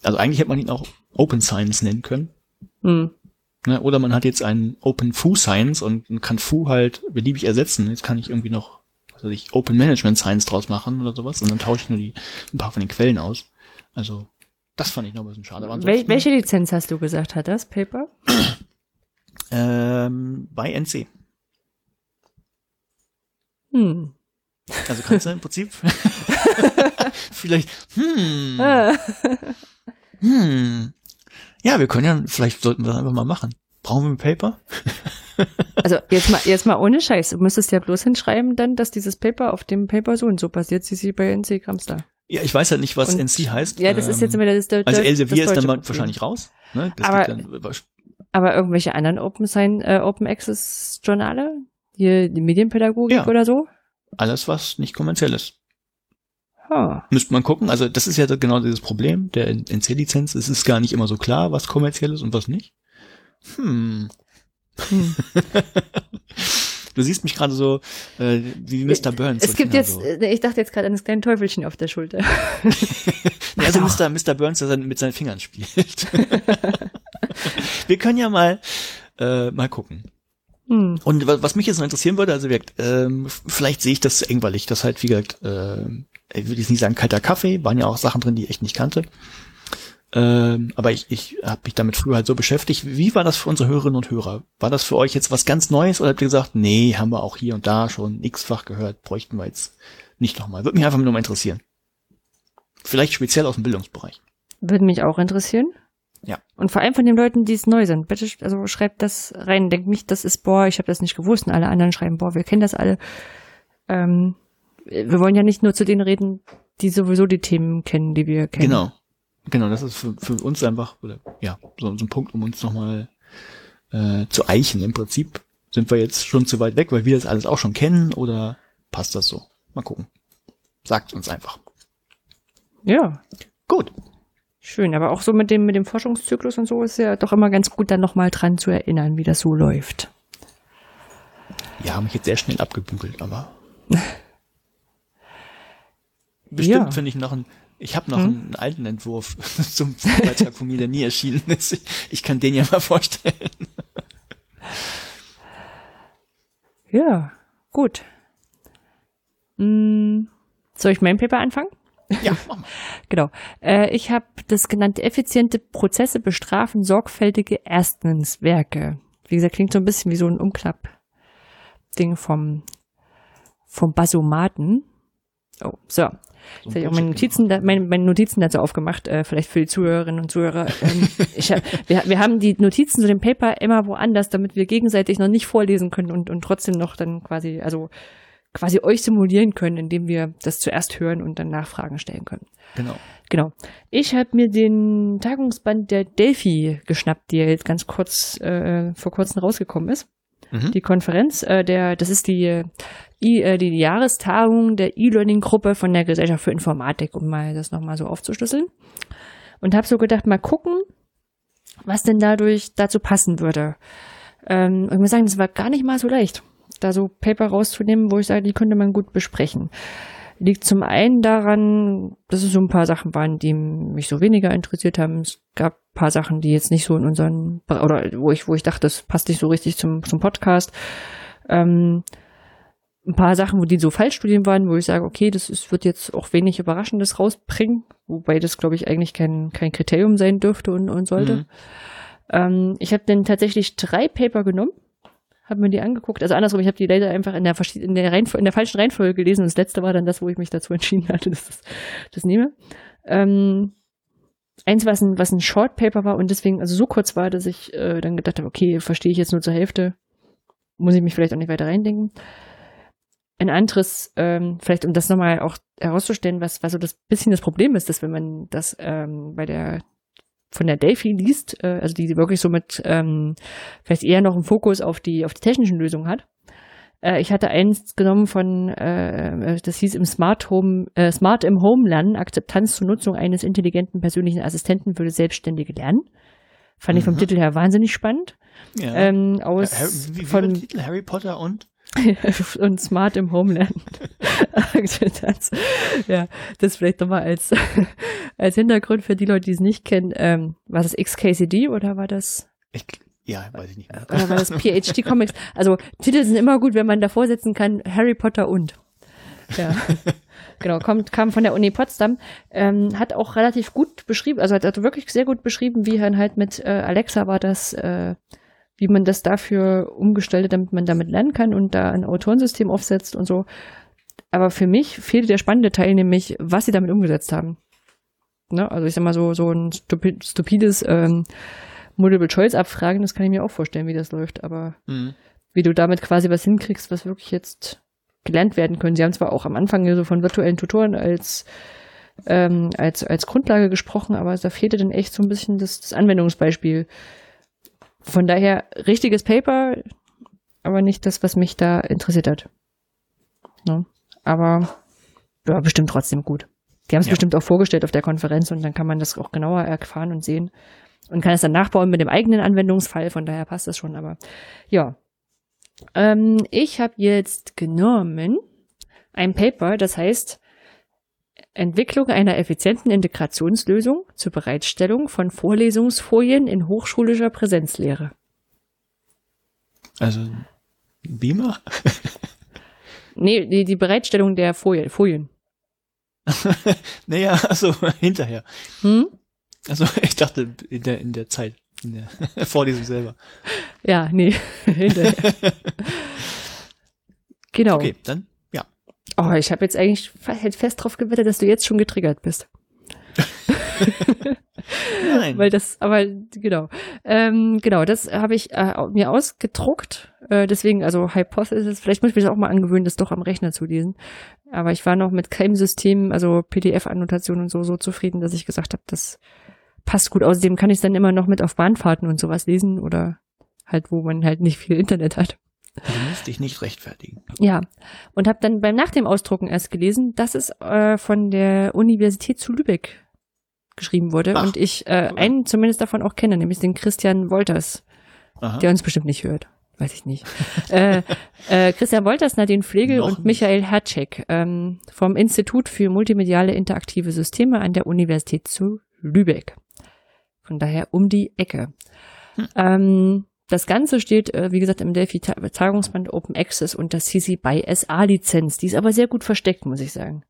Also eigentlich hätte man ihn auch Open Science nennen können. Hm. Ne, oder man hat jetzt einen Open Foo Science und kann Foo halt beliebig ersetzen. Jetzt kann ich irgendwie noch, was weiß ich, Open Management Science draus machen oder sowas und dann tausche ich nur die, ein paar von den Quellen aus. Also Das fand ich noch ein bisschen schade. Wel welche Lizenz hast du gesagt, hat das Paper? Ähm, bei NC. Hm. Also kannst du im Prinzip [LAUGHS] [LAUGHS] vielleicht, hm. [LAUGHS] hm. Ja, wir können ja, vielleicht sollten wir das einfach mal machen. Brauchen wir ein Paper? [LAUGHS] Also jetzt mal, jetzt mal ohne Scheiß. Du müsstest ja bloß hinschreiben dann, dass dieses Paper auf dem Paper so und so basiert, wie sie bei NC Gramstar. Ja, ich weiß halt nicht, was Und- NC heißt. Ja, das ist jetzt Ähm, immer das, das, Also Elsevier ist dann mal wahrscheinlich raus. Ne? Aber- Aber irgendwelche anderen Open Sign, äh, Open Access Journale? Hier die Medienpädagogik Ja. oder so? alles, was nicht kommerziell ist. Oh. Müsste man gucken. Also das ist ja genau dieses Problem der NC-Lizenz. Es ist gar nicht immer so klar, was kommerziell ist und was nicht. Hm. Hm. [LAUGHS] Du siehst mich gerade so äh, wie Mr. Burns. Es gibt jetzt, So. äh, ich dachte jetzt gerade an das kleine Teufelchen auf der Schulter. [LAUGHS] Also. Mr. Mr. Burns, der dann mit seinen Fingern spielt. [LAUGHS] Wir können ja mal äh, mal gucken. Hm. Und wa- was mich jetzt noch interessieren würde, also gesagt, ähm, vielleicht sehe ich das eng, weil ich das halt, wie gesagt, äh, ich würde jetzt nicht sagen kalter Kaffee, waren ja auch Sachen drin, die ich echt nicht kannte. Ähm, aber ich, ich habe mich damit früher halt so beschäftigt. Wie war das für unsere Hörerinnen und Hörer? War das für euch jetzt was ganz Neues oder habt ihr gesagt, nee, haben wir auch hier und da schon x-fach gehört, bräuchten wir jetzt nicht nochmal? Würde mich einfach nur mal interessieren. Vielleicht speziell aus dem Bildungsbereich. Würde mich auch interessieren. Ja. Und vor allem von den Leuten, die es neu sind. Bitte, also schreibt das rein. Denkt nicht, das ist, boah, ich habe das nicht gewusst. Und alle anderen schreiben, boah, wir kennen das alle. Ähm, wir wollen ja nicht nur zu denen reden, die sowieso die Themen kennen, die wir kennen. Genau. Genau, das ist für, für uns einfach, oder, ja, so, so ein Punkt, um uns nochmal äh, zu eichen. Im Prinzip sind wir jetzt schon zu weit weg, weil wir das alles auch schon kennen oder passt das so? Mal gucken. Sagt uns einfach. Ja, Gut. Schön. Aber auch so mit dem, mit dem Forschungszyklus und so ist ja doch immer ganz gut, dann nochmal dran zu erinnern, wie das so läuft. Ja, haben mich jetzt sehr schnell abgebügelt, aber [LAUGHS] bestimmt Ja. finde ich noch einen, ich habe noch Hm? einen alten Entwurf [LAUGHS] zum Beitrag von mir, der nie erschienen ist. Ich, ich kann den ja mal vorstellen. Ja, gut. Hm, soll ich mein Paper anfangen? Ja, [LAUGHS] mach mal. Genau. Äh, ich habe das genannte effiziente Prozesse bestrafen sorgfältige Erstenswerke. Wie gesagt, klingt so ein bisschen wie so ein Umklapp-Ding vom, vom Basomaten. Oh, so. Jetzt habe ich auch meine Notizen, da, meine, meine Notizen dazu aufgemacht, äh, vielleicht für die Zuhörerinnen und Zuhörer. Ähm, [LAUGHS] ich hab, wir, wir haben die Notizen zu dem Paper immer woanders, damit wir gegenseitig noch nicht vorlesen können und, und trotzdem noch dann quasi, also quasi euch simulieren können, indem wir das zuerst hören und dann Nachfragen stellen können. Genau. Genau. Ich habe mir den Tagungsband der Delphi geschnappt, die ja jetzt ganz kurz äh, vor kurzem rausgekommen ist. Mhm. Die Konferenz, äh, der, das ist die, äh, I, äh, die Jahrestagung der E-Learning-Gruppe von der Gesellschaft für Informatik, um mal das nochmal so aufzuschlüsseln. Und habe so gedacht, mal gucken, was denn dadurch dazu passen würde. Ähm, und ich muss sagen, das war gar nicht mal so leicht, da so Paper rauszunehmen, wo ich sage, die könnte man gut besprechen. Liegt zum einen daran, dass es so ein paar Sachen waren, die mich so weniger interessiert haben. Es gab ein paar Sachen, die jetzt nicht so in unseren, oder wo ich, wo ich dachte, das passt nicht so richtig zum, zum Podcast. Ähm, ein paar Sachen, wo die so Fallstudien waren, wo ich sage, okay, das ist, wird jetzt auch wenig Überraschendes rausbringen, wobei das, glaube ich, eigentlich kein, kein Kriterium sein dürfte und, und sollte. Mhm. Ähm, ich habe dann tatsächlich drei Paper genommen, habe mir die angeguckt. Also andersrum, ich habe die leider einfach in der, in, der in der falschen Reihenfolge gelesen. Das letzte war dann das, wo ich mich dazu [LAUGHS] entschieden hatte, dass das, das nehme. Ähm, eins, was ein, was ein Short Paper war und deswegen also so kurz war, dass ich äh, dann gedacht habe, okay, verstehe ich jetzt nur zur Hälfte, muss ich mich vielleicht auch nicht weiter reindenken. Ein anderes, ähm, vielleicht um das nochmal auch herauszustellen, was, was so das bisschen das Problem ist, dass wenn man das ähm, bei der von der Delphi liest, äh, also die wirklich so mit ähm, vielleicht eher noch einen Fokus auf die auf die technischen Lösungen hat. Äh, ich hatte eins genommen von, äh, das hieß im Smart Home, äh, Smart im Home Lernen, Akzeptanz zur Nutzung eines intelligenten persönlichen Assistenten für das selbstständige Lernen. Fand ich vom Mhm. Titel her wahnsinnig spannend. Ja. Ähm, Harry, aus wie, wie war von Titel? Harry Potter und? [LAUGHS] und smart im Homeland. [LAUGHS] das, ja, das vielleicht nochmal als, [LAUGHS] als Hintergrund für die Leute, die es nicht kennen. Ähm, war das XKCD oder war das, Ich, ja, weiß ich nicht mehr. oder war das PhD Comics? Also Titel sind immer gut, wenn man davor setzen kann, Harry Potter und. Ja. genau, kommt, kam von der Uni Potsdam, ähm, hat auch relativ gut beschrieben, also hat, hat wirklich sehr gut beschrieben, wie er halt mit äh, Alexa war das, äh, wie man das dafür umgestellt hat, damit man damit lernen kann und da ein Autorensystem aufsetzt und so. Aber für mich fehlte der spannende Teil, nämlich, was sie damit umgesetzt haben. Ne? Also ich sag mal so, so ein stupid, stupides ähm, Multiple-Choice-Abfragen, das kann ich mir auch vorstellen, wie das läuft, aber mhm. wie du damit quasi was hinkriegst, was wirklich jetzt gelernt werden können. Sie haben zwar auch am Anfang so von virtuellen Tutoren als ähm, als, als Grundlage gesprochen, aber da fehlte dann echt so ein bisschen das, das Anwendungsbeispiel. Von daher richtiges Paper, aber nicht das, was mich da interessiert hat. Ne? Aber ja, bestimmt trotzdem gut. Die haben es ja. bestimmt auch vorgestellt auf der Konferenz und dann kann man das auch genauer erfahren und sehen und kann es dann nachbauen mit dem eigenen Anwendungsfall. Von daher passt das schon. Aber ja, ähm, ich habe jetzt genommen ein Paper, das heißt Entwicklung einer effizienten Integrationslösung zur Bereitstellung von Vorlesungsfolien in hochschulischer Präsenzlehre. Also Beamer? [LAUGHS] nee, die, die Bereitstellung der Folien. Folien. [LAUGHS] naja, also [LAUGHS] hinterher. Hm? Also ich dachte in der, in der Zeit, in der Vorlesung selber. Ja, nee, hinterher. genau. Okay, dann. Oh, ich habe jetzt eigentlich fest drauf gewettet, dass du jetzt schon getriggert bist. Nein. [LAUGHS] Weil das, aber genau. Ähm, genau, das habe ich äh, mir ausgedruckt. Äh, deswegen, also Hypothesis, vielleicht muss ich mich das auch mal angewöhnen, das doch am Rechner zu lesen. Aber ich war noch mit Claim-Systemen, also PDF-Annotationen und so, so zufrieden, dass ich gesagt habe, das passt gut. Außerdem kann ich es dann immer noch mit auf Bahnfahrten und sowas lesen oder halt, wo man halt nicht viel Internet hat. Du musst dich nicht rechtfertigen. Ja, und habe dann beim nach dem Ausdrucken erst gelesen, dass es äh, von der Universität zu Lübeck geschrieben wurde Ach, und ich äh, einen zumindest davon auch kenne, nämlich den Christian Wolters, Aha. der uns bestimmt nicht hört. Weiß ich nicht. [LAUGHS] äh, äh, Christian Wolters, Nadine Pflegel Noch und Michael Hercek ähm, vom Institut für multimediale interaktive Systeme an der Universität zu Lübeck. Von daher um die Ecke. Hm. Ähm, das Ganze steht, äh, wie gesagt, im Delphi-Tagungsband Open Access das CC by SA-Lizenz. Die ist aber sehr gut versteckt, muss ich sagen.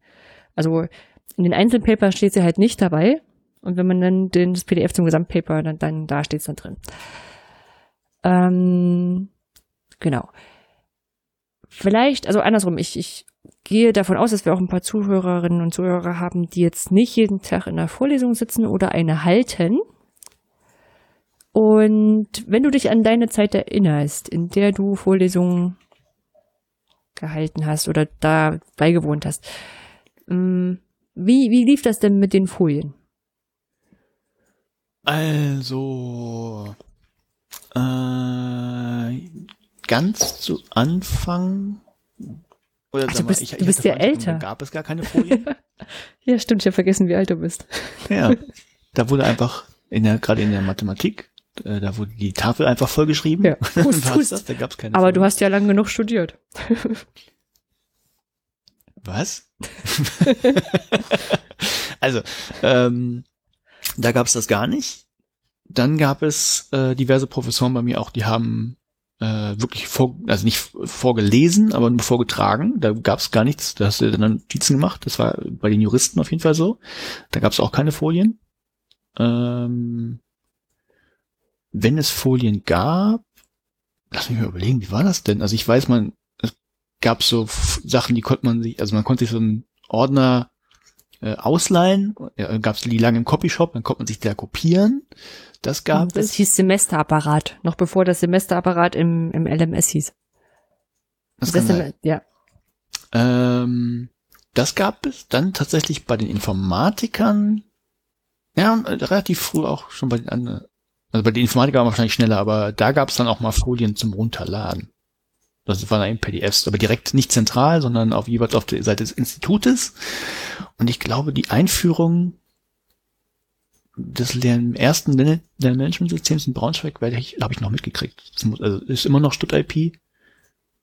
Also in den Einzelpapers steht sie halt nicht dabei, und wenn man dann den, das PDF zum Gesamtpaper, dann, dann da steht es dann drin. Ähm, genau. Vielleicht, also andersrum, ich, ich gehe davon aus, dass wir auch ein paar Zuhörerinnen und Zuhörer haben, die jetzt nicht jeden Tag in der Vorlesung sitzen oder eine halten. Und wenn du dich an deine Zeit erinnerst, in der du Vorlesungen gehalten hast oder da beigewohnt hast, ähm, wie, wie lief das denn mit den Folien? Also, äh, ganz zu Anfang. Oder du bist, mal, ich, du bist ja älter. Gab es gar keine Folien. [LAUGHS] ja, stimmt, ich habe vergessen, wie alt du bist. ja, [LAUGHS] da wurde einfach, in der, gerade in der Mathematik, äh, da wurde die Tafel einfach vollgeschrieben. Ja, [LAUGHS] Fuß, Fuß. Das, da gab's keine Aber Folien. du hast ja lang genug studiert. Was? [LAUGHS] also, ähm, da gab es das gar nicht. Dann gab es äh, diverse Professoren bei mir auch, die haben äh, wirklich vor, also nicht vorgelesen, aber nur vorgetragen. Da gab es gar nichts. Da hast du dann Notizen gemacht. Das war bei den Juristen auf jeden Fall so. Da gab es auch keine Folien. Ähm, wenn es Folien gab, lass mich mal überlegen, wie war das denn? Also ich weiß, man, es gab so Sachen, die konnte man sich, also man konnte sich so einen Ordner äh, ausleihen. Ja, gab es die lange im Copyshop, dann konnte man sich da kopieren. Das gab das es. Das hieß Semesterapparat, noch bevor das Semesterapparat im, im LMS hieß. Das, das kann ja. Ähm, das gab es dann tatsächlich bei den Informatikern. Ja, relativ früh auch schon bei den anderen. Also bei den Informatikern war wahrscheinlich schneller, aber da gab es dann auch mal Folien zum Runterladen. Das waren eben PDFs, aber direkt nicht zentral, sondern auf jeweils auf der Seite des Institutes. Und ich glaube, die Einführung des ersten Lernmanagementsystems in Braunschweig werde ich, habe ich noch mitgekriegt. Muss, also ist immer noch Stutt-IP.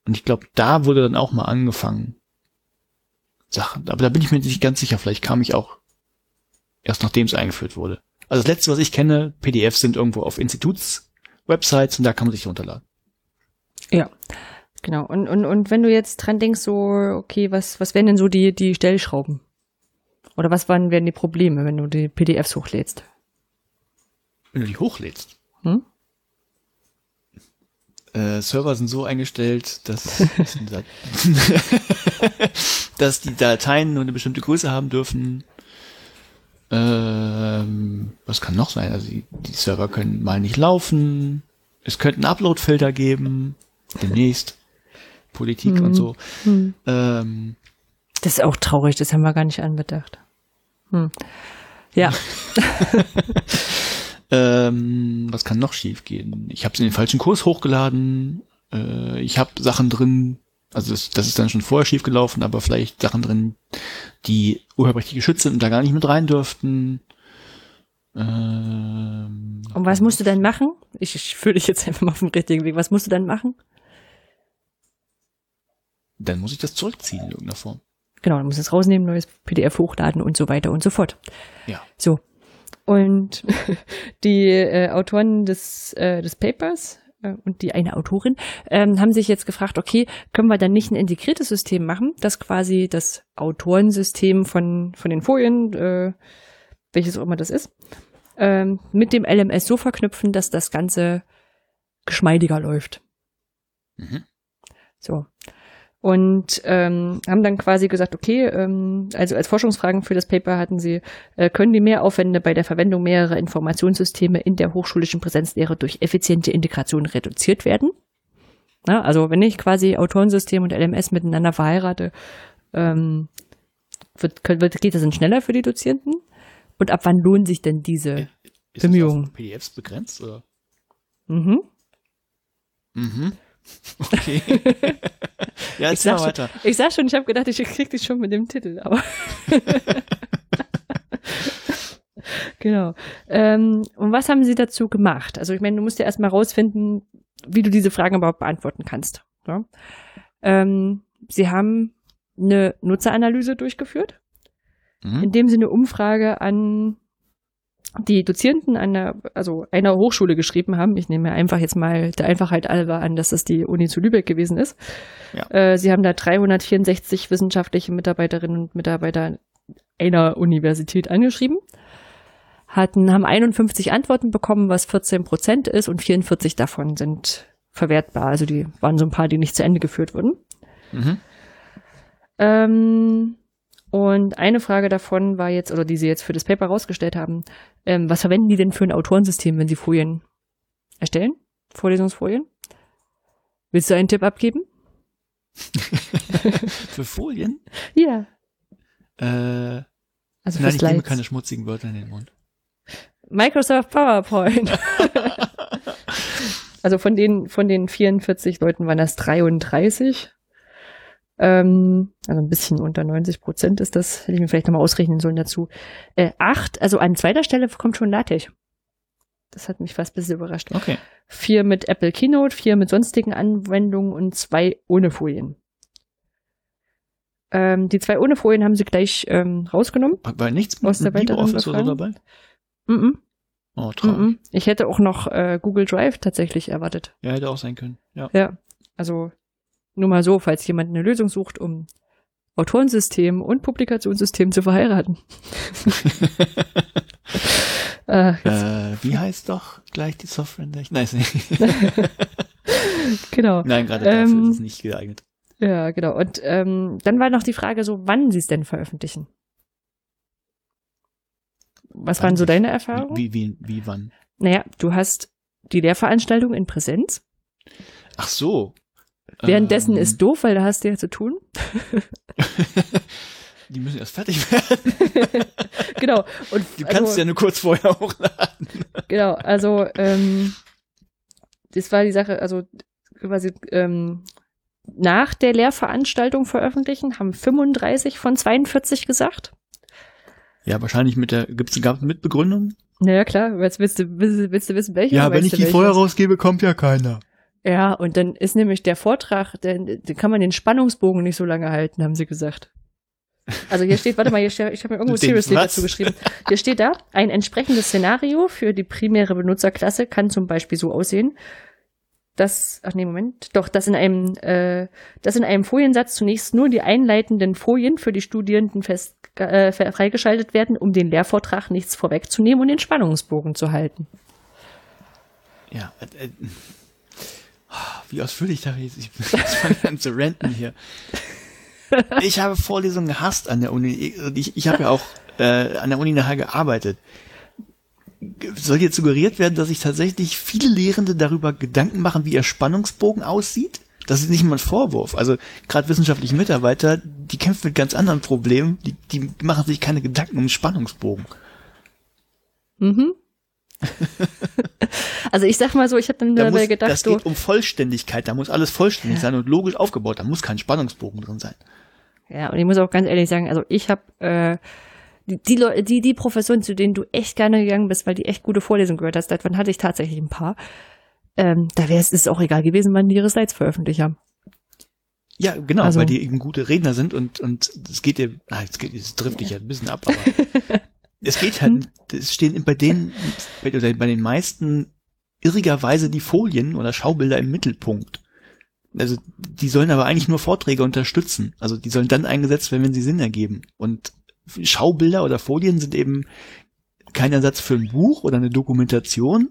Und ich glaube, da wurde dann auch mal angefangen. Sachen. Aber da bin ich mir nicht ganz sicher. Vielleicht kam ich auch erst nachdem es eingeführt wurde. Also das letzte, was ich kenne, PDFs sind irgendwo auf Institutswebsites und da kann man sich runterladen. Ja. Genau. Und, und, und wenn du jetzt dran denkst, so, okay, was, was wären denn so die, die Stellschrauben? Oder was waren, wären die Probleme, wenn du die PDFs hochlädst? Wenn du die hochlädst. Hm? Äh, Server sind so eingestellt, dass, [LAUGHS] [LAUGHS] dass die Dateien nur eine bestimmte Größe haben dürfen. Ähm, was kann noch sein? Also die, die Server können mal nicht laufen. Es könnten Upload-Filter geben. Demnächst. Politik Hm. und so. Hm. Ähm, Das ist auch traurig, das haben wir gar nicht anbedacht. Hm. Ja, [LAUGHS] ähm, was kann noch schiefgehen? Ich habe es in den falschen Kurs hochgeladen. Äh, ich habe Sachen drin, also das, das ist dann schon vorher schiefgelaufen, aber vielleicht Sachen drin, die urheberrechtlich geschützt sind und da gar nicht mit rein dürften. Ähm, und was musst du dann machen? Ich, ich führe dich jetzt einfach mal auf den richtigen Weg. Was musst du dann machen? Dann muss ich das zurückziehen in irgendeiner Form. Genau, dann musst du es rausnehmen, neues PDF hochladen und so weiter und so fort. Ja. So. Und [LAUGHS] die äh, Autoren des, äh, des Papers und die eine Autorin ähm, haben sich jetzt gefragt, okay, können wir dann nicht ein integriertes System machen, das quasi das Autorensystem von, von den Folien, äh, welches auch immer das ist, ähm, mit dem LMS so verknüpfen, dass das Ganze geschmeidiger läuft. Mhm. So. Und ähm, haben dann quasi gesagt, okay, ähm, also als Forschungsfragen für das Paper hatten sie, äh, können die Mehraufwände bei der Verwendung mehrerer Informationssysteme in der hochschulischen Präsenzlehre durch effiziente Integration reduziert werden? Na, also wenn ich quasi Autorensystem und LMS miteinander verheirate, ähm, wird, wird, geht das dann schneller für die Dozierenden? Und ab wann lohnen sich denn diese? Ist Bemühungen. Das auf PDFs begrenzt oder? Mhm. Mhm. Okay. [LAUGHS] ja, Ich jetzt mal sag, weiter. schon, ich sag schon, ich habe gedacht, ich krieg dich schon mit dem Titel, aber. [LAUGHS] genau. Ähm, und was haben Sie dazu gemacht? Also ich meine, du musst ja erstmal rausfinden, wie du diese Fragen überhaupt beantworten kannst. Ja? Ähm, Sie haben eine Nutzeranalyse durchgeführt, Mhm. indem Sie eine Umfrage an die Dozierenden einer, also einer Hochschule geschrieben haben. Ich nehme einfach jetzt mal der Einfachheit halber an, dass das die Uni zu Lübeck gewesen ist. Ja. Äh, sie haben da 364 wissenschaftliche Mitarbeiterinnen und Mitarbeiter einer Universität angeschrieben, hatten, haben 51 Antworten bekommen, was 14 Prozent ist und 44 davon sind verwertbar. Also die waren so ein paar, die nicht zu Ende geführt wurden. Mhm. Ähm, und eine Frage davon war jetzt, oder die sie jetzt für das Paper rausgestellt haben, ähm, was verwenden die denn für ein Autorensystem, wenn sie Folien erstellen? Vorlesungsfolien? Willst du einen Tipp abgeben? [LAUGHS] Für Folien? Ja. Äh, Also nein, ich nehme Slides. keine schmutzigen Wörter in den Mund. Microsoft PowerPoint. [LAUGHS] also von den, von den 44 Leuten waren das 33. Ähm, also ein bisschen unter 90 Prozent ist das, hätte ich mir vielleicht nochmal ausrechnen sollen dazu. Äh, acht, also an zweiter Stelle kommt schon LaTeX. Das hat mich fast ein bisschen überrascht. Okay. Vier mit Apple Keynote, vier mit sonstigen Anwendungen und zwei ohne Folien. Ähm, die zwei ohne Folien haben sie gleich ähm, rausgenommen. War nichts Aus der mit LibreOffice oder so dabei? Mhm. Oh, traurig. Mhm. Ich hätte auch noch äh, Google Drive tatsächlich erwartet. Ja, hätte auch sein können. Ja. Ja, also nur mal so, falls jemand eine Lösung sucht, um Autorensystem und Publikationssystem zu verheiraten. [LAUGHS] äh, Äh, wie heißt doch gleich die Software? in der ich- Nein, ist nicht. [LAUGHS] genau. Nein gerade dafür Ähm, ist es nicht geeignet. Ja, genau. Und ähm, dann war noch die Frage so, wann sie es denn veröffentlichen. Was Wann waren so deine Erfahrungen? Wie, wie, wie, wann? Naja, du hast die Lehrveranstaltung in Präsenz. Ach so. Währenddessen Ähm, ist doof, weil da hast du ja zu tun. [LAUGHS] Die müssen erst fertig werden. [LAUGHS] genau. Und Du kannst also- ja nur kurz vorher [LAUGHS] hochladen. Genau, also ähm, das war die Sache, also quasi ähm, nach der Lehrveranstaltung veröffentlichen, haben 35 von 42 gesagt. Ja, wahrscheinlich mit der, gibt's, gab mit Begründung? Naja, klar, jetzt willst du, willst, willst du wissen, welche? Ja, wenn ich die welche? vorher rausgebe, kommt ja keiner. Ja, und dann ist nämlich der Vortrag, den kann man den Spannungsbogen nicht so lange halten, haben sie gesagt. Also hier steht, warte mal, hier steht, ich habe mir irgendwo Seriously dazu geschrieben. Hier steht da, ein entsprechendes Szenario für die primäre Benutzerklasse kann zum Beispiel so aussehen. dass, ach nee, Moment, doch, dass in einem, äh, dass in einem Foliensatz zunächst nur die einleitenden Folien für die Studierenden fest, äh, freigeschaltet werden, um den Lehrvortrag nichts vorwegzunehmen und den Spannungsbogen zu halten. Ja, äh, äh, wie ausführlich da ist. Ich [LAUGHS] fange an zu renten hier. Ich habe Vorlesungen gehasst an der Uni. Ich, ich habe ja auch äh, an der Uni nachher gearbeitet. Soll jetzt suggeriert werden, dass sich tatsächlich viele Lehrende darüber Gedanken machen, wie ihr Spannungsbogen aussieht? Das ist nicht mal ein Vorwurf. Also gerade wissenschaftliche Mitarbeiter, die kämpfen mit ganz anderen Problemen. Die, die machen sich keine Gedanken um Spannungsbogen. Mhm. [LAUGHS] also ich sag mal so, ich habe dann da dabei muss, gedacht, das so, geht um Vollständigkeit. Da muss alles vollständig ja. sein und logisch aufgebaut. Da muss kein Spannungsbogen drin sein. Ja, und ich muss auch ganz ehrlich sagen, also ich habe äh, die, Leute, die, die Professoren, zu denen du echt gerne gegangen bist, weil die echt gute Vorlesungen gehört hast, davon hatte ich tatsächlich ein paar. Ähm, da wäre es auch egal gewesen, wann die ihre Slides veröffentlicht haben. Ja, genau, also, weil die eben gute Redner sind und und es geht dir, ah, jetzt geht, trifft dich ja ein bisschen ab, aber [LAUGHS] es geht halt, es stehen bei denen bei, bei den meisten irrigerweise die Folien oder Schaubilder im Mittelpunkt. Also die sollen aber eigentlich nur Vorträge unterstützen. Also die sollen dann eingesetzt werden, wenn sie Sinn ergeben. Und Schaubilder oder Folien sind eben kein Ersatz für ein Buch oder eine Dokumentation.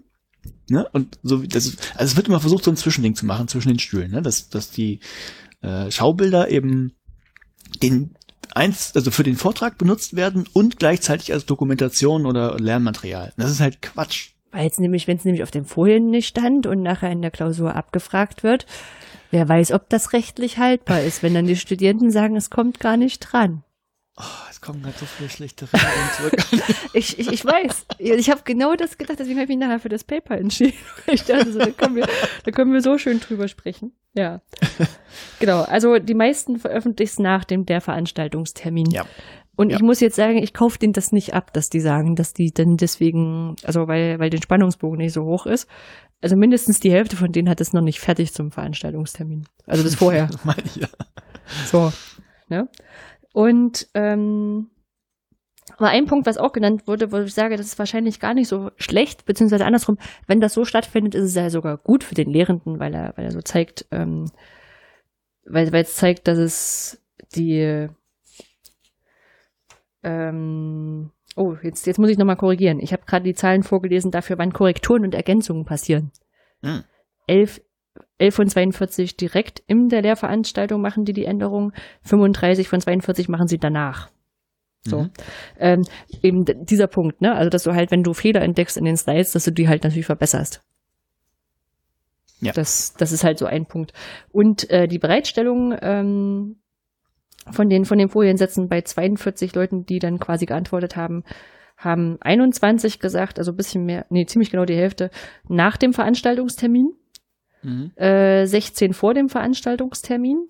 Ne? Und so das also es wird immer versucht, so ein Zwischending zu machen zwischen den Stühlen, ne? dass, dass die äh, Schaubilder eben den eins, also für den Vortrag benutzt werden und gleichzeitig als Dokumentation oder Lernmaterial. Das ist halt Quatsch. Weil jetzt nämlich, wenn es nämlich auf den Folien nicht stand und nachher in der Klausur abgefragt wird, wer weiß, ob das rechtlich haltbar ist, wenn dann die Studierenden sagen, es kommt gar nicht dran. Oh, es kommen gerade so viele schlechte Erinnerungen zurück. [LAUGHS] ich, ich, ich weiß. Ich habe genau das gedacht, deswegen habe ich mich nachher für das Paper entschieden. [LAUGHS] Ich dachte so, da können, wir, da können wir so schön drüber sprechen. Ja. [LAUGHS] Genau. Also die meisten veröffentlichen nach dem der Veranstaltungstermin. Ja. Und Ja. ich muss jetzt sagen, ich kaufe denen das nicht ab, dass die sagen, dass die dann deswegen, also weil, weil den Spannungsbogen nicht so hoch ist. Also mindestens die Hälfte von denen hat es noch nicht fertig zum Veranstaltungstermin. Also das vorher. Ja. So. Ne? Und ähm, aber ein Punkt, was auch genannt wurde, wo ich sage, das ist wahrscheinlich gar nicht so schlecht, beziehungsweise andersrum, wenn das so stattfindet, ist es ja sogar gut für den Lehrenden, weil er, weil er so zeigt, ähm, weil, weil es zeigt, dass es die ähm, oh, jetzt, jetzt muss ich nochmal korrigieren. Ich habe gerade die Zahlen vorgelesen dafür, wann Korrekturen und Ergänzungen passieren. Hm. 11, 11 von 42 direkt in der Lehrveranstaltung machen die die Änderung, 35 von 42 machen sie danach. So. Mhm. Ähm, eben dieser Punkt, ne? Also, dass du halt, wenn du Fehler entdeckst in den Slides, dass du die halt natürlich verbesserst. Ja. Das, das ist halt so ein Punkt. Und äh, die Bereitstellung ähm, von den, von den Foliensätzen bei 42 Leuten, die dann quasi geantwortet haben, haben 21 gesagt, also ein bisschen mehr, nee, ziemlich genau die Hälfte, nach dem Veranstaltungstermin Mhm. äh, 16 vor dem Veranstaltungstermin,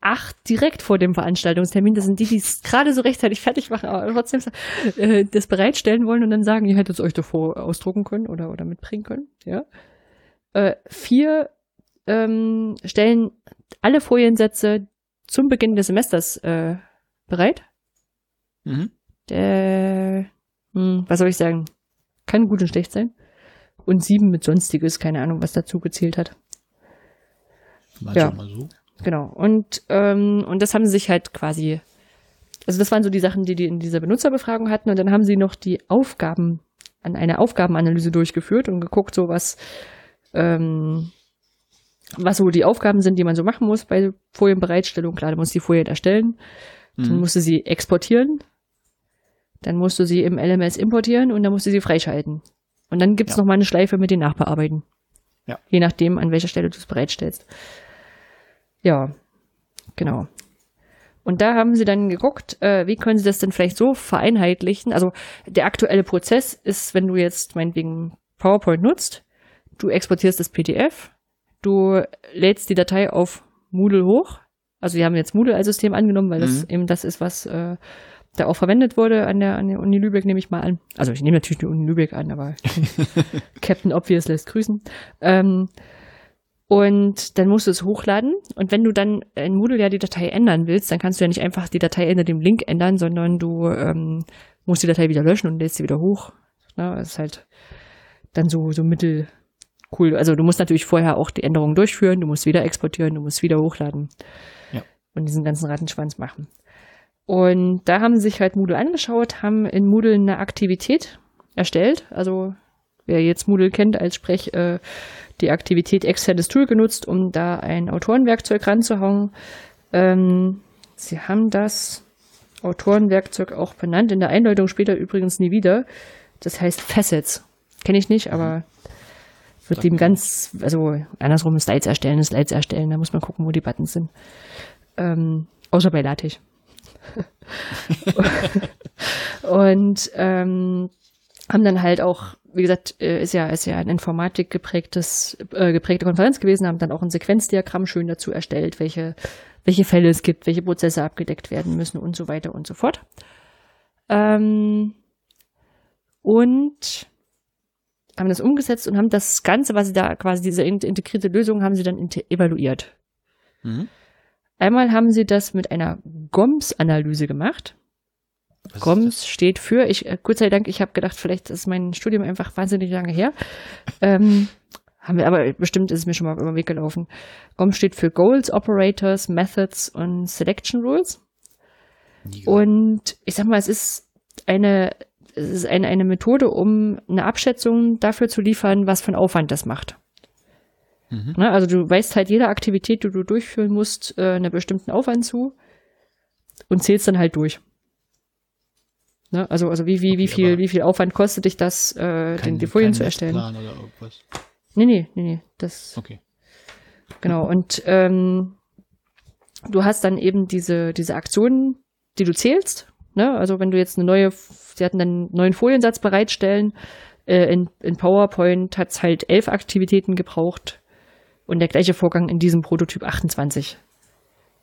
acht direkt vor dem Veranstaltungstermin. Das sind die, die es gerade so rechtzeitig fertig machen, aber trotzdem äh, das bereitstellen wollen und dann sagen, ihr hättet es euch davor ausdrucken können oder, oder mitbringen können. Ja. Äh, vier ähm, stellen alle Foliensätze zum Beginn des Semesters äh, bereit. Mhm. Der, hm, was soll ich sagen? Kann gut und schlecht sein. Und sieben mit Sonstiges, keine Ahnung, was dazu gezählt hat. Mal Ja. so. Genau. Und, ähm, und das haben sie sich halt quasi, also das waren so die Sachen, die die in dieser Benutzerbefragung hatten. Und dann haben sie noch die Aufgaben, an eine Aufgabenanalyse durchgeführt und geguckt, so was, ähm, was so die Aufgaben sind, die man so machen muss bei Folienbereitstellung. Klar, du musst die Folien erstellen, dann Mhm. musst du sie exportieren, dann musst du sie im LMS importieren und dann musst du sie freischalten. Und dann gibt's Ja. noch mal eine Schleife mit den Nachbearbeiten. Ja. Je nachdem, an welcher Stelle du es bereitstellst. Ja, genau. Und da haben sie dann geguckt, äh, wie können sie das denn vielleicht so vereinheitlichen. Also der aktuelle Prozess ist, wenn du jetzt meinetwegen PowerPoint nutzt, du exportierst das PDF, du lädst die Datei auf Moodle hoch. Also wir haben jetzt Moodle als System angenommen, weil das Mhm. eben das ist, was äh, da auch verwendet wurde an der, an der Uni Lübeck, nehme ich mal an. Also ich nehme natürlich die Uni Lübeck an, aber [LAUGHS] Captain Obvious lässt grüßen. Ähm, und dann musst du es hochladen. Und wenn du dann in Moodle ja die Datei ändern willst, dann kannst du ja nicht einfach die Datei unter dem Link ändern, sondern du ähm, musst die Datei wieder löschen und lädst sie wieder hoch. Ne, das ist halt dann so, so mittel cool. Also du musst natürlich vorher auch die Änderungen durchführen, du musst wieder exportieren, du musst wieder hochladen. Ja. Und diesen ganzen Rattenschwanz machen. Und da haben sie sich halt Moodle angeschaut, haben in Moodle eine Aktivität erstellt. Also wer jetzt Moodle kennt als Sprech, äh, die Aktivität externes Tool genutzt, um da ein Autorenwerkzeug ranzuhauen. Ähm, sie haben das Autorenwerkzeug auch benannt. In der Einleitung später übrigens nie wieder. Das heißt Facets. Kenne ich nicht, aber wird dem ganz, also andersrum Slides erstellen, Slides erstellen, da muss man gucken, wo die Buttons sind. Ähm, außer bei LaTeX. [LAUGHS] und ähm, haben dann halt auch, wie gesagt, äh, ist ja ist ja ein Informatik geprägtes äh, geprägte Konferenz gewesen, haben dann auch ein Sequenzdiagramm schön dazu erstellt, welche welche Fälle es gibt, welche Prozesse abgedeckt werden müssen und so weiter und so fort. Ähm, und haben das umgesetzt und haben das Ganze, was sie da quasi diese integrierte Lösung, haben sie dann evaluiert. Mhm. Einmal haben sie das mit einer GOMS-Analyse gemacht. Was GOMS steht für, ich, äh, Gott sei Dank, ich habe gedacht, vielleicht ist mein Studium einfach wahnsinnig lange her. ähm, haben wir, aber bestimmt ist es mir schon mal über den Weg gelaufen. GOMS steht für Goals, Operators, Methods und Selection Rules. Und ich sag mal, es ist eine es ist eine, eine Methode, um eine Abschätzung dafür zu liefern, was für einen Aufwand das macht. Mhm. Ne, also du weißt halt jeder Aktivität, die du durchführen musst, äh, einen bestimmten Aufwand zu und zählst dann halt durch. Ne? Also, also wie, wie, okay, wie viel, wie viel Aufwand kostet dich das, äh, den, die Folien zu erstellen? Oder irgendwas. Nee, nee, nee, nee. Das. Okay. Genau. Und ähm, du hast dann eben diese, diese Aktionen, die du zählst Ne? Also wenn du jetzt eine neue, sie hatten dann einen neuen Foliensatz bereitstellen, äh, in, in PowerPoint hat es halt elf Aktivitäten gebraucht und der gleiche Vorgang in diesem Prototyp 28.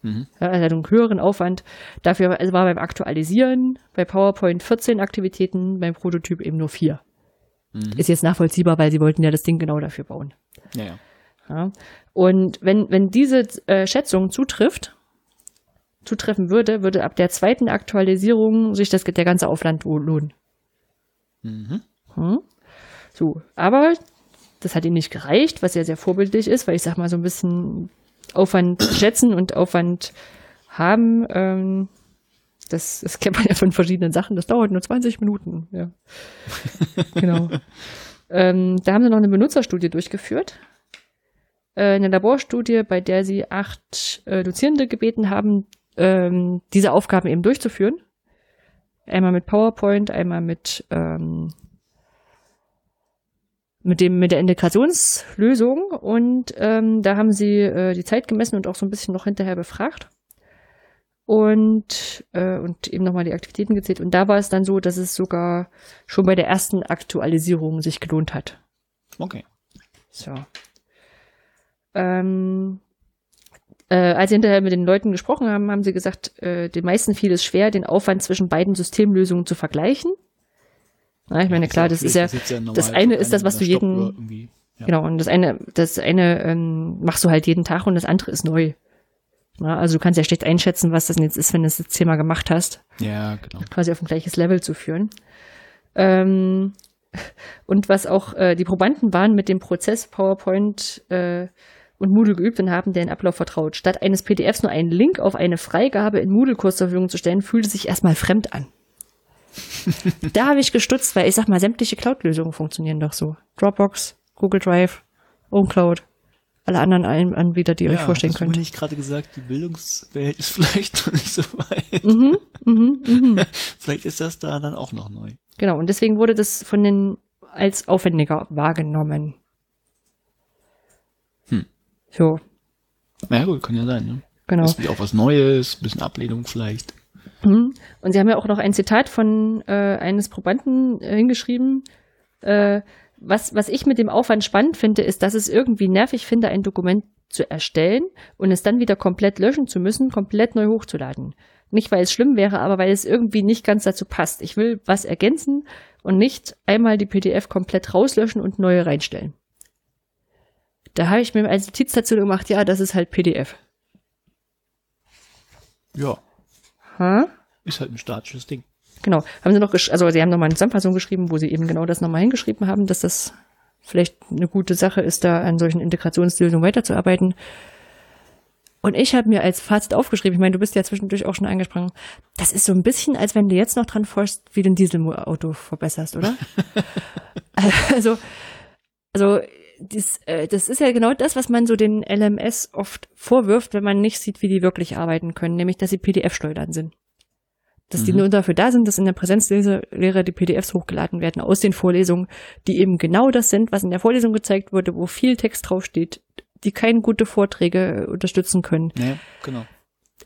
Mhm. Ja, also einen höheren Aufwand. Dafür war beim Aktualisieren bei PowerPoint 14 Aktivitäten, beim Prototyp eben nur vier. Mhm. Ist jetzt nachvollziehbar, weil sie wollten ja das Ding genau dafür bauen. Ja, ja. ja. Und wenn, wenn diese äh, Schätzung zutrifft, zutreffen würde, würde ab der zweiten Aktualisierung sich das, der ganze Aufwand lohnen. Mhm. Hm? So, aber das hat ihm nicht gereicht, was ja sehr vorbildlich ist, weil ich sag mal so ein bisschen Aufwand schätzen und Aufwand haben, ähm, das, das kennt man ja von verschiedenen Sachen, das dauert nur 20 Minuten. Ja. [LAUGHS] genau. Ähm, da haben sie noch eine Benutzerstudie durchgeführt. Äh, eine Laborstudie, bei der sie acht äh, Dozierende gebeten haben, ähm, diese Aufgaben eben durchzuführen. Einmal mit PowerPoint, einmal mit ähm, mit dem mit der Integrationslösung und ähm, da haben sie äh, die Zeit gemessen und auch so ein bisschen noch hinterher befragt und äh, und eben nochmal die Aktivitäten gezählt und da war es dann so, dass es sogar schon bei der ersten Aktualisierung sich gelohnt hat. Okay. So. Ähm, äh, als sie hinterher mit den Leuten gesprochen haben, haben sie gesagt, äh, den meisten fiel es schwer, den Aufwand zwischen beiden Systemlösungen zu vergleichen. Na, ich meine, klar, das ist ja, das, ja eine ist das, was du jeden, ja. genau, und das eine, das eine ähm, machst du halt jeden Tag und das andere ist neu. Na, also du kannst ja schlecht einschätzen, was das denn jetzt ist, wenn du das jetzt Thema gemacht hast. Ja, genau. Quasi auf ein gleiches Level zu führen. Ähm, und was auch äh, die Probanden waren mit dem Prozess PowerPoint äh, und Moodle geübt und haben den Ablauf vertraut. Statt eines PDFs nur einen Link auf eine Freigabe in Moodle-Kurs zur Verfügung zu stellen, fühlte sich erstmal fremd an. [LAUGHS] da habe ich gestutzt, weil ich sag mal, sämtliche Cloud-Lösungen funktionieren doch so. Dropbox, Google Drive, OwnCloud, alle anderen Anbieter, die ihr ja, euch vorstellen könnt. Ich habe nicht gerade gesagt, die Bildungswelt ist [LAUGHS] vielleicht noch nicht so weit. Mhm, mhm, mhm. [LAUGHS] vielleicht ist das da dann auch noch neu. Genau, und deswegen wurde das von den als aufwendiger wahrgenommen. So. Ja gut, kann ja sein, ne? Genau. Das ist auch was Neues, bisschen Ablehnung vielleicht. Und sie haben ja auch noch ein Zitat von äh, eines Probanden äh, hingeschrieben. Äh, was, was ich mit dem Aufwand spannend finde, ist, dass es irgendwie nervig finde, ein Dokument zu erstellen und es dann wieder komplett löschen zu müssen, komplett neu hochzuladen. Nicht, weil es schlimm wäre, aber weil es irgendwie nicht ganz dazu passt. Ich will was ergänzen und nicht einmal die PDF komplett rauslöschen und neue reinstellen. Da habe ich mir als Notiz dazu gemacht, ja, das ist halt PDF. Ja. Ha? Ist halt ein statisches Ding. Genau. Haben sie noch, also sie haben nochmal eine Zusammenfassung geschrieben, wo sie eben genau das nochmal hingeschrieben haben, dass das vielleicht eine gute Sache ist, da an solchen Integrationslösungen weiterzuarbeiten. Und ich habe mir als Fazit aufgeschrieben, ich meine, du bist ja zwischendurch auch schon angesprochen, das ist so ein bisschen, als wenn du jetzt noch dran forschst, wie du ein Dieselauto verbesserst, oder? [LAUGHS] also, also das, äh, das ist ja genau das, was man so den LMS oft vorwirft, wenn man nicht sieht, wie die wirklich arbeiten können, nämlich dass sie PDF-schleudern sind. Dass mhm. die nur dafür da sind, dass in der Präsenzlehre die PDFs hochgeladen werden aus den Vorlesungen, die eben genau das sind, was in der Vorlesung gezeigt wurde, wo viel Text draufsteht, die keine gute Vorträge unterstützen können. Ja, genau.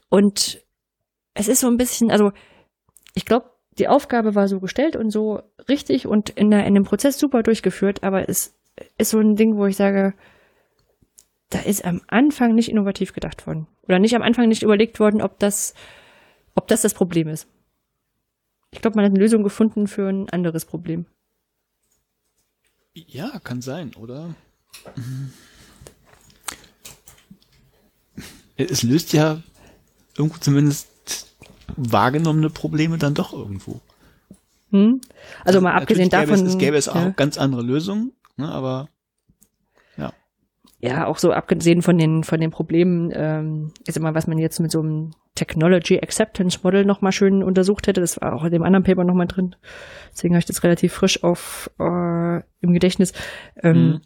Und es ist so ein bisschen, also ich glaube, die Aufgabe war so gestellt und so richtig und in, der, in dem Prozess super durchgeführt, aber es ist so ein Ding, wo ich sage, da ist am Anfang nicht innovativ gedacht worden. Oder nicht am Anfang nicht überlegt worden, ob das, ob das das Problem ist. Ich glaube, man hat eine Lösung gefunden für ein anderes Problem. Ja, kann sein, oder? Mhm. es löst ja irgendwo zumindest wahrgenommene Probleme dann doch irgendwo. Hm? Also mal abgesehen gäbe davon. Es, es gäbe es auch ja. ganz andere Lösungen, ne, aber ja. Ja, auch so abgesehen von den von den Problemen, ähm, ist immer, was man jetzt mit so einem Technology Acceptance Model nochmal schön untersucht hätte. Das war auch in dem anderen Paper nochmal drin. Deswegen habe ich das relativ frisch auf äh, im Gedächtnis. Ähm, hm.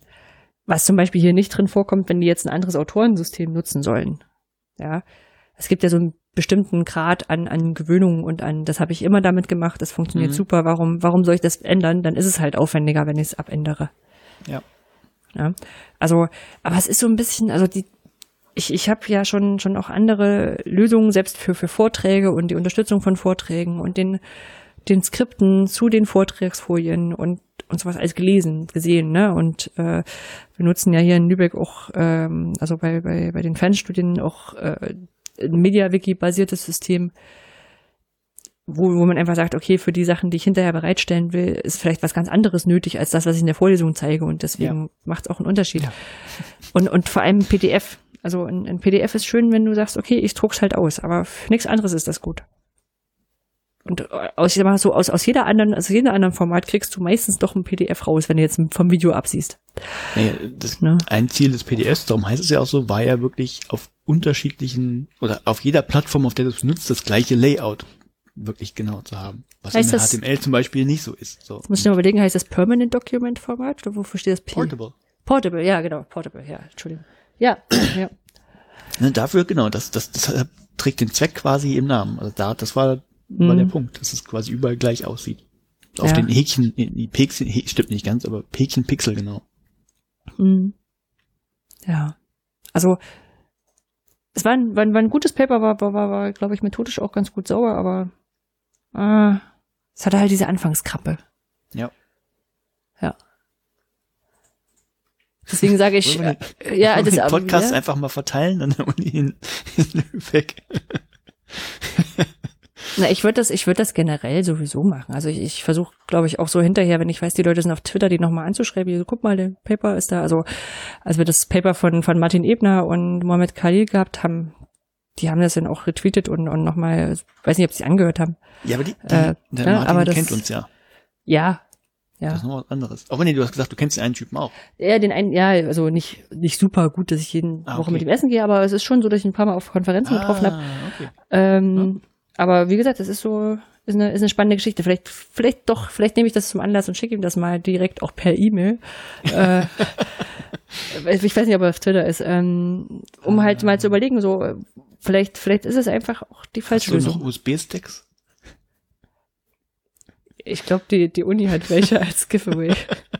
Was zum Beispiel hier nicht drin vorkommt, wenn die jetzt ein anderes Autorensystem nutzen sollen. Ja, es gibt ja so einen bestimmten Grad an, an Gewöhnung und an, das habe ich immer damit gemacht, das funktioniert mhm. super, warum, warum soll ich das ändern? Dann ist es halt aufwendiger, wenn ich es abändere. Ja. ja. Also, aber es ist so ein bisschen, also die, ich, ich habe ja schon, schon auch andere Lösungen, selbst für, für Vorträge und die Unterstützung von Vorträgen und den, den Skripten zu den Vortragsfolien und, und sowas alles gelesen, gesehen, ne? Und äh, wir nutzen ja hier in Lübeck auch, ähm, also bei, bei, bei den Fernstudien auch äh, ein MediaWiki-basiertes System, wo, wo man einfach sagt, okay, für die Sachen, die ich hinterher bereitstellen will, ist vielleicht was ganz anderes nötig als das, was ich in der Vorlesung zeige und deswegen ja. macht es auch einen Unterschied. Ja. Und, und vor allem PDF. Also ein, ein PDF ist schön, wenn du sagst, okay, ich druck's halt aus, aber für nichts anderes ist das gut. Und aus, ich mal so, aus, aus jeder anderen, aus jedem anderen Format kriegst du meistens doch ein PDF raus, wenn du jetzt vom Video absiehst. Naja, das, ne? Ein Ziel des PDFs, darum heißt es ja auch so, war ja wirklich auf unterschiedlichen oder auf jeder Plattform, auf der du es nutzt, das gleiche Layout wirklich genau zu haben. Was heißt in das, HTML zum Beispiel nicht so ist. So. Muss ich mal überlegen, heißt das Permanent Document Format oder wofür steht das P? Portable. Portable, ja, genau, Portable, ja, Entschuldigung. Ja, [CLEARS THROAT] ja. Ne, dafür, genau, das, das, das trägt den Zweck quasi im Namen. Also da, das war mhm. war der Punkt, dass es quasi überall gleich aussieht. Auf ja. den Häkchen, die Pixel, stimmt nicht ganz, aber Häkchen Pixel, genau. Mhm. Ja. Also, es war ein, war, ein, war ein gutes Paper, war, war, war, war glaube ich, methodisch auch ganz gut sauber, aber äh, es hatte halt diese Anfangskrappe. Ja. Ja. Deswegen sage ich, [LAUGHS] den, äh, ja, das den Podcast ja. einfach mal verteilen an der Uni in, in Lübeck. [LAUGHS] Na, ich würde das, ich würde das generell sowieso machen. Also ich, ich versuche, glaube ich, auch so hinterher, wenn ich weiß, die Leute sind auf Twitter, die nochmal anzuschreiben, so, guck mal, der Paper ist da. Also, als wir das Paper von, von Martin Ebner und Mohamed Khalil gehabt haben, die haben das dann auch retweetet und, und nochmal, weiß nicht, ob sie angehört haben. Ja, aber die, die äh, der ja, Martin aber das, kennt uns ja. Ja, ja. Das ist noch was anderes. Auch wenn du hast gesagt, du kennst den einen Typen auch. Ja, den einen, ja, also nicht, nicht super gut, dass ich jeden ah, Woche mit ihm essen gehe, aber es ist schon so, dass ich ihn ein paar Mal auf Konferenzen ah, getroffen habe. Okay. Ähm, ja. Aber wie gesagt, das ist so, ist eine, ist eine spannende Geschichte. Vielleicht, vielleicht doch, vielleicht nehme ich das zum Anlass und schicke ihm das mal direkt auch per E-Mail. äh, [LAUGHS] ich weiß nicht, ob er auf Twitter ist, ähm, um halt mal zu überlegen, so, vielleicht, vielleicht ist es einfach auch die falsche Hast Lösung. noch USB-Sticks? Ich glaube, die, die Uni hat welche als Giveaway.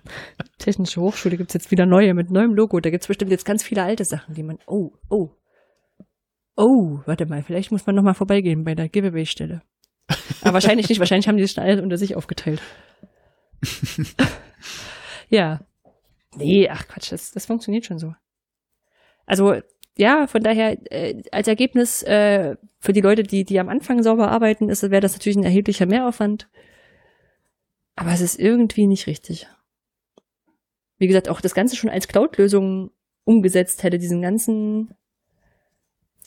[LAUGHS] Technische Hochschule gibt's jetzt wieder neue mit neuem Logo. Da gibt's bestimmt jetzt ganz viele alte Sachen, die man, oh, oh, Oh, warte mal, vielleicht muss man noch mal vorbeigehen bei der Giveaway-Stelle. Aber wahrscheinlich nicht, wahrscheinlich haben die es alle unter sich aufgeteilt. [LAUGHS] ja. Nee, ach Quatsch, das, das funktioniert schon so. Also, ja, von daher, äh, als Ergebnis äh, für die Leute, die, die am Anfang sauber arbeiten, ist, wäre das natürlich ein erheblicher Mehraufwand. Aber es ist irgendwie nicht richtig. Wie gesagt, auch das Ganze schon als Cloud-Lösung umgesetzt hätte, diesen ganzen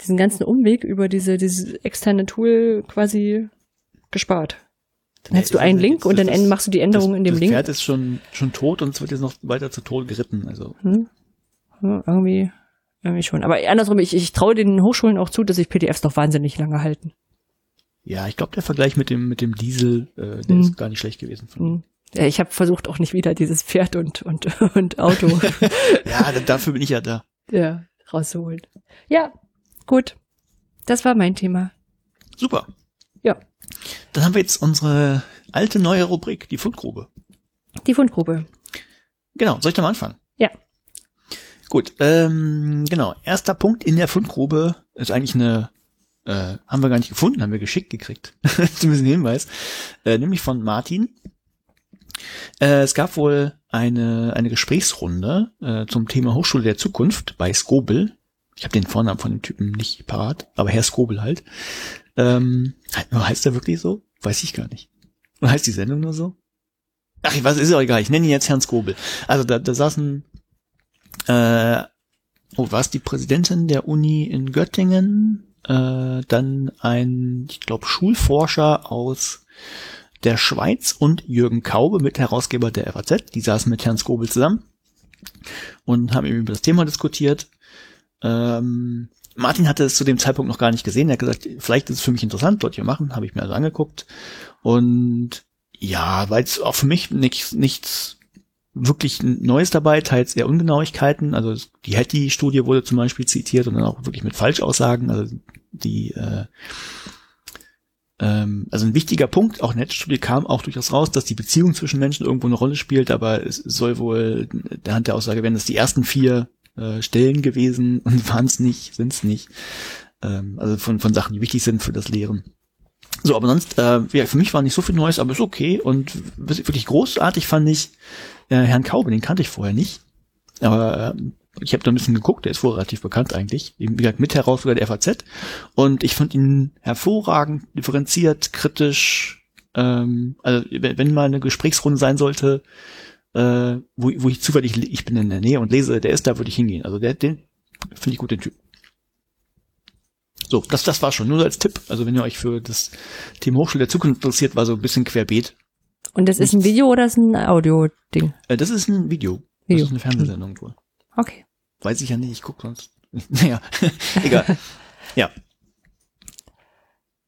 diesen ganzen Umweg über diese, dieses externe Tool quasi gespart. Dann hättest du einen Link und dann das- machst du die Änderung das, in dem das Link. Pferd ist schon, schon tot und es wird jetzt noch weiter zu Tode geritten. Also Hm? Ja, irgendwie, irgendwie schon. Aber andersrum, ich, ich traue den Hochschulen auch zu, dass sich PDFs noch wahnsinnig lange halten. ja, ich glaube, der Vergleich mit dem mit dem Diesel, äh, der Hm. ist gar nicht schlecht gewesen. Von Hm. Ja, Ich habe versucht auch nicht wieder dieses Pferd und und [LAUGHS] und Auto [LAUGHS] Ja, da- dafür bin ich ja da. ja, rauszuholen. Ja, gut. Das war mein Thema. Super. Ja. Dann haben wir jetzt unsere alte neue Rubrik, die Fundgrube. Die Fundgrube. Genau, soll ich da mal anfangen? Ja. Gut, ähm, genau. Erster Punkt in der Fundgrube ist eigentlich eine, äh, haben wir gar nicht gefunden, haben wir geschickt gekriegt. [LAUGHS] Zumindest ein Hinweis. Äh, nämlich von Martin. Äh, es gab wohl eine, eine Gesprächsrunde äh, zum Thema Hochschule der Zukunft bei Skobel. Ich habe den Vornamen von dem Typen nicht parat, aber Herr Skobel halt. Ähm, heißt er wirklich so? Weiß ich gar nicht. Oder heißt die Sendung nur so? Ach, ich weiß, ist ja egal. Ich nenne ihn jetzt Herrn Skobel. Also da, da saßen, äh, oh, war es die Präsidentin der Uni in Göttingen? Äh, dann ein, ich glaube, Schulforscher aus der Schweiz und Jürgen Kaube, Mitherausgeber der FAZ. Die saßen mit Herrn Skobel zusammen und haben eben über das Thema diskutiert. Ähm, Martin hatte es zu dem Zeitpunkt noch gar nicht gesehen. Er hat gesagt, vielleicht ist es für mich interessant, dort hier machen. Habe ich mir also angeguckt. Und ja, weil es auch für mich nichts, nichts wirklich Neues dabei, teils eher Ungenauigkeiten. Also die Hattie-Studie wurde zum Beispiel zitiert und dann auch wirklich mit Falschaussagen. Also die, äh, ähm, also ein wichtiger Punkt, auch in der Hattie-Studie kam auch durchaus raus, dass die Beziehung zwischen Menschen irgendwo eine Rolle spielt, aber es soll wohl der Hand der Aussage werden, dass die ersten vier äh, Stellen gewesen [LAUGHS] und waren es nicht, sind es nicht. Ähm, also von, von Sachen, die wichtig sind für das Lehren. So, aber sonst, äh, ja, für mich war nicht so viel Neues, aber ist okay. Und wirklich großartig fand ich äh, Herrn Kaube, den kannte ich vorher nicht. Aber äh, ich habe da ein bisschen geguckt, der ist vorher relativ bekannt eigentlich. Wie gesagt, mit Herausgeber der FAZ. Und ich fand ihn hervorragend, differenziert, kritisch. Ähm, also wenn mal eine Gesprächsrunde sein sollte, äh, wo, wo ich zufällig, ich bin in der Nähe und lese, der ist da, würde ich hingehen. Also der, den finde ich gut, den Typ. So, das, das war schon. Nur als Tipp. Also wenn ihr euch für das Thema Hochschule der Zukunft interessiert, war so ein bisschen querbeet. Und das ist ein Video oder ist ein Audio-Ding? Äh, das ist ein Video. Video. Das ist eine Fernsehsendung wohl. Okay. Weiß ich ja nicht, ich gucke sonst. [LAUGHS] naja, [LAUGHS] egal. [LAUGHS] Ja,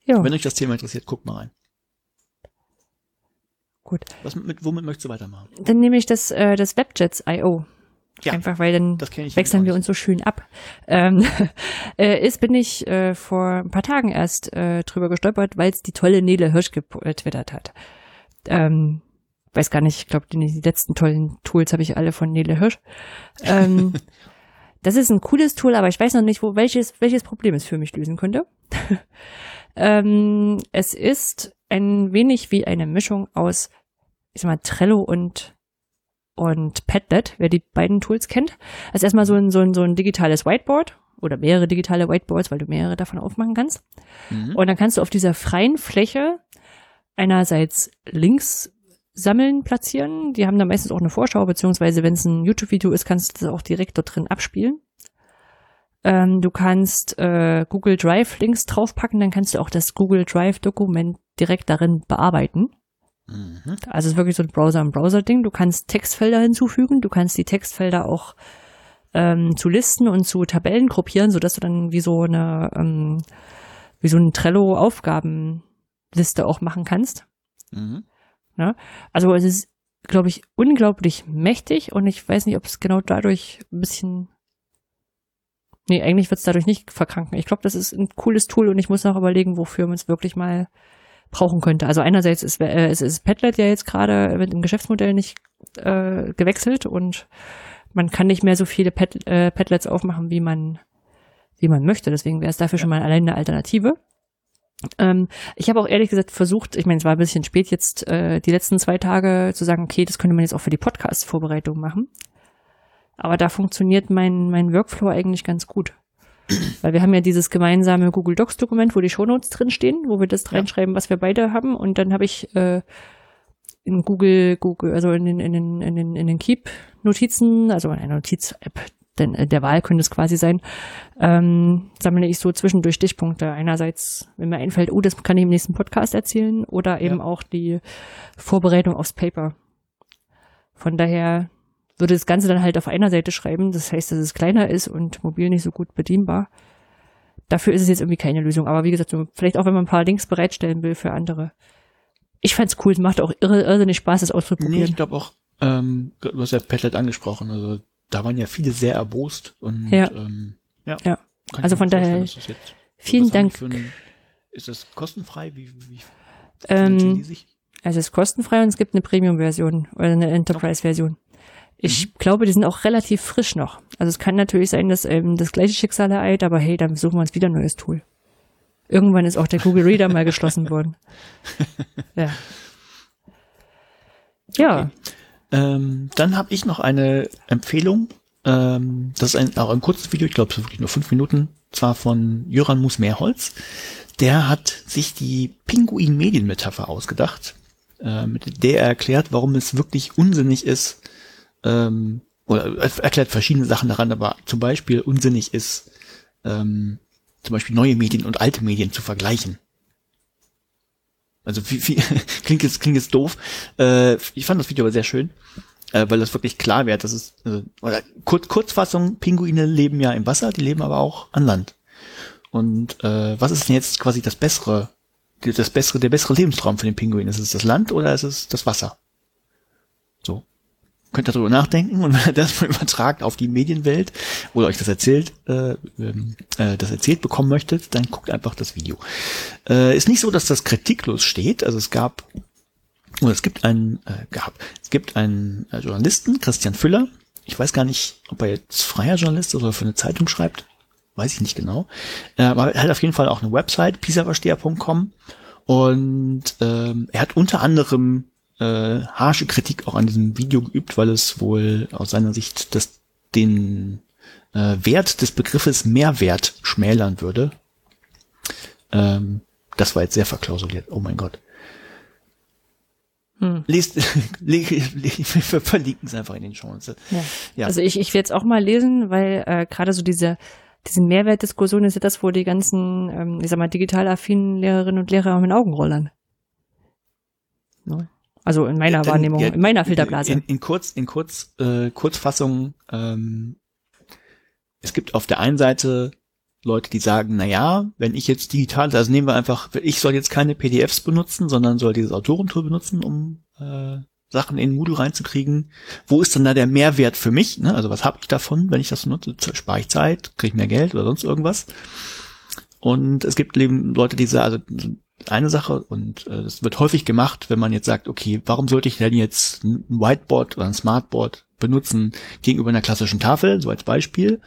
Ja, wenn euch das Thema interessiert, guckt mal rein. Gut. Was mit, womit möchtest du weitermachen? Dann nehme ich das, äh, das Webjets.io. Ja, Einfach weil dann wechseln wir uns so schön ab. Ähm, [LAUGHS] äh, ist, bin ich äh, vor ein paar Tagen erst äh, drüber gestolpert, weil es die tolle Nele Hirsch getwittert hat. Ähm, weiß gar nicht, ich glaube, die, die letzten tollen Tools habe ich alle von Nele Hirsch. Ähm, [LAUGHS] das ist ein cooles Tool, aber ich weiß noch nicht, wo welches, welches Problem es für mich lösen könnte. [LAUGHS] ähm, es ist ein wenig wie eine Mischung aus, ich sag mal, Trello und und Padlet, wer die beiden Tools kennt. Das ist erstmal so ein, so ein, so ein digitales Whiteboard oder mehrere digitale Whiteboards, weil du mehrere davon aufmachen kannst. Mhm. Und dann kannst du auf dieser freien Fläche einerseits Links sammeln, platzieren. Die haben dann meistens auch eine Vorschau, beziehungsweise wenn es ein YouTube-Video ist, kannst du das auch direkt dort drin abspielen. Ähm, du kannst äh, Google Drive Links draufpacken, dann kannst du auch das Google Drive Dokument direkt darin bearbeiten. Mhm. Also es ist wirklich so ein Browser-Browser-Ding. Du kannst Textfelder hinzufügen, du kannst die Textfelder auch ähm, zu Listen und zu Tabellen gruppieren, sodass du dann wie so eine ähm, wie so eine Trello-Aufgabenliste auch machen kannst. Mhm. Also es ist, glaube ich, unglaublich mächtig und ich weiß nicht, ob es genau dadurch ein bisschen Nee, eigentlich wird es dadurch nicht verkranken. Ich glaube, das ist ein cooles Tool und ich muss noch überlegen, wofür man es wirklich mal brauchen könnte. Also einerseits ist äh, es ist Padlet ja jetzt gerade mit dem Geschäftsmodell nicht äh, gewechselt und man kann nicht mehr so viele Pad, äh, Padlets aufmachen, wie man wie man möchte. Deswegen wäre es dafür schon mal allein eine Alternative. Ähm, ich habe auch ehrlich gesagt versucht, ich meine, es war ein bisschen spät jetzt äh, die letzten zwei Tage zu sagen, okay, das könnte man jetzt auch für die Podcast-Vorbereitung machen. Aber da funktioniert mein, mein Workflow eigentlich ganz gut. Weil wir haben ja dieses gemeinsame Google Docs Dokument, wo die Shownotes drinstehen, wo wir das reinschreiben, was wir beide haben. Und dann habe ich äh, in Google, Google, also in den, in den, in den, in den Keep-Notizen, also in einer Notiz-App, denn äh, der Wahl könnte es quasi sein, ähm, sammle ich so zwischendurch Stichpunkte. Einerseits, wenn mir einfällt, oh, das kann ich im nächsten Podcast erzählen, oder eben Ja. auch die Vorbereitung aufs Paper. Von daher würde das Ganze dann halt auf einer Seite schreiben, das heißt, dass es kleiner ist und mobil nicht so gut bedienbar. Dafür ist es jetzt irgendwie keine Lösung. Aber wie gesagt, vielleicht auch, wenn man ein paar Links bereitstellen will für andere. Ich fand's cool, es macht auch irre, irrsinnig Spaß, das Nee, auszuprobieren. ich glaube auch, ähm, du hast ja Padlet angesprochen, also da waren ja viele sehr erbost und Ja. ähm, ja. Ja. Also von daher, vielen Dank. ein- ist das kostenfrei? Wie, wie Ähm, die sich? Also es ist kostenfrei und es gibt eine Premium-Version oder eine Enterprise-Version. Ich glaube, die sind auch relativ frisch noch. Also es kann natürlich sein, dass ähm, das gleiche Schicksal ereilt, aber hey, dann suchen wir uns wieder ein neues Tool. Irgendwann ist auch der Google Reader mal geschlossen [LAUGHS] worden. Ja. Ja, Ähm, dann habe ich noch eine Empfehlung. Ähm, das ist ein, auch ein kurzes Video, ich glaube, es ist wirklich nur fünf Minuten, zwar von Jöran Mus-Mehrholz. Der hat sich die Pinguin-Medienmetapher ausgedacht, äh, mit der er erklärt, warum es wirklich unsinnig ist, ähm, oder er erklärt verschiedene Sachen daran, aber zum Beispiel unsinnig ist, ähm, zum Beispiel neue Medien und alte Medien zu vergleichen. Also wie, wie, [LAUGHS] klingt jetzt klingt jetzt doof. Äh, ich fand das Video aber sehr schön, äh, weil das wirklich klar wird. Das ist äh, oder Kur Kurzfassung: Pinguine leben ja im Wasser, die leben aber auch an Land. Und äh, was ist denn jetzt quasi das bessere, das bessere, der bessere Lebensraum für den Pinguin? Ist es das Land oder ist es das Wasser? Könnt ihr darüber nachdenken und wenn ihr das mal übertragt auf die Medienwelt oder euch das erzählt, äh, ähm, äh, das erzählt bekommen möchtet, dann guckt einfach das Video. Äh, ist nicht so, dass das kritiklos steht. Also es gab oder es gibt einen äh, gab es gibt einen äh, Journalisten Christian Füller. Ich weiß gar nicht, ob er jetzt freier Journalist ist oder für eine Zeitung schreibt. Weiß ich nicht genau. Äh, aber er hat auf jeden Fall auch eine Website pisaversteher.com und ähm, er hat unter anderem äh, harsche Kritik auch an diesem Video geübt, weil es wohl aus seiner Sicht das den äh, Wert des Begriffes Mehrwert schmälern würde. Ähm, das war jetzt sehr verklausuliert. Oh mein Gott. Hm. Lest, [LAUGHS] le, le, wir verlinken es einfach in den Notes. ja. Ja. Also ich, ich werde es auch mal lesen, weil äh, gerade so diese diese Mehrwertdiskussion ist ja das, wo die ganzen, ähm, ich sag mal, digital affinen Lehrerinnen und Lehrer mit den Augen rollern. Ne? Also in meiner Dann- Wahrnehmung, ja, in meiner Filterblase. In, in kurz, in kurz, äh, Kurzfassung, ähm, es gibt auf der einen Seite Leute, die sagen, na ja, wenn ich jetzt digital, also nehmen wir einfach, ich soll jetzt keine PDFs benutzen, sondern soll dieses Autorentool benutzen, um äh, Sachen in Moodle reinzukriegen. Wo ist dann da der Mehrwert für mich? Ne? Also was habe ich davon, wenn ich das nutze? Spare ich Zeit, kriege ich mehr Geld oder sonst irgendwas? Und es gibt eben Leute, die sagen, also eine Sache und äh, das wird häufig gemacht, wenn man jetzt sagt, okay, warum sollte ich denn jetzt ein Whiteboard oder ein Smartboard benutzen gegenüber einer klassischen Tafel, so als Beispiel.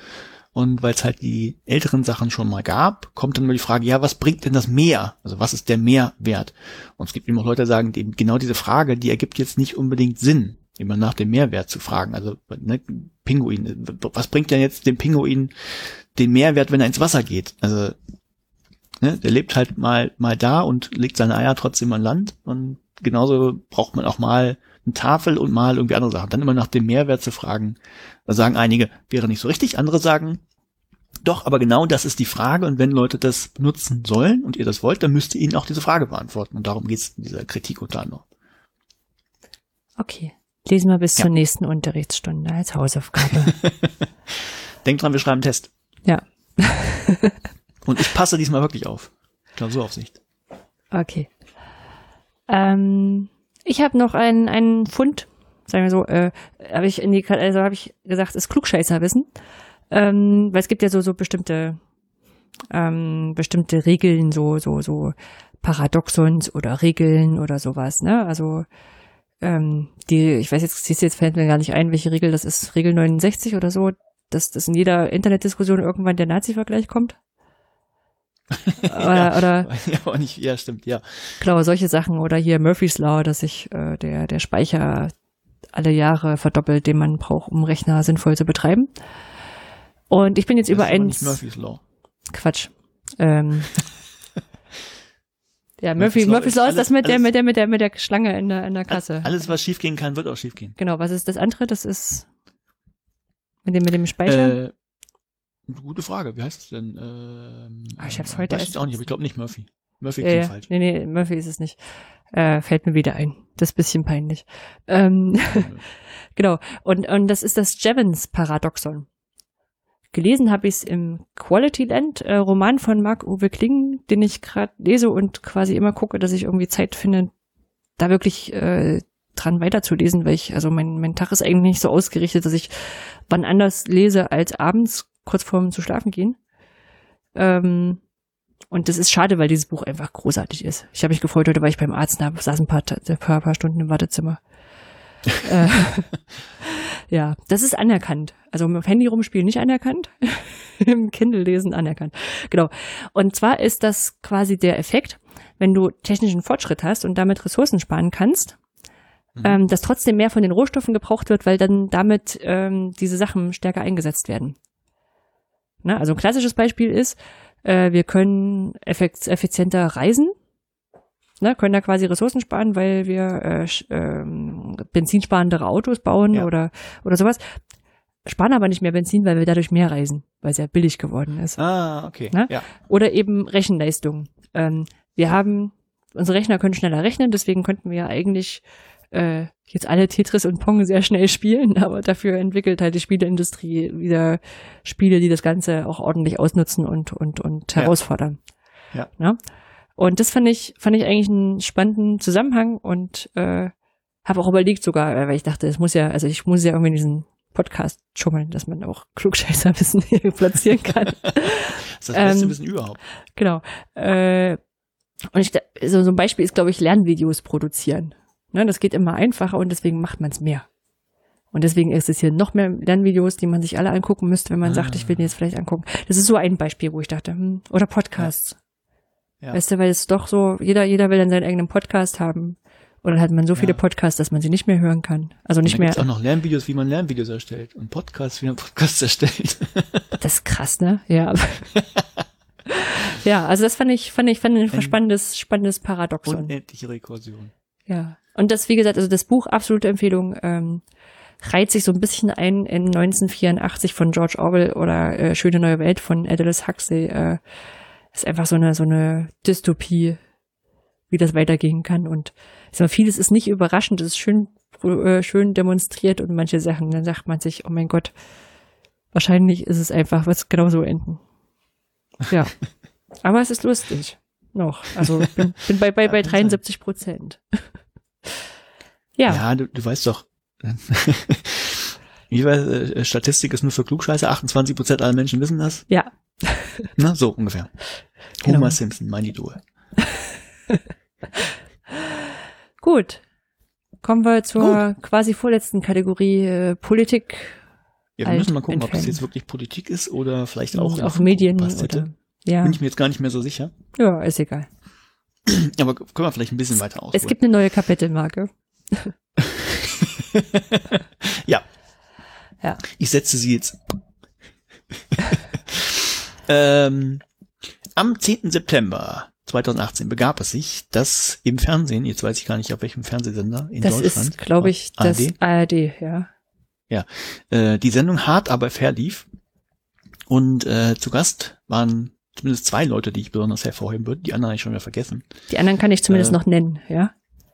Und weil es halt die älteren Sachen schon mal gab, kommt dann immer die Frage, ja, was bringt denn das mehr? Also was ist der Mehrwert? Und es gibt eben auch Leute, die sagen, eben genau diese Frage, die ergibt jetzt nicht unbedingt Sinn, immer nach dem Mehrwert zu fragen. Also ne, Pinguin, was bringt denn jetzt dem Pinguin den Mehrwert, wenn er ins Wasser geht? Also ne, der lebt halt mal mal da und legt seine Eier trotzdem an Land und genauso braucht man auch mal eine Tafel und mal irgendwie andere Sachen. Dann immer nach dem Mehrwert zu fragen. Da sagen einige, wäre nicht so richtig. Andere sagen, doch, aber genau das ist die Frage. Und wenn Leute das benutzen sollen und ihr das wollt, dann müsst ihr ihnen auch diese Frage beantworten. Und darum geht es in dieser Kritik unter anderem. Okay. Lesen wir bis Ja. zur nächsten Unterrichtsstunde als Hausaufgabe. [LAUGHS] Denkt dran, wir schreiben einen Test. ja. [LAUGHS] Und ich passe diesmal wirklich auf. Klausuraufsicht. Okay. Ähm, ich habe noch einen, einen Fund, sagen wir so, äh, habe ich in die, also habe ich gesagt, ist Klugscheißerwissen. Ähm, weil es gibt ja so, so bestimmte, ähm, bestimmte Regeln, so, so, so Paradoxons oder Regeln oder sowas, ne? Also, ähm, die, ich weiß jetzt, siehst jetzt fällt mir gar nicht ein, welche Regel das ist, Regel 69 oder so, dass, dass in jeder Internetdiskussion irgendwann der Nazi-Vergleich kommt. [LAUGHS] oder, oder [LAUGHS] Ja, nicht, ja, stimmt, ja. Genau, solche Sachen oder hier Murphy's Law, dass sich äh, der, der Speicher alle Jahre verdoppelt, den man braucht, um Rechner sinnvoll zu betreiben. Und ich bin jetzt Das über eins. Murphy's Law. Quatsch. Ähm, [LAUGHS] ja, Murphy's Murphy, Law Murphy's ist Law ist das mit der, mit der, mit der, mit der Schlange in der, in der Kasse. Alles, was schiefgehen kann, wird auch schiefgehen. Genau, was ist das andere? Das ist Mit dem, mit dem Speicher? Äh, gute Frage. Wie heißt es denn? Ähm, Ah, ich hab's heute weiß ich auch nicht, aber ich glaube nicht Murphy. Murphy ja, klingt ja. falsch. Nee, nee, Murphy ist es nicht. Äh, fällt mir wieder ein. Das ist bisschen peinlich. Ähm, [LAUGHS] genau. Und, und das ist das Jevons-Paradoxon. Gelesen habe ich es im Quality Land, äh, Roman von Marc-Uwe Kling, den ich gerade lese und quasi immer gucke, dass ich irgendwie Zeit finde, da wirklich äh, dran weiterzulesen, weil ich, also mein, mein Tag ist eigentlich nicht so ausgerichtet, dass ich wann anders lese als abends, kurz vorm zu schlafen gehen. Ähm, und das ist schade, weil dieses Buch einfach großartig ist. Ich habe mich gefreut, heute war ich beim Arzt, da saß ein paar, paar, paar Stunden im Wartezimmer. [LAUGHS] äh, [LAUGHS] ja, das ist anerkannt. Also im Handy rumspielen nicht anerkannt, [LAUGHS] im Kindle lesen anerkannt. Genau. Und zwar ist das quasi der Effekt, wenn du technischen Fortschritt hast und damit Ressourcen sparen kannst, Mhm. ähm, dass trotzdem mehr von den Rohstoffen gebraucht wird, weil dann damit ähm, diese Sachen stärker eingesetzt werden. Ne? Also ein klassisches Beispiel ist, äh, wir können effizienter reisen, ne? können da quasi Ressourcen sparen, weil wir äh, ähm, benzinsparendere Autos bauen Ja. oder, oder sowas. Sparen aber nicht mehr Benzin, weil wir dadurch mehr reisen, weil es ja billig geworden ist. Ah, okay. Ne? Ja. Oder eben Rechenleistung. Ähm, wir haben, unsere Rechner können schneller rechnen, deswegen könnten wir ja eigentlich äh, jetzt alle Tetris und Pong sehr schnell spielen, [LAUGHS] aber dafür entwickelt halt die Spieleindustrie wieder Spiele, die das Ganze auch ordentlich ausnutzen und, und, und Ja. herausfordern. Ja. Ne? Und das fand ich, fand ich eigentlich einen spannenden Zusammenhang und äh, habe auch überlegt sogar, äh, weil ich dachte, es muss ja, also ich muss ja irgendwie in diesen Podcast schummeln, dass man auch [LAUGHS] Klugscheißerwissen hier platzieren kann. [LAUGHS] Das ist das beste Ähm, Wissen überhaupt. Genau. Äh, und ich, so, so ein Beispiel ist, glaube ich, Lernvideos produzieren. Ne, das geht immer einfacher und deswegen macht man es mehr. Und deswegen existieren noch mehr Lernvideos, die man sich alle angucken müsste, wenn man Ah. sagt, ich will die jetzt vielleicht angucken. Das ist so ein Beispiel, wo ich dachte, hm, oder Podcasts. Ja. Weißt du, weil es doch so, jeder, jeder will dann seinen eigenen Podcast haben. Und dann hat man so viele Ja. Podcasts, dass man sie nicht mehr hören kann. Also nicht mehr. gibt's auch noch Lernvideos, wie man Lernvideos erstellt und Podcasts, wie man [LAUGHS] Podcasts erstellt. Das ist krass, ne? Ja. [LAUGHS] ja, also das fand ich, fand ich, fand ich ein Ein- spannendes, spannendes Paradoxon. Unendliche Rekursion. Ja. Und das, wie gesagt, also das Buch, absolute Empfehlung, ähm, reiht sich so ein bisschen ein in 1984 von George Orwell oder äh, Schöne neue Welt von Aldous Huxley. Äh, ist einfach so eine, so eine Dystopie, wie das weitergehen kann. Und ich sag mal, vieles ist nicht überraschend, es ist schön, äh, schön demonstriert und manche Sachen, dann sagt man sich, oh mein Gott, wahrscheinlich ist es einfach, was genauso enden. Ja. [LAUGHS] Aber es ist lustig. Noch. Also ich bin, bin bei, bei, bei kann sein. 73 Prozent. Ja. Ja, du, du weißt doch. [LAUGHS] Wie war äh, Statistik ist nur für Klugscheiße, 28% aller Menschen wissen das. Ja. [LAUGHS] Na, so ungefähr. Genau. Homer Simpson, mein Idol. [LAUGHS] Gut. Kommen wir zur quasi vorletzten Kategorie äh, Politik, Ja, wir müssen mal gucken, ob das entfernen. jetzt wirklich Politik ist oder vielleicht auch, auch noch Medien oder ja, Bin ich mir jetzt gar nicht mehr so sicher. ja, ist egal. [CLEARS THROAT] Aber können wir vielleicht ein bisschen weiter ausholen. Es gibt eine neue Kapitelmarke. [LAUGHS] ja. Ja. Ich setze sie jetzt. [LAUGHS] ähm, am 10. September 2018 begab es sich, dass im Fernsehen, jetzt weiß ich gar nicht auf welchem Fernsehsender in Das Deutschland, ist, glaube ich, das ARD, ARD, ja. äh, die Sendung hart aber fair lief. Und äh, zu Gast waren zumindest zwei Leute, die ich besonders hervorheben würde. Die anderen habe ich schon wieder vergessen. Die anderen kann ich zumindest Äh, noch nennen, ja.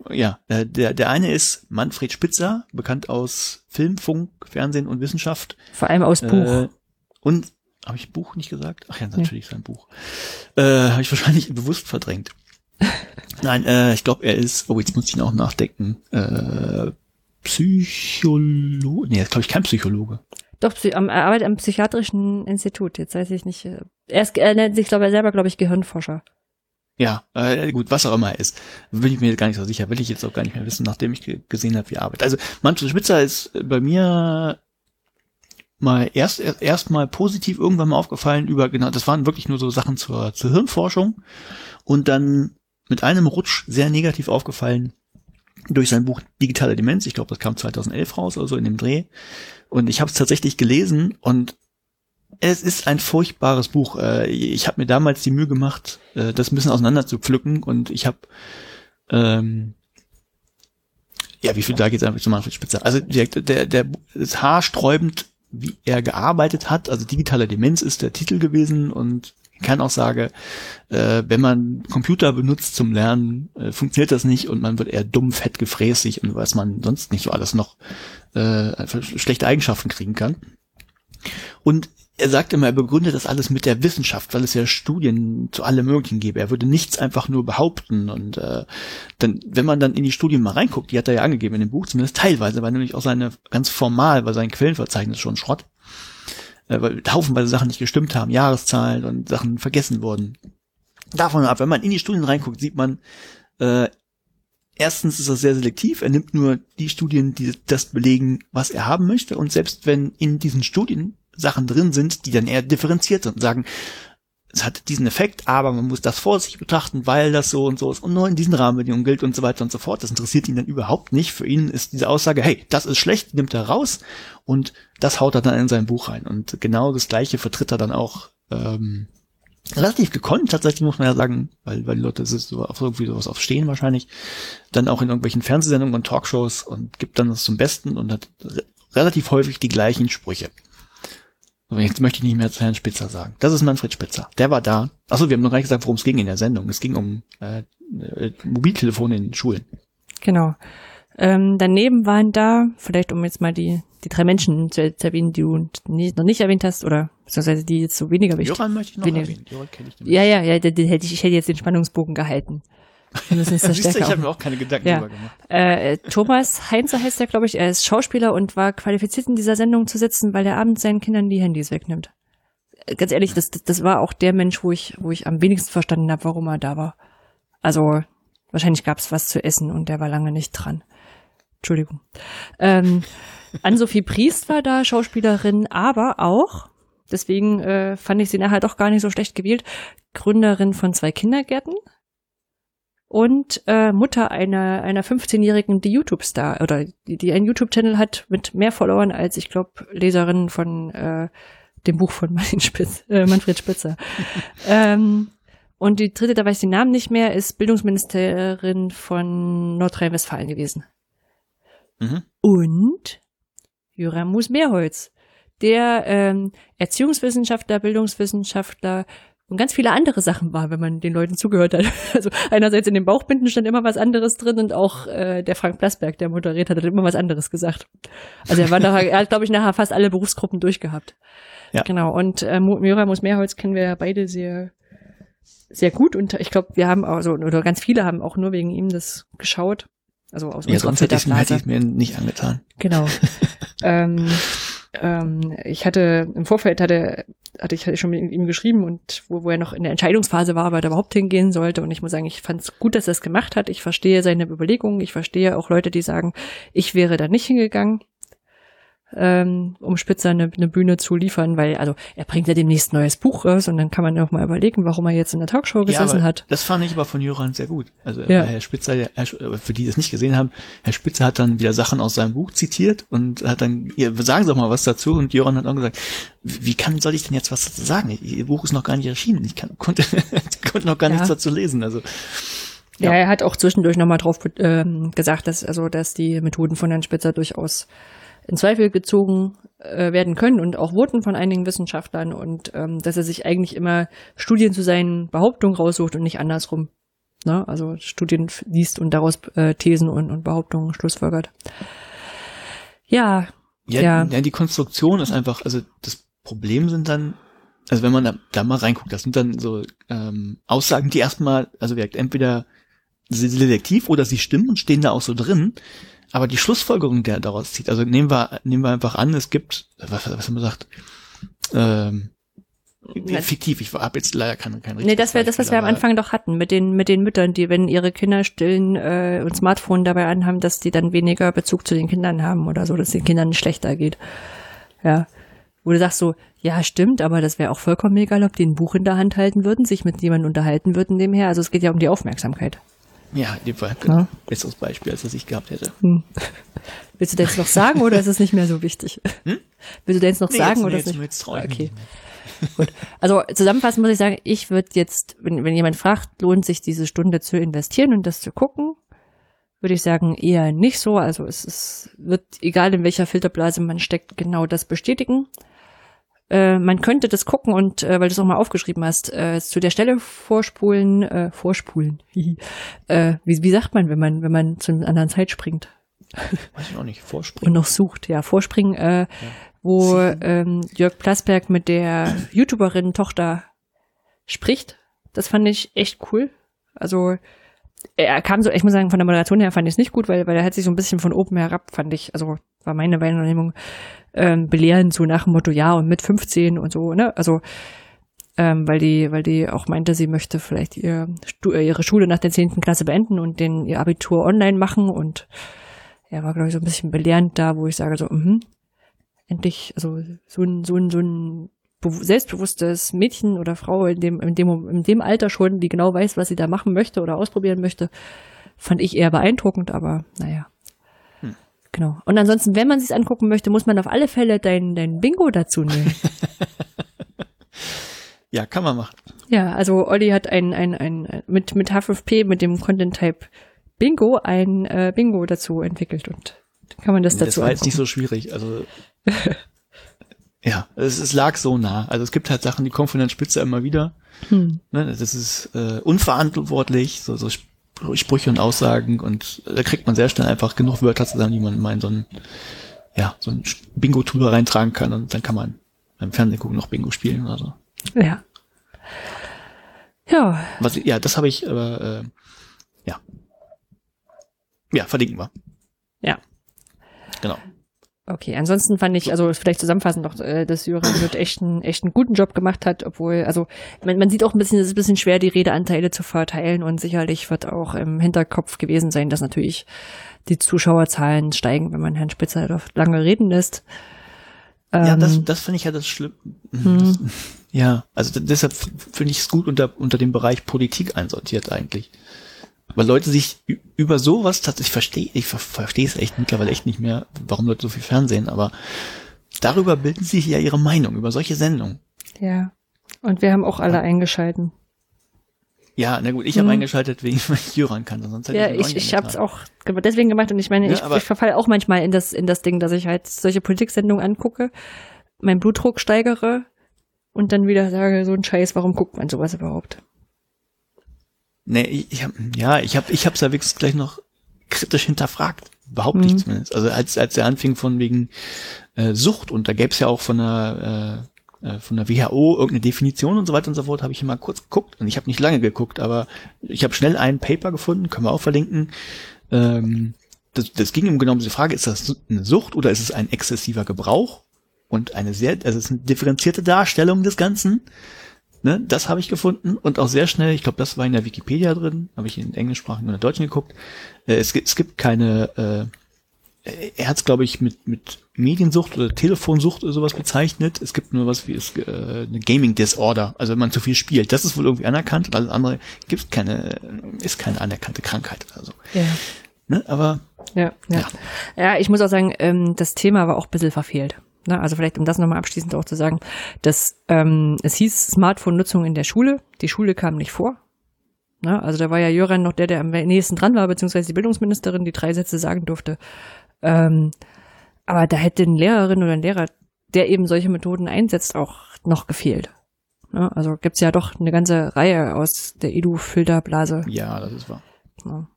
Ja, äh, der, der eine ist Manfred Spitzer, bekannt aus Film, Funk, Fernsehen und Wissenschaft. Vor allem aus Buch. Äh, und habe ich Buch nicht gesagt? Ach ja, natürlich sein Buch. Äh, habe ich [LAUGHS] wahrscheinlich bewusst verdrängt. [LAUGHS] Nein, äh, ich glaube, er ist, oh, jetzt muss ich ihn auch nachdenken, äh, Psychologe, nee, glaube ich kein Psychologe. Doch, er arbeitet am psychiatrischen Institut. Jetzt weiß ich nicht. äh, Er, ist, er nennt sich, glaube ich, selber, glaube ich, Gehirnforscher. Ja, äh, gut, was auch immer er ist, bin ich mir gar nicht so sicher, will ich jetzt auch gar nicht mehr wissen, nachdem ich ge gesehen habe, wie er arbeitet. Also Manfred Spitzer ist bei mir mal erst erst, erst mal positiv irgendwann mal aufgefallen über genau, das waren wirklich nur so Sachen zur zur Hirnforschung und dann mit einem Rutsch sehr negativ aufgefallen durch sein Buch Digitale Demenz. Ich glaube, das kam 2011 raus, also in dem Dreh. Und ich habe es tatsächlich gelesen und es ist ein furchtbares Buch. Äh, Ich habe mir damals die Mühe gemacht, äh, das ein bisschen auseinander zu pflücken und ich habe ähm, ja, wie viel da geht's einfach zu Manfred Spitzer? Also der, der, der ist haarsträubend wie er gearbeitet hat. Also digitale Demenz ist der Titel gewesen und keine Aussage, äh, wenn man Computer benutzt zum Lernen, äh, funktioniert das nicht und man wird eher dumm, fett, gefräßig und was man sonst nicht so alles noch äh, schlechte Eigenschaften kriegen kann. Und er sagt immer, er begründet das alles mit der Wissenschaft, weil es ja Studien zu allem Möglichen gäbe. Er würde nichts einfach nur behaupten. Und äh, dann, wenn man dann in die Studien mal reinguckt, die hat er ja angegeben in dem Buch, zumindest teilweise, weil nämlich auch seine ganz formal, weil sein Quellenverzeichnis schon Schrott, äh, weil haufenweise Sachen nicht gestimmt haben, Jahreszahlen und Sachen vergessen wurden. Davon ab, wenn man in die Studien reinguckt, sieht man, äh, erstens ist er sehr selektiv, er nimmt nur die Studien, die das belegen, was er haben möchte. Und selbst wenn in diesen Studien Sachen drin sind, die dann eher differenziert sind und sagen, es hat diesen Effekt, aber man muss das vorsichtig betrachten, weil das so und so ist und nur in diesen Rahmenbedingungen gilt und so weiter und so fort. Das interessiert ihn dann überhaupt nicht. Für ihn ist diese Aussage, hey, das ist schlecht, nimmt er raus und das haut er dann in sein Buch rein. Und genau das Gleiche vertritt er dann auch ähm, relativ gekonnt, tatsächlich muss man ja sagen, weil, weil die Leute so auf irgendwie sowas aufstehen wahrscheinlich, dann auch in irgendwelchen Fernsehsendungen und Talkshows und gibt dann das zum Besten und hat re relativ häufig die gleichen Sprüche. Jetzt möchte ich nicht mehr zu Herrn Spitzer sagen. Das ist Manfred Spitzer. Der war da. Achso, wir haben noch gar nicht gesagt, worum es ging in der Sendung. Es ging um äh, äh, Mobiltelefone in Schulen. Genau. Ähm, daneben waren da, vielleicht um jetzt mal die, die drei Menschen zu, erwähnen, die du nie, noch nicht erwähnt hast, oder beziehungsweise die jetzt so weniger wichtig Joran möchte ich noch weniger, erwähnen. Joran kenne ich Ja, ja, ja, den, den hätte ich, ich hätte jetzt den Spannungsbogen gehalten. Wir müssen jetzt Siehst du, ich habe mir auch keine Gedanken Ja. drüber gemacht. Äh, Thomas Heinze heißt er, glaube ich. Er ist Schauspieler und war qualifiziert in dieser Sendung zu sitzen, weil er abends seinen Kindern die Handys wegnimmt. Äh, Ganz ehrlich, das, das, das war auch der Mensch, wo ich, wo ich am wenigsten verstanden habe, warum er da war. Also wahrscheinlich gab es was zu essen und der war lange nicht dran. Entschuldigung. Ähm, Ann-Sophie Priest war da, Schauspielerin, aber auch, deswegen äh, fand ich sie nachher doch gar nicht so schlecht gewählt, Gründerin von zwei Kindergärten und äh, Mutter einer einer 15-jährigen, die YouTube-Star oder die, die einen YouTube-Channel hat mit mehr Followern als ich glaube Leserinnen von äh, dem Buch von [LAUGHS] Martin Spitz, äh, Manfred Spitzer. [LAUGHS] ähm, und die dritte, da weiß ich den Namen nicht mehr, ist Bildungsministerin von Nordrhein-Westfalen gewesen. Mhm. Und Joramus Meerholz, der ähm, Erziehungswissenschaftler, Bildungswissenschaftler und ganz viele andere Sachen war, wenn man den Leuten zugehört hat. [LAUGHS] Also einerseits in den Bauchbinden stand immer was anderes drin und auch äh, der Frank Plasberg, der moderiert hat, hat immer was anderes gesagt. Also er war nachher, er hat, glaube ich, nachher fast alle Berufsgruppen durchgehabt. Ja. Genau. Und äh, Joramus Meerholz kennen wir ja beide sehr, sehr gut und ich glaube, wir haben also oder ganz viele haben auch nur wegen ihm das geschaut. Also aus Ja, unserer sonst hätte ich es mir nicht angetan. Genau. [LAUGHS] ähm, ähm, ich hatte im Vorfeld hatte hatte ich, schon mit ihm geschrieben und wo, wo er noch in der Entscheidungsphase war, weil er überhaupt hingehen sollte. Und ich muss sagen, ich fand es gut, dass er es gemacht hat. Ich verstehe seine Überlegungen. Ich verstehe auch Leute, die sagen, ich wäre da nicht hingegangen, ähm, um Spitzer eine, eine Bühne zu liefern, weil also er bringt ja demnächst ein neues Buch raus und dann kann man auch mal überlegen, warum er jetzt in der Talkshow gesessen aber hat. Das fand ich aber von Joran sehr gut. Also Ja. Herr Spitzer, Herr, Sch- für die das nicht gesehen haben, Herr Spitzer hat dann wieder Sachen aus seinem Buch zitiert und hat dann, ja, sagen Sie doch mal was dazu und Joran hat auch gesagt, wie kann, soll ich denn jetzt was dazu sagen? Ihr Buch ist noch gar nicht erschienen. Ich kann, [LAUGHS] konnte, konnte noch gar Ja. nichts dazu lesen. Also Ja, Ja. er hat auch zwischendurch nochmal drauf ähm, gesagt, dass also dass die Methoden von Herrn Spitzer durchaus in Zweifel gezogen äh, werden können und auch wurden von einigen Wissenschaftlern und ähm, dass er sich eigentlich immer Studien zu seinen Behauptungen raussucht und nicht andersrum. Ne? Also Studien liest und daraus äh, Thesen und, und Behauptungen schlussfolgert. Ja, Ja, Ja. ja. die Konstruktion ist einfach, also das Problem sind dann, also wenn man da, da mal reinguckt, das sind dann so ähm, Aussagen, die erstmal, also wirkt entweder selektiv oder sie stimmen und stehen da auch so drin, aber die Schlussfolgerung, die er daraus zieht, also nehmen wir, nehmen wir einfach an, es gibt, was, was haben wir gesagt, ähm, fiktiv, ich habe jetzt leider kein, kein Nee, das wäre das, was wir am Anfang doch hatten, mit den, mit den Müttern, die, wenn ihre Kinder stillen äh, und Smartphone dabei anhaben, dass die dann weniger Bezug zu den Kindern haben oder so, dass den Kindern schlechter geht. Ja. Wo du sagst so, ja, stimmt, aber das wäre auch vollkommen egal, ob die ein Buch in der Hand halten würden, sich mit jemandem unterhalten würden nebenher. Also es geht ja um die Aufmerksamkeit. Ja, in dem Fall, genau. Ja. Besseres Beispiel, als das ich gehabt hätte. Hm. Willst du das jetzt noch sagen oder ist es nicht mehr so wichtig? Hm? Willst du das jetzt noch Nee, sagen jetzt- oder nee, ist jetzt- nicht? jetzt okay. Gut. Also zusammenfassend muss ich sagen, ich würde jetzt, wenn, wenn jemand fragt, lohnt sich diese Stunde zu investieren und das zu gucken, würde ich sagen, eher nicht so. Also es ist, wird, egal in welcher Filterblase man steckt, genau das bestätigen. Äh, man könnte das gucken und, äh, weil du es auch mal aufgeschrieben hast, äh, zu der Stelle vorspulen, äh, vorspulen. [LAUGHS] äh, wie, wie sagt man, wenn man, wenn man zu einer anderen Zeit springt? Weiß ich auch nicht, vorspringen. Und noch sucht, ja, vorspringen, äh, ja. wo ähm, Jörg Plasberg mit der YouTuberin Tochter spricht. Das fand ich echt cool. Also er kam so, ich muss sagen, von der Moderation her fand ich es nicht gut, weil, weil er hat sich so ein bisschen von oben herab, fand ich, also war meine Wahrnehmung, ähm, belehren, so nach dem Motto, ja, und mit 15 und so, ne? Also, ähm, weil die, weil die auch meinte, sie möchte vielleicht ihr, äh, ihre Schule nach der 10. Klasse beenden und den ihr Abitur online machen und er war, glaube ich, so ein bisschen belehrend da, wo ich sage so, mhm, endlich, also so ein, so ein, so ein selbstbewusstes Mädchen oder Frau in dem, in dem, in dem Alter schon, die genau weiß, was sie da machen möchte oder ausprobieren möchte, fand ich eher beeindruckend, aber naja. Hm. Genau. Und ansonsten, wenn man sich angucken möchte, muss man auf alle Fälle dein, dein Bingo dazu nehmen. [LAUGHS] ja, kann man machen. Ja, also Olli hat ein, ein, ein, mit, mit H5P, mit dem Content Type Bingo, ein äh, Bingo dazu entwickelt und kann man das dazu Das war jetzt nicht so schwierig, also [LAUGHS] Ja, es, es lag so nah. Also es gibt halt Sachen, die kommen von der Spitze immer wieder. Hm. Ne, das ist äh, unverantwortlich, so, so Sprüche und Aussagen und da kriegt man sehr schnell einfach genug Wörter zusammen, die man mal in so ein, ja, so ein Bingo-Tool reintragen kann und dann kann man beim Fernsehen gucken noch Bingo spielen oder so. Ja. Ja. Was, ja, das habe ich, aber äh, ja. Ja, verlinken wir. Ja. Genau. Okay, ansonsten fand ich, also vielleicht zusammenfassend noch, äh, dass Jürgen wird echt einen, echt einen guten Job gemacht hat, obwohl, also man, man sieht auch ein bisschen, es ist ein bisschen schwer, die Redeanteile zu verteilen und sicherlich wird auch im Hinterkopf gewesen sein, dass natürlich die Zuschauerzahlen steigen, wenn man Herrn Spitzer lange reden lässt. Ja, das, ähm, das finde ich ja das Schlimme. Hm. Ja, also deshalb finde ich es gut unter, unter dem Bereich Politik einsortiert eigentlich weil Leute sich über sowas tatsächlich verstehe, ich verstehe es echt mittlerweile echt nicht mehr, warum Leute so viel Fernsehen, aber darüber bilden sie sich ja ihre Meinung, über solche Sendungen. Ja. Und wir haben auch alle eingeschalten. Ja, na gut, ich habe hm. eingeschaltet, wegen [LAUGHS] ich Jöran kann, sonst hätte ja, ich, ich, ich habe es auch deswegen gemacht und ich meine, ja, ich, ich verfalle auch manchmal in das in das Ding, dass ich halt solche Politiksendungen angucke, meinen Blutdruck steigere und dann wieder sage, so ein Scheiß, warum guckt man sowas überhaupt? Nee, ich, ich hab, ja, ich habe ich hab's ja wirklich gleich noch kritisch hinterfragt. Behaupte mhm. zumindest. Also als, als er anfing von wegen äh, Sucht und da gäbe es ja auch von der äh, äh von der WHO irgendeine Definition und so weiter und so fort, habe ich mal kurz geguckt und ich habe nicht lange geguckt, aber ich habe schnell ein Paper gefunden, können wir auch verlinken. Ähm, das, das ging im genau um diese Frage, ist das eine Sucht oder ist es ein exzessiver Gebrauch? Und eine sehr, also es ist eine differenzierte Darstellung des Ganzen. Ne, das habe ich gefunden und auch sehr schnell, ich glaube, das war in der Wikipedia drin, habe ich in englischsprachigen oder deutschen geguckt. Äh, es, gibt, es gibt keine, äh, er hat es, glaube ich, mit, mit Mediensucht oder Telefonsucht oder sowas bezeichnet. Es gibt nur was wie es, äh, eine Gaming Disorder, also wenn man zu viel spielt. Das ist wohl irgendwie anerkannt und alles andere gibt keine, ist keine anerkannte Krankheit oder so. Ja. Ne, aber ja, ja. ja. Ja, ich muss auch sagen, ähm, das Thema war auch ein bisschen verfehlt. Ne? Also vielleicht, um das nochmal abschließend auch zu sagen, dass ähm, es hieß Smartphone-Nutzung in der Schule. Die Schule kam nicht vor. Ne? Also da war ja Jöran noch der, der am nächsten dran war, beziehungsweise die Bildungsministerin, die drei Sätze sagen durfte. Ähm, aber da hätte eine Lehrerin oder ein Lehrer, der eben solche Methoden einsetzt, auch noch gefehlt. Ne? Also gibt's ja doch eine ganze Reihe aus der Edu-Filterblase. Ja, das ist wahr. Ja.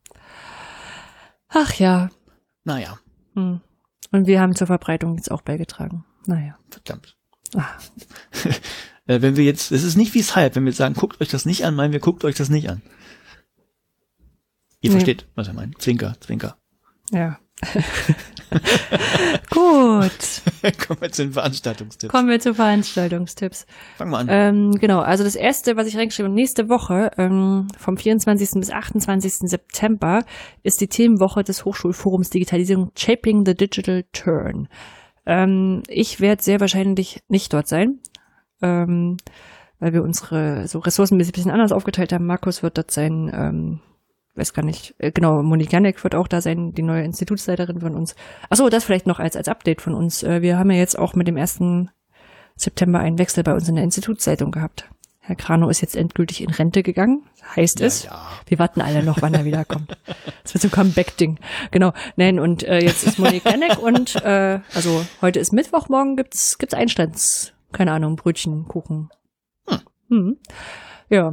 Ach ja. Naja. Hm. Und wir haben zur Verbreitung jetzt auch beigetragen. Naja. Verdammt. Ah. [LAUGHS] äh, wenn wir jetzt, es ist nicht wie es halb, wenn wir sagen, guckt euch das nicht an, meinen wir, guckt euch das nicht an. Ihr nee. versteht, was er meint. Zwinker, Zwinker. Ja. [LAUGHS] Gut. [LAUGHS] Kommen wir zu den Veranstaltungstipps. Kommen wir zu Veranstaltungstipps. Fangen wir an. Ähm, genau, also das erste, was ich reingeschrieben habe, nächste Woche, ähm, vom 24. bis 28. September, ist die Themenwoche des Hochschulforums Digitalisierung Shaping the Digital Turn. Ähm, ich werde sehr wahrscheinlich nicht dort sein, ähm, weil wir unsere so Ressourcen ein bisschen anders aufgeteilt haben. Markus wird dort sein, ähm, weiß gar nicht, äh, genau, Monique Janek wird auch da sein, die neue Institutsleiterin von uns. Achso, das vielleicht noch als, als Update von uns. Äh, wir haben ja jetzt auch mit dem ersten September einen Wechsel bei uns in der Institutsleitung gehabt. Herr Krano ist jetzt endgültig in Rente gegangen, heißt ja, es. Ja. Wir warten alle noch, wann er wiederkommt. [LAUGHS] Das wird so ein Comeback-Ding. Genau. Nein, und äh, jetzt ist Monique Renneck und äh, also heute ist Mittwoch, morgen gibt's gibt's Einstands, keine Ahnung, Brötchen, Kuchen. Hm. Hm. Ja,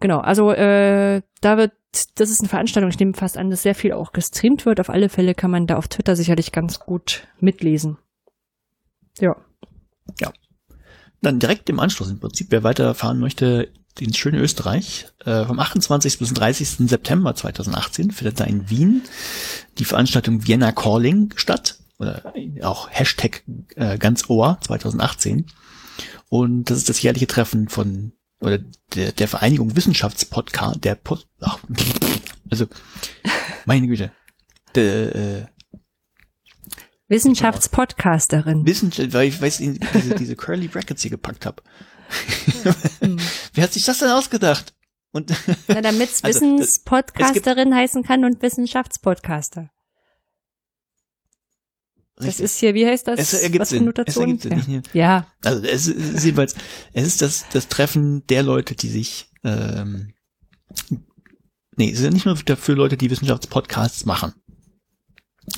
genau. Also äh, da wird, das ist eine Veranstaltung, ich nehme fast an, dass sehr viel auch gestreamt wird. Auf alle Fälle kann man da auf Twitter sicherlich ganz gut mitlesen. Ja. Dann direkt im Anschluss im Prinzip, wer weiterfahren möchte, ins schöne Österreich, äh, vom 28. bis zum 30. September 2018 findet da in Wien die Veranstaltung Vienna Calling statt, oder auch Hashtag äh, ganz Ohr 2018. Und das ist das jährliche Treffen von oder der, der Vereinigung Wissenschaftspodcast, der Pod, ach, also meine Güte, der, äh, Wissenschaftspodcasterin. Wissenschaft, weil ich weiß, ich diese, diese Curly Brackets hier gepackt habe. Hm. Wer hat sich das denn ausgedacht? Und Na, damit es Also, Wissenspodcasterin heißen kann und Wissenschaftspodcaster. Das Richtig. ist hier, wie heißt das? es ergibt Was für Sinn. Es Notation? ergibt Sinn. ja. ja, Also es ist jedenfalls, es ist das, das Treffen der Leute, die sich, ähm, nee, es ist ja nicht nur für Leute, die Wissenschaftspodcasts machen.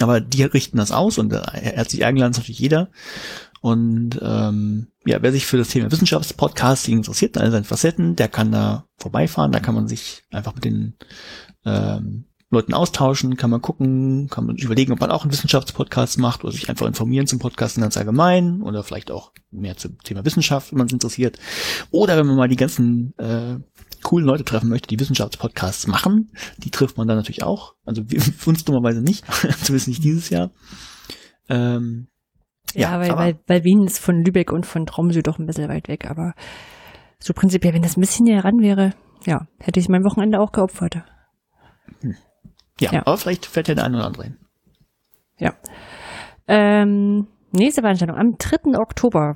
Aber die richten das aus und äh, herzlich eingeladen ist natürlich jeder. Und ähm, ja, wer sich für das Thema Wissenschaftspodcasting interessiert, in all seinen Facetten, der kann da vorbeifahren, da kann man sich einfach mit den ähm, Leuten austauschen, kann man gucken, kann man überlegen, ob man auch einen Wissenschaftspodcast macht oder sich einfach informieren zum Podcasten ganz allgemein oder vielleicht auch mehr zum Thema Wissenschaft, wenn man es interessiert. Oder wenn man mal die ganzen äh, coolen Leute treffen möchte, die Wissenschaftspodcasts machen, die trifft man dann natürlich auch. Also wir, [LAUGHS] uns dummerweise nicht, [LAUGHS] zumindest nicht dieses Jahr. Ähm, ja, weil, aber- weil, weil Wien ist von Lübeck und von Tromsø doch ein bisschen weit weg, aber so prinzipiell, wenn das ein bisschen näher ran wäre, ja, hätte ich mein Wochenende auch geopfert. Ja, ja. aber vielleicht fällt ja der eine oder andere hin. Ja. Ähm, nächste Veranstaltung am 3. Oktober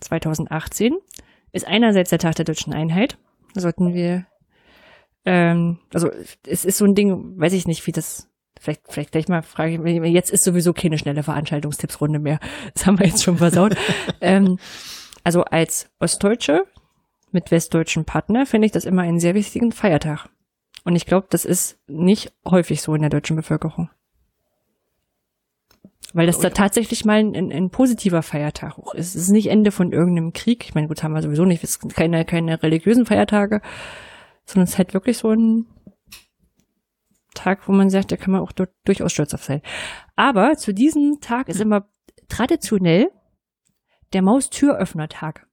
2018 ist einerseits der Tag der deutschen Einheit. Da sollten wir, ähm, also es ist so ein Ding, weiß ich nicht, wie das, vielleicht, vielleicht gleich mal frage ich mich, jetzt ist sowieso keine schnelle Veranstaltungstippsrunde mehr. [LAUGHS] Das haben wir jetzt schon versaut. [LAUGHS] ähm, also als Ostdeutsche mit westdeutschen Partner finde ich das immer einen sehr wichtigen Feiertag. Und ich glaube, das ist nicht häufig so in der deutschen Bevölkerung. Weil das da tatsächlich mal ein, ein, ein positiver Feiertag auch ist. Es ist nicht Ende von irgendeinem Krieg. Ich meine, gut, haben wir sowieso nicht. Es sind keine, keine religiösen Feiertage, sondern es ist halt wirklich so ein Tag, wo man sagt, da kann man auch dort durchaus stolz auf sein. Aber zu diesem Tag ist immer traditionell der Maustüröffnertag.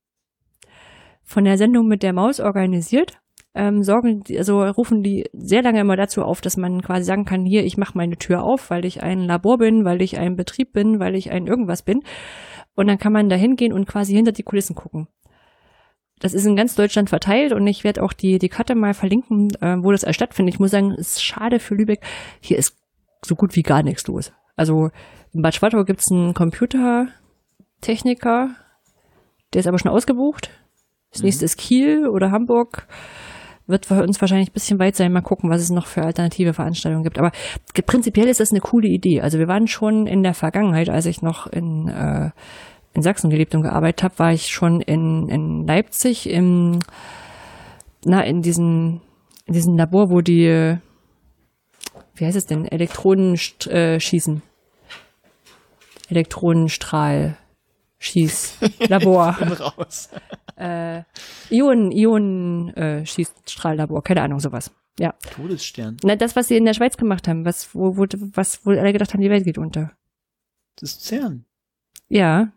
Von der Sendung mit der Maus organisiert ähm, sorgen, also rufen die sehr lange immer dazu auf, dass man quasi sagen kann, hier, ich mache meine Tür auf, weil ich ein Labor bin, weil ich ein Betrieb bin, weil ich ein irgendwas bin. Und dann kann man da hingehen und quasi hinter die Kulissen gucken. Das ist in ganz Deutschland verteilt und ich werde auch die, die Karte mal verlinken, äh, wo das alles stattfindet. Ich muss sagen, es ist schade für Lübeck. Hier ist so gut wie gar nichts los. Also in Bad Schwartau gibt's einen Computertechniker, der ist aber schon ausgebucht. Das nächste ist Kiel oder Hamburg. Wird für uns wahrscheinlich ein bisschen weit sein. Mal gucken, was es noch für alternative Veranstaltungen gibt. Aber prinzipiell ist das eine coole Idee. Also wir waren schon in der Vergangenheit, als ich noch in, äh, in Sachsen gelebt und gearbeitet habe, war ich schon in, in Leipzig im, na, in diesem, in diesem Labor, wo die, wie heißt es denn, Elektronen äh, schießen. Elektronenstrahl schieß Labor. [LAUGHS] Äh, Ionen, Ionen äh, Schießstrahllabor, keine Ahnung, sowas. Ja. Todesstern. Na, das, was sie in der Schweiz gemacht haben, was, wo, wo, was, wo alle gedacht haben, die Welt geht unter. Das ist CERN. Ja.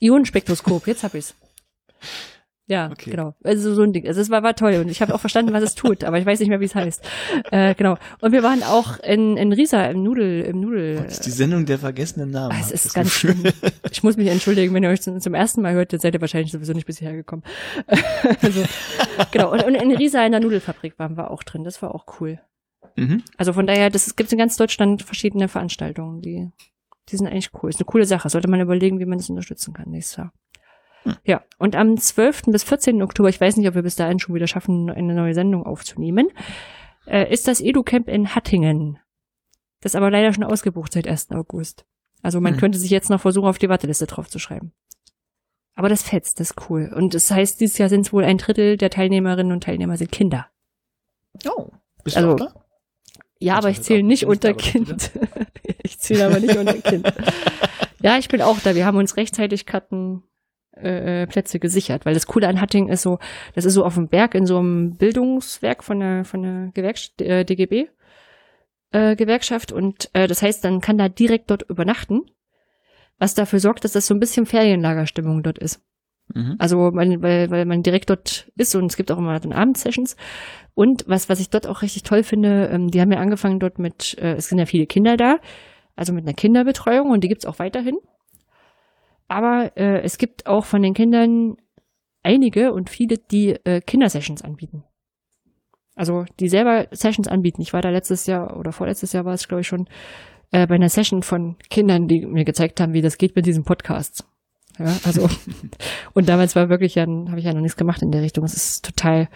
Ionenspektroskop, jetzt hab ich's. [LAUGHS] Ja, Okay. genau. Also so ein Ding. Also es war, war toll und ich habe auch verstanden, was es tut, aber ich weiß nicht mehr, wie es heißt. Äh, genau. Und wir waren auch in, in Riesa im Nudel, im Nudel. Das ist die Sendung der vergessenen Namen. Ah, es ist ganz schlimm. Ich muss mich entschuldigen, wenn ihr euch zum, zum ersten Mal hört, dann seid ihr wahrscheinlich sowieso nicht bisher gekommen. [LAUGHS] also, genau. Und, und in Riesa in der Nudelfabrik waren wir auch drin. Das war auch cool. Mhm. Also von daher, das es gibt in ganz Deutschland verschiedene Veranstaltungen, die, die sind eigentlich cool. Ist eine coole Sache. Sollte man überlegen, wie man das unterstützen kann nächstes Jahr. Hm. Ja, und am 12. bis 14. Oktober, ich weiß nicht, ob wir bis dahin schon wieder schaffen, eine neue Sendung aufzunehmen, äh, ist das EduCamp in Hattingen. Das ist aber leider schon ausgebucht seit 1. August. Also man Hm. könnte sich jetzt noch versuchen, auf die Warteliste draufzuschreiben. Aber das fetzt, das ist cool. Und das heißt, dieses Jahr sind es wohl ein Drittel der Teilnehmerinnen und Teilnehmer sind Kinder. Oh, bist Also, du auch da? Ja, Also aber ich halt zähle nicht unter Kind. [LAUGHS] ich zähle aber nicht unter Kind. [LAUGHS] Ja, ich bin auch da. Wir haben uns rechtzeitig Karten äh, Plätze gesichert, weil das Coole an Hatting ist so, das ist so auf dem Berg in so einem Bildungswerk von der von der Gewerkschaft äh, DGB äh, Gewerkschaft und äh, das heißt, dann kann da direkt dort übernachten, was dafür sorgt, dass das so ein bisschen Ferienlagerstimmung dort ist. Mhm. Also man, weil, weil man direkt dort ist und es gibt auch immer dann Abendsessions. Und was, was ich dort auch richtig toll finde, ähm, die haben ja angefangen dort mit, äh, es sind ja viele Kinder da, also mit einer Kinderbetreuung und die gibt's auch weiterhin. Aber äh, es gibt auch von den Kindern einige und viele, die äh, Kindersessions anbieten. Also die selber Sessions anbieten. Ich war da letztes Jahr oder vorletztes Jahr war es, glaube ich, schon äh, bei einer Session von Kindern, die mir gezeigt haben, wie das geht mit diesem Podcast. Ja, also [LAUGHS] und damals war wirklich ja, habe ich ja noch nichts gemacht in der Richtung. Es ist total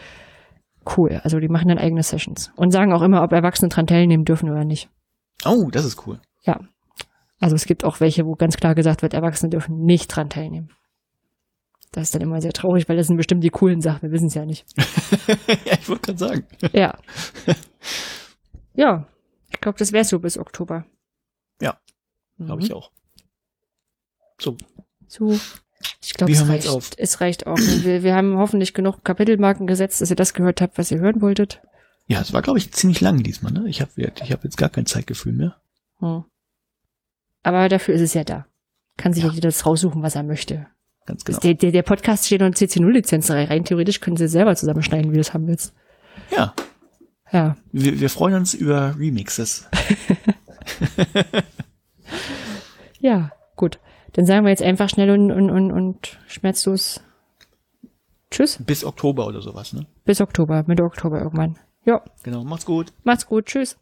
cool. Also die machen dann eigene Sessions und sagen auch immer, ob Erwachsene dran teilnehmen dürfen oder nicht. Oh, das ist cool. Ja. Also es gibt auch welche, wo ganz klar gesagt wird, Erwachsene dürfen nicht dran teilnehmen. Das ist dann immer sehr traurig, weil das sind bestimmt die coolen Sachen. Wir wissen es ja nicht. [LAUGHS] ja, ich wollte gerade sagen. Ja. [LAUGHS] Ja. Ich glaube, das wäre so bis Oktober. Ja, Mhm. Glaube ich auch. So, So. Ich glaube, es reicht. auf. Es reicht auch. Wir, wir haben hoffentlich genug Kapitelmarken gesetzt, dass ihr das gehört habt, was ihr hören wolltet. ja, es war, glaube ich, ziemlich lang diesmal. Ne? Ich habe ich hab jetzt gar kein Zeitgefühl mehr. Hm. Aber dafür ist es ja da. Kann sich Ja. ja. jeder das raussuchen, was er möchte. Ganz genau. Der, der, der Podcast steht unter CC0-Lizenz. Rein theoretisch können sie selber zusammenschneiden, wie du es haben willst. Ja, Ja. wir, wir freuen uns über Remixes. [LAUGHS] Ja, gut. Dann sagen wir jetzt einfach schnell und, und, und, und schmerzlos Tschüss. Bis Oktober oder sowas, ne? Bis Oktober, Mitte Oktober irgendwann. Ja, Genau, macht's gut. macht's gut. Tschüss.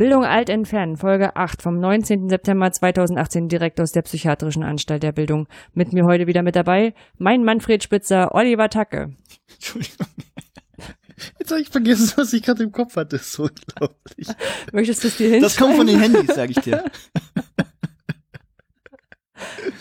Bildung alt entfernen, Folge 8 vom 19. September 2018 direkt aus der Psychiatrischen Anstalt der Bildung. Mit mir heute wieder mit dabei mein Manfred Spitzer, Oliver Tacke. Entschuldigung. Jetzt habe ich vergessen, was ich gerade im Kopf hatte. Das ist So unglaublich. Möchtest du es dir hinschreiben? Das kommt von den Handys, sage ich dir. [LAUGHS]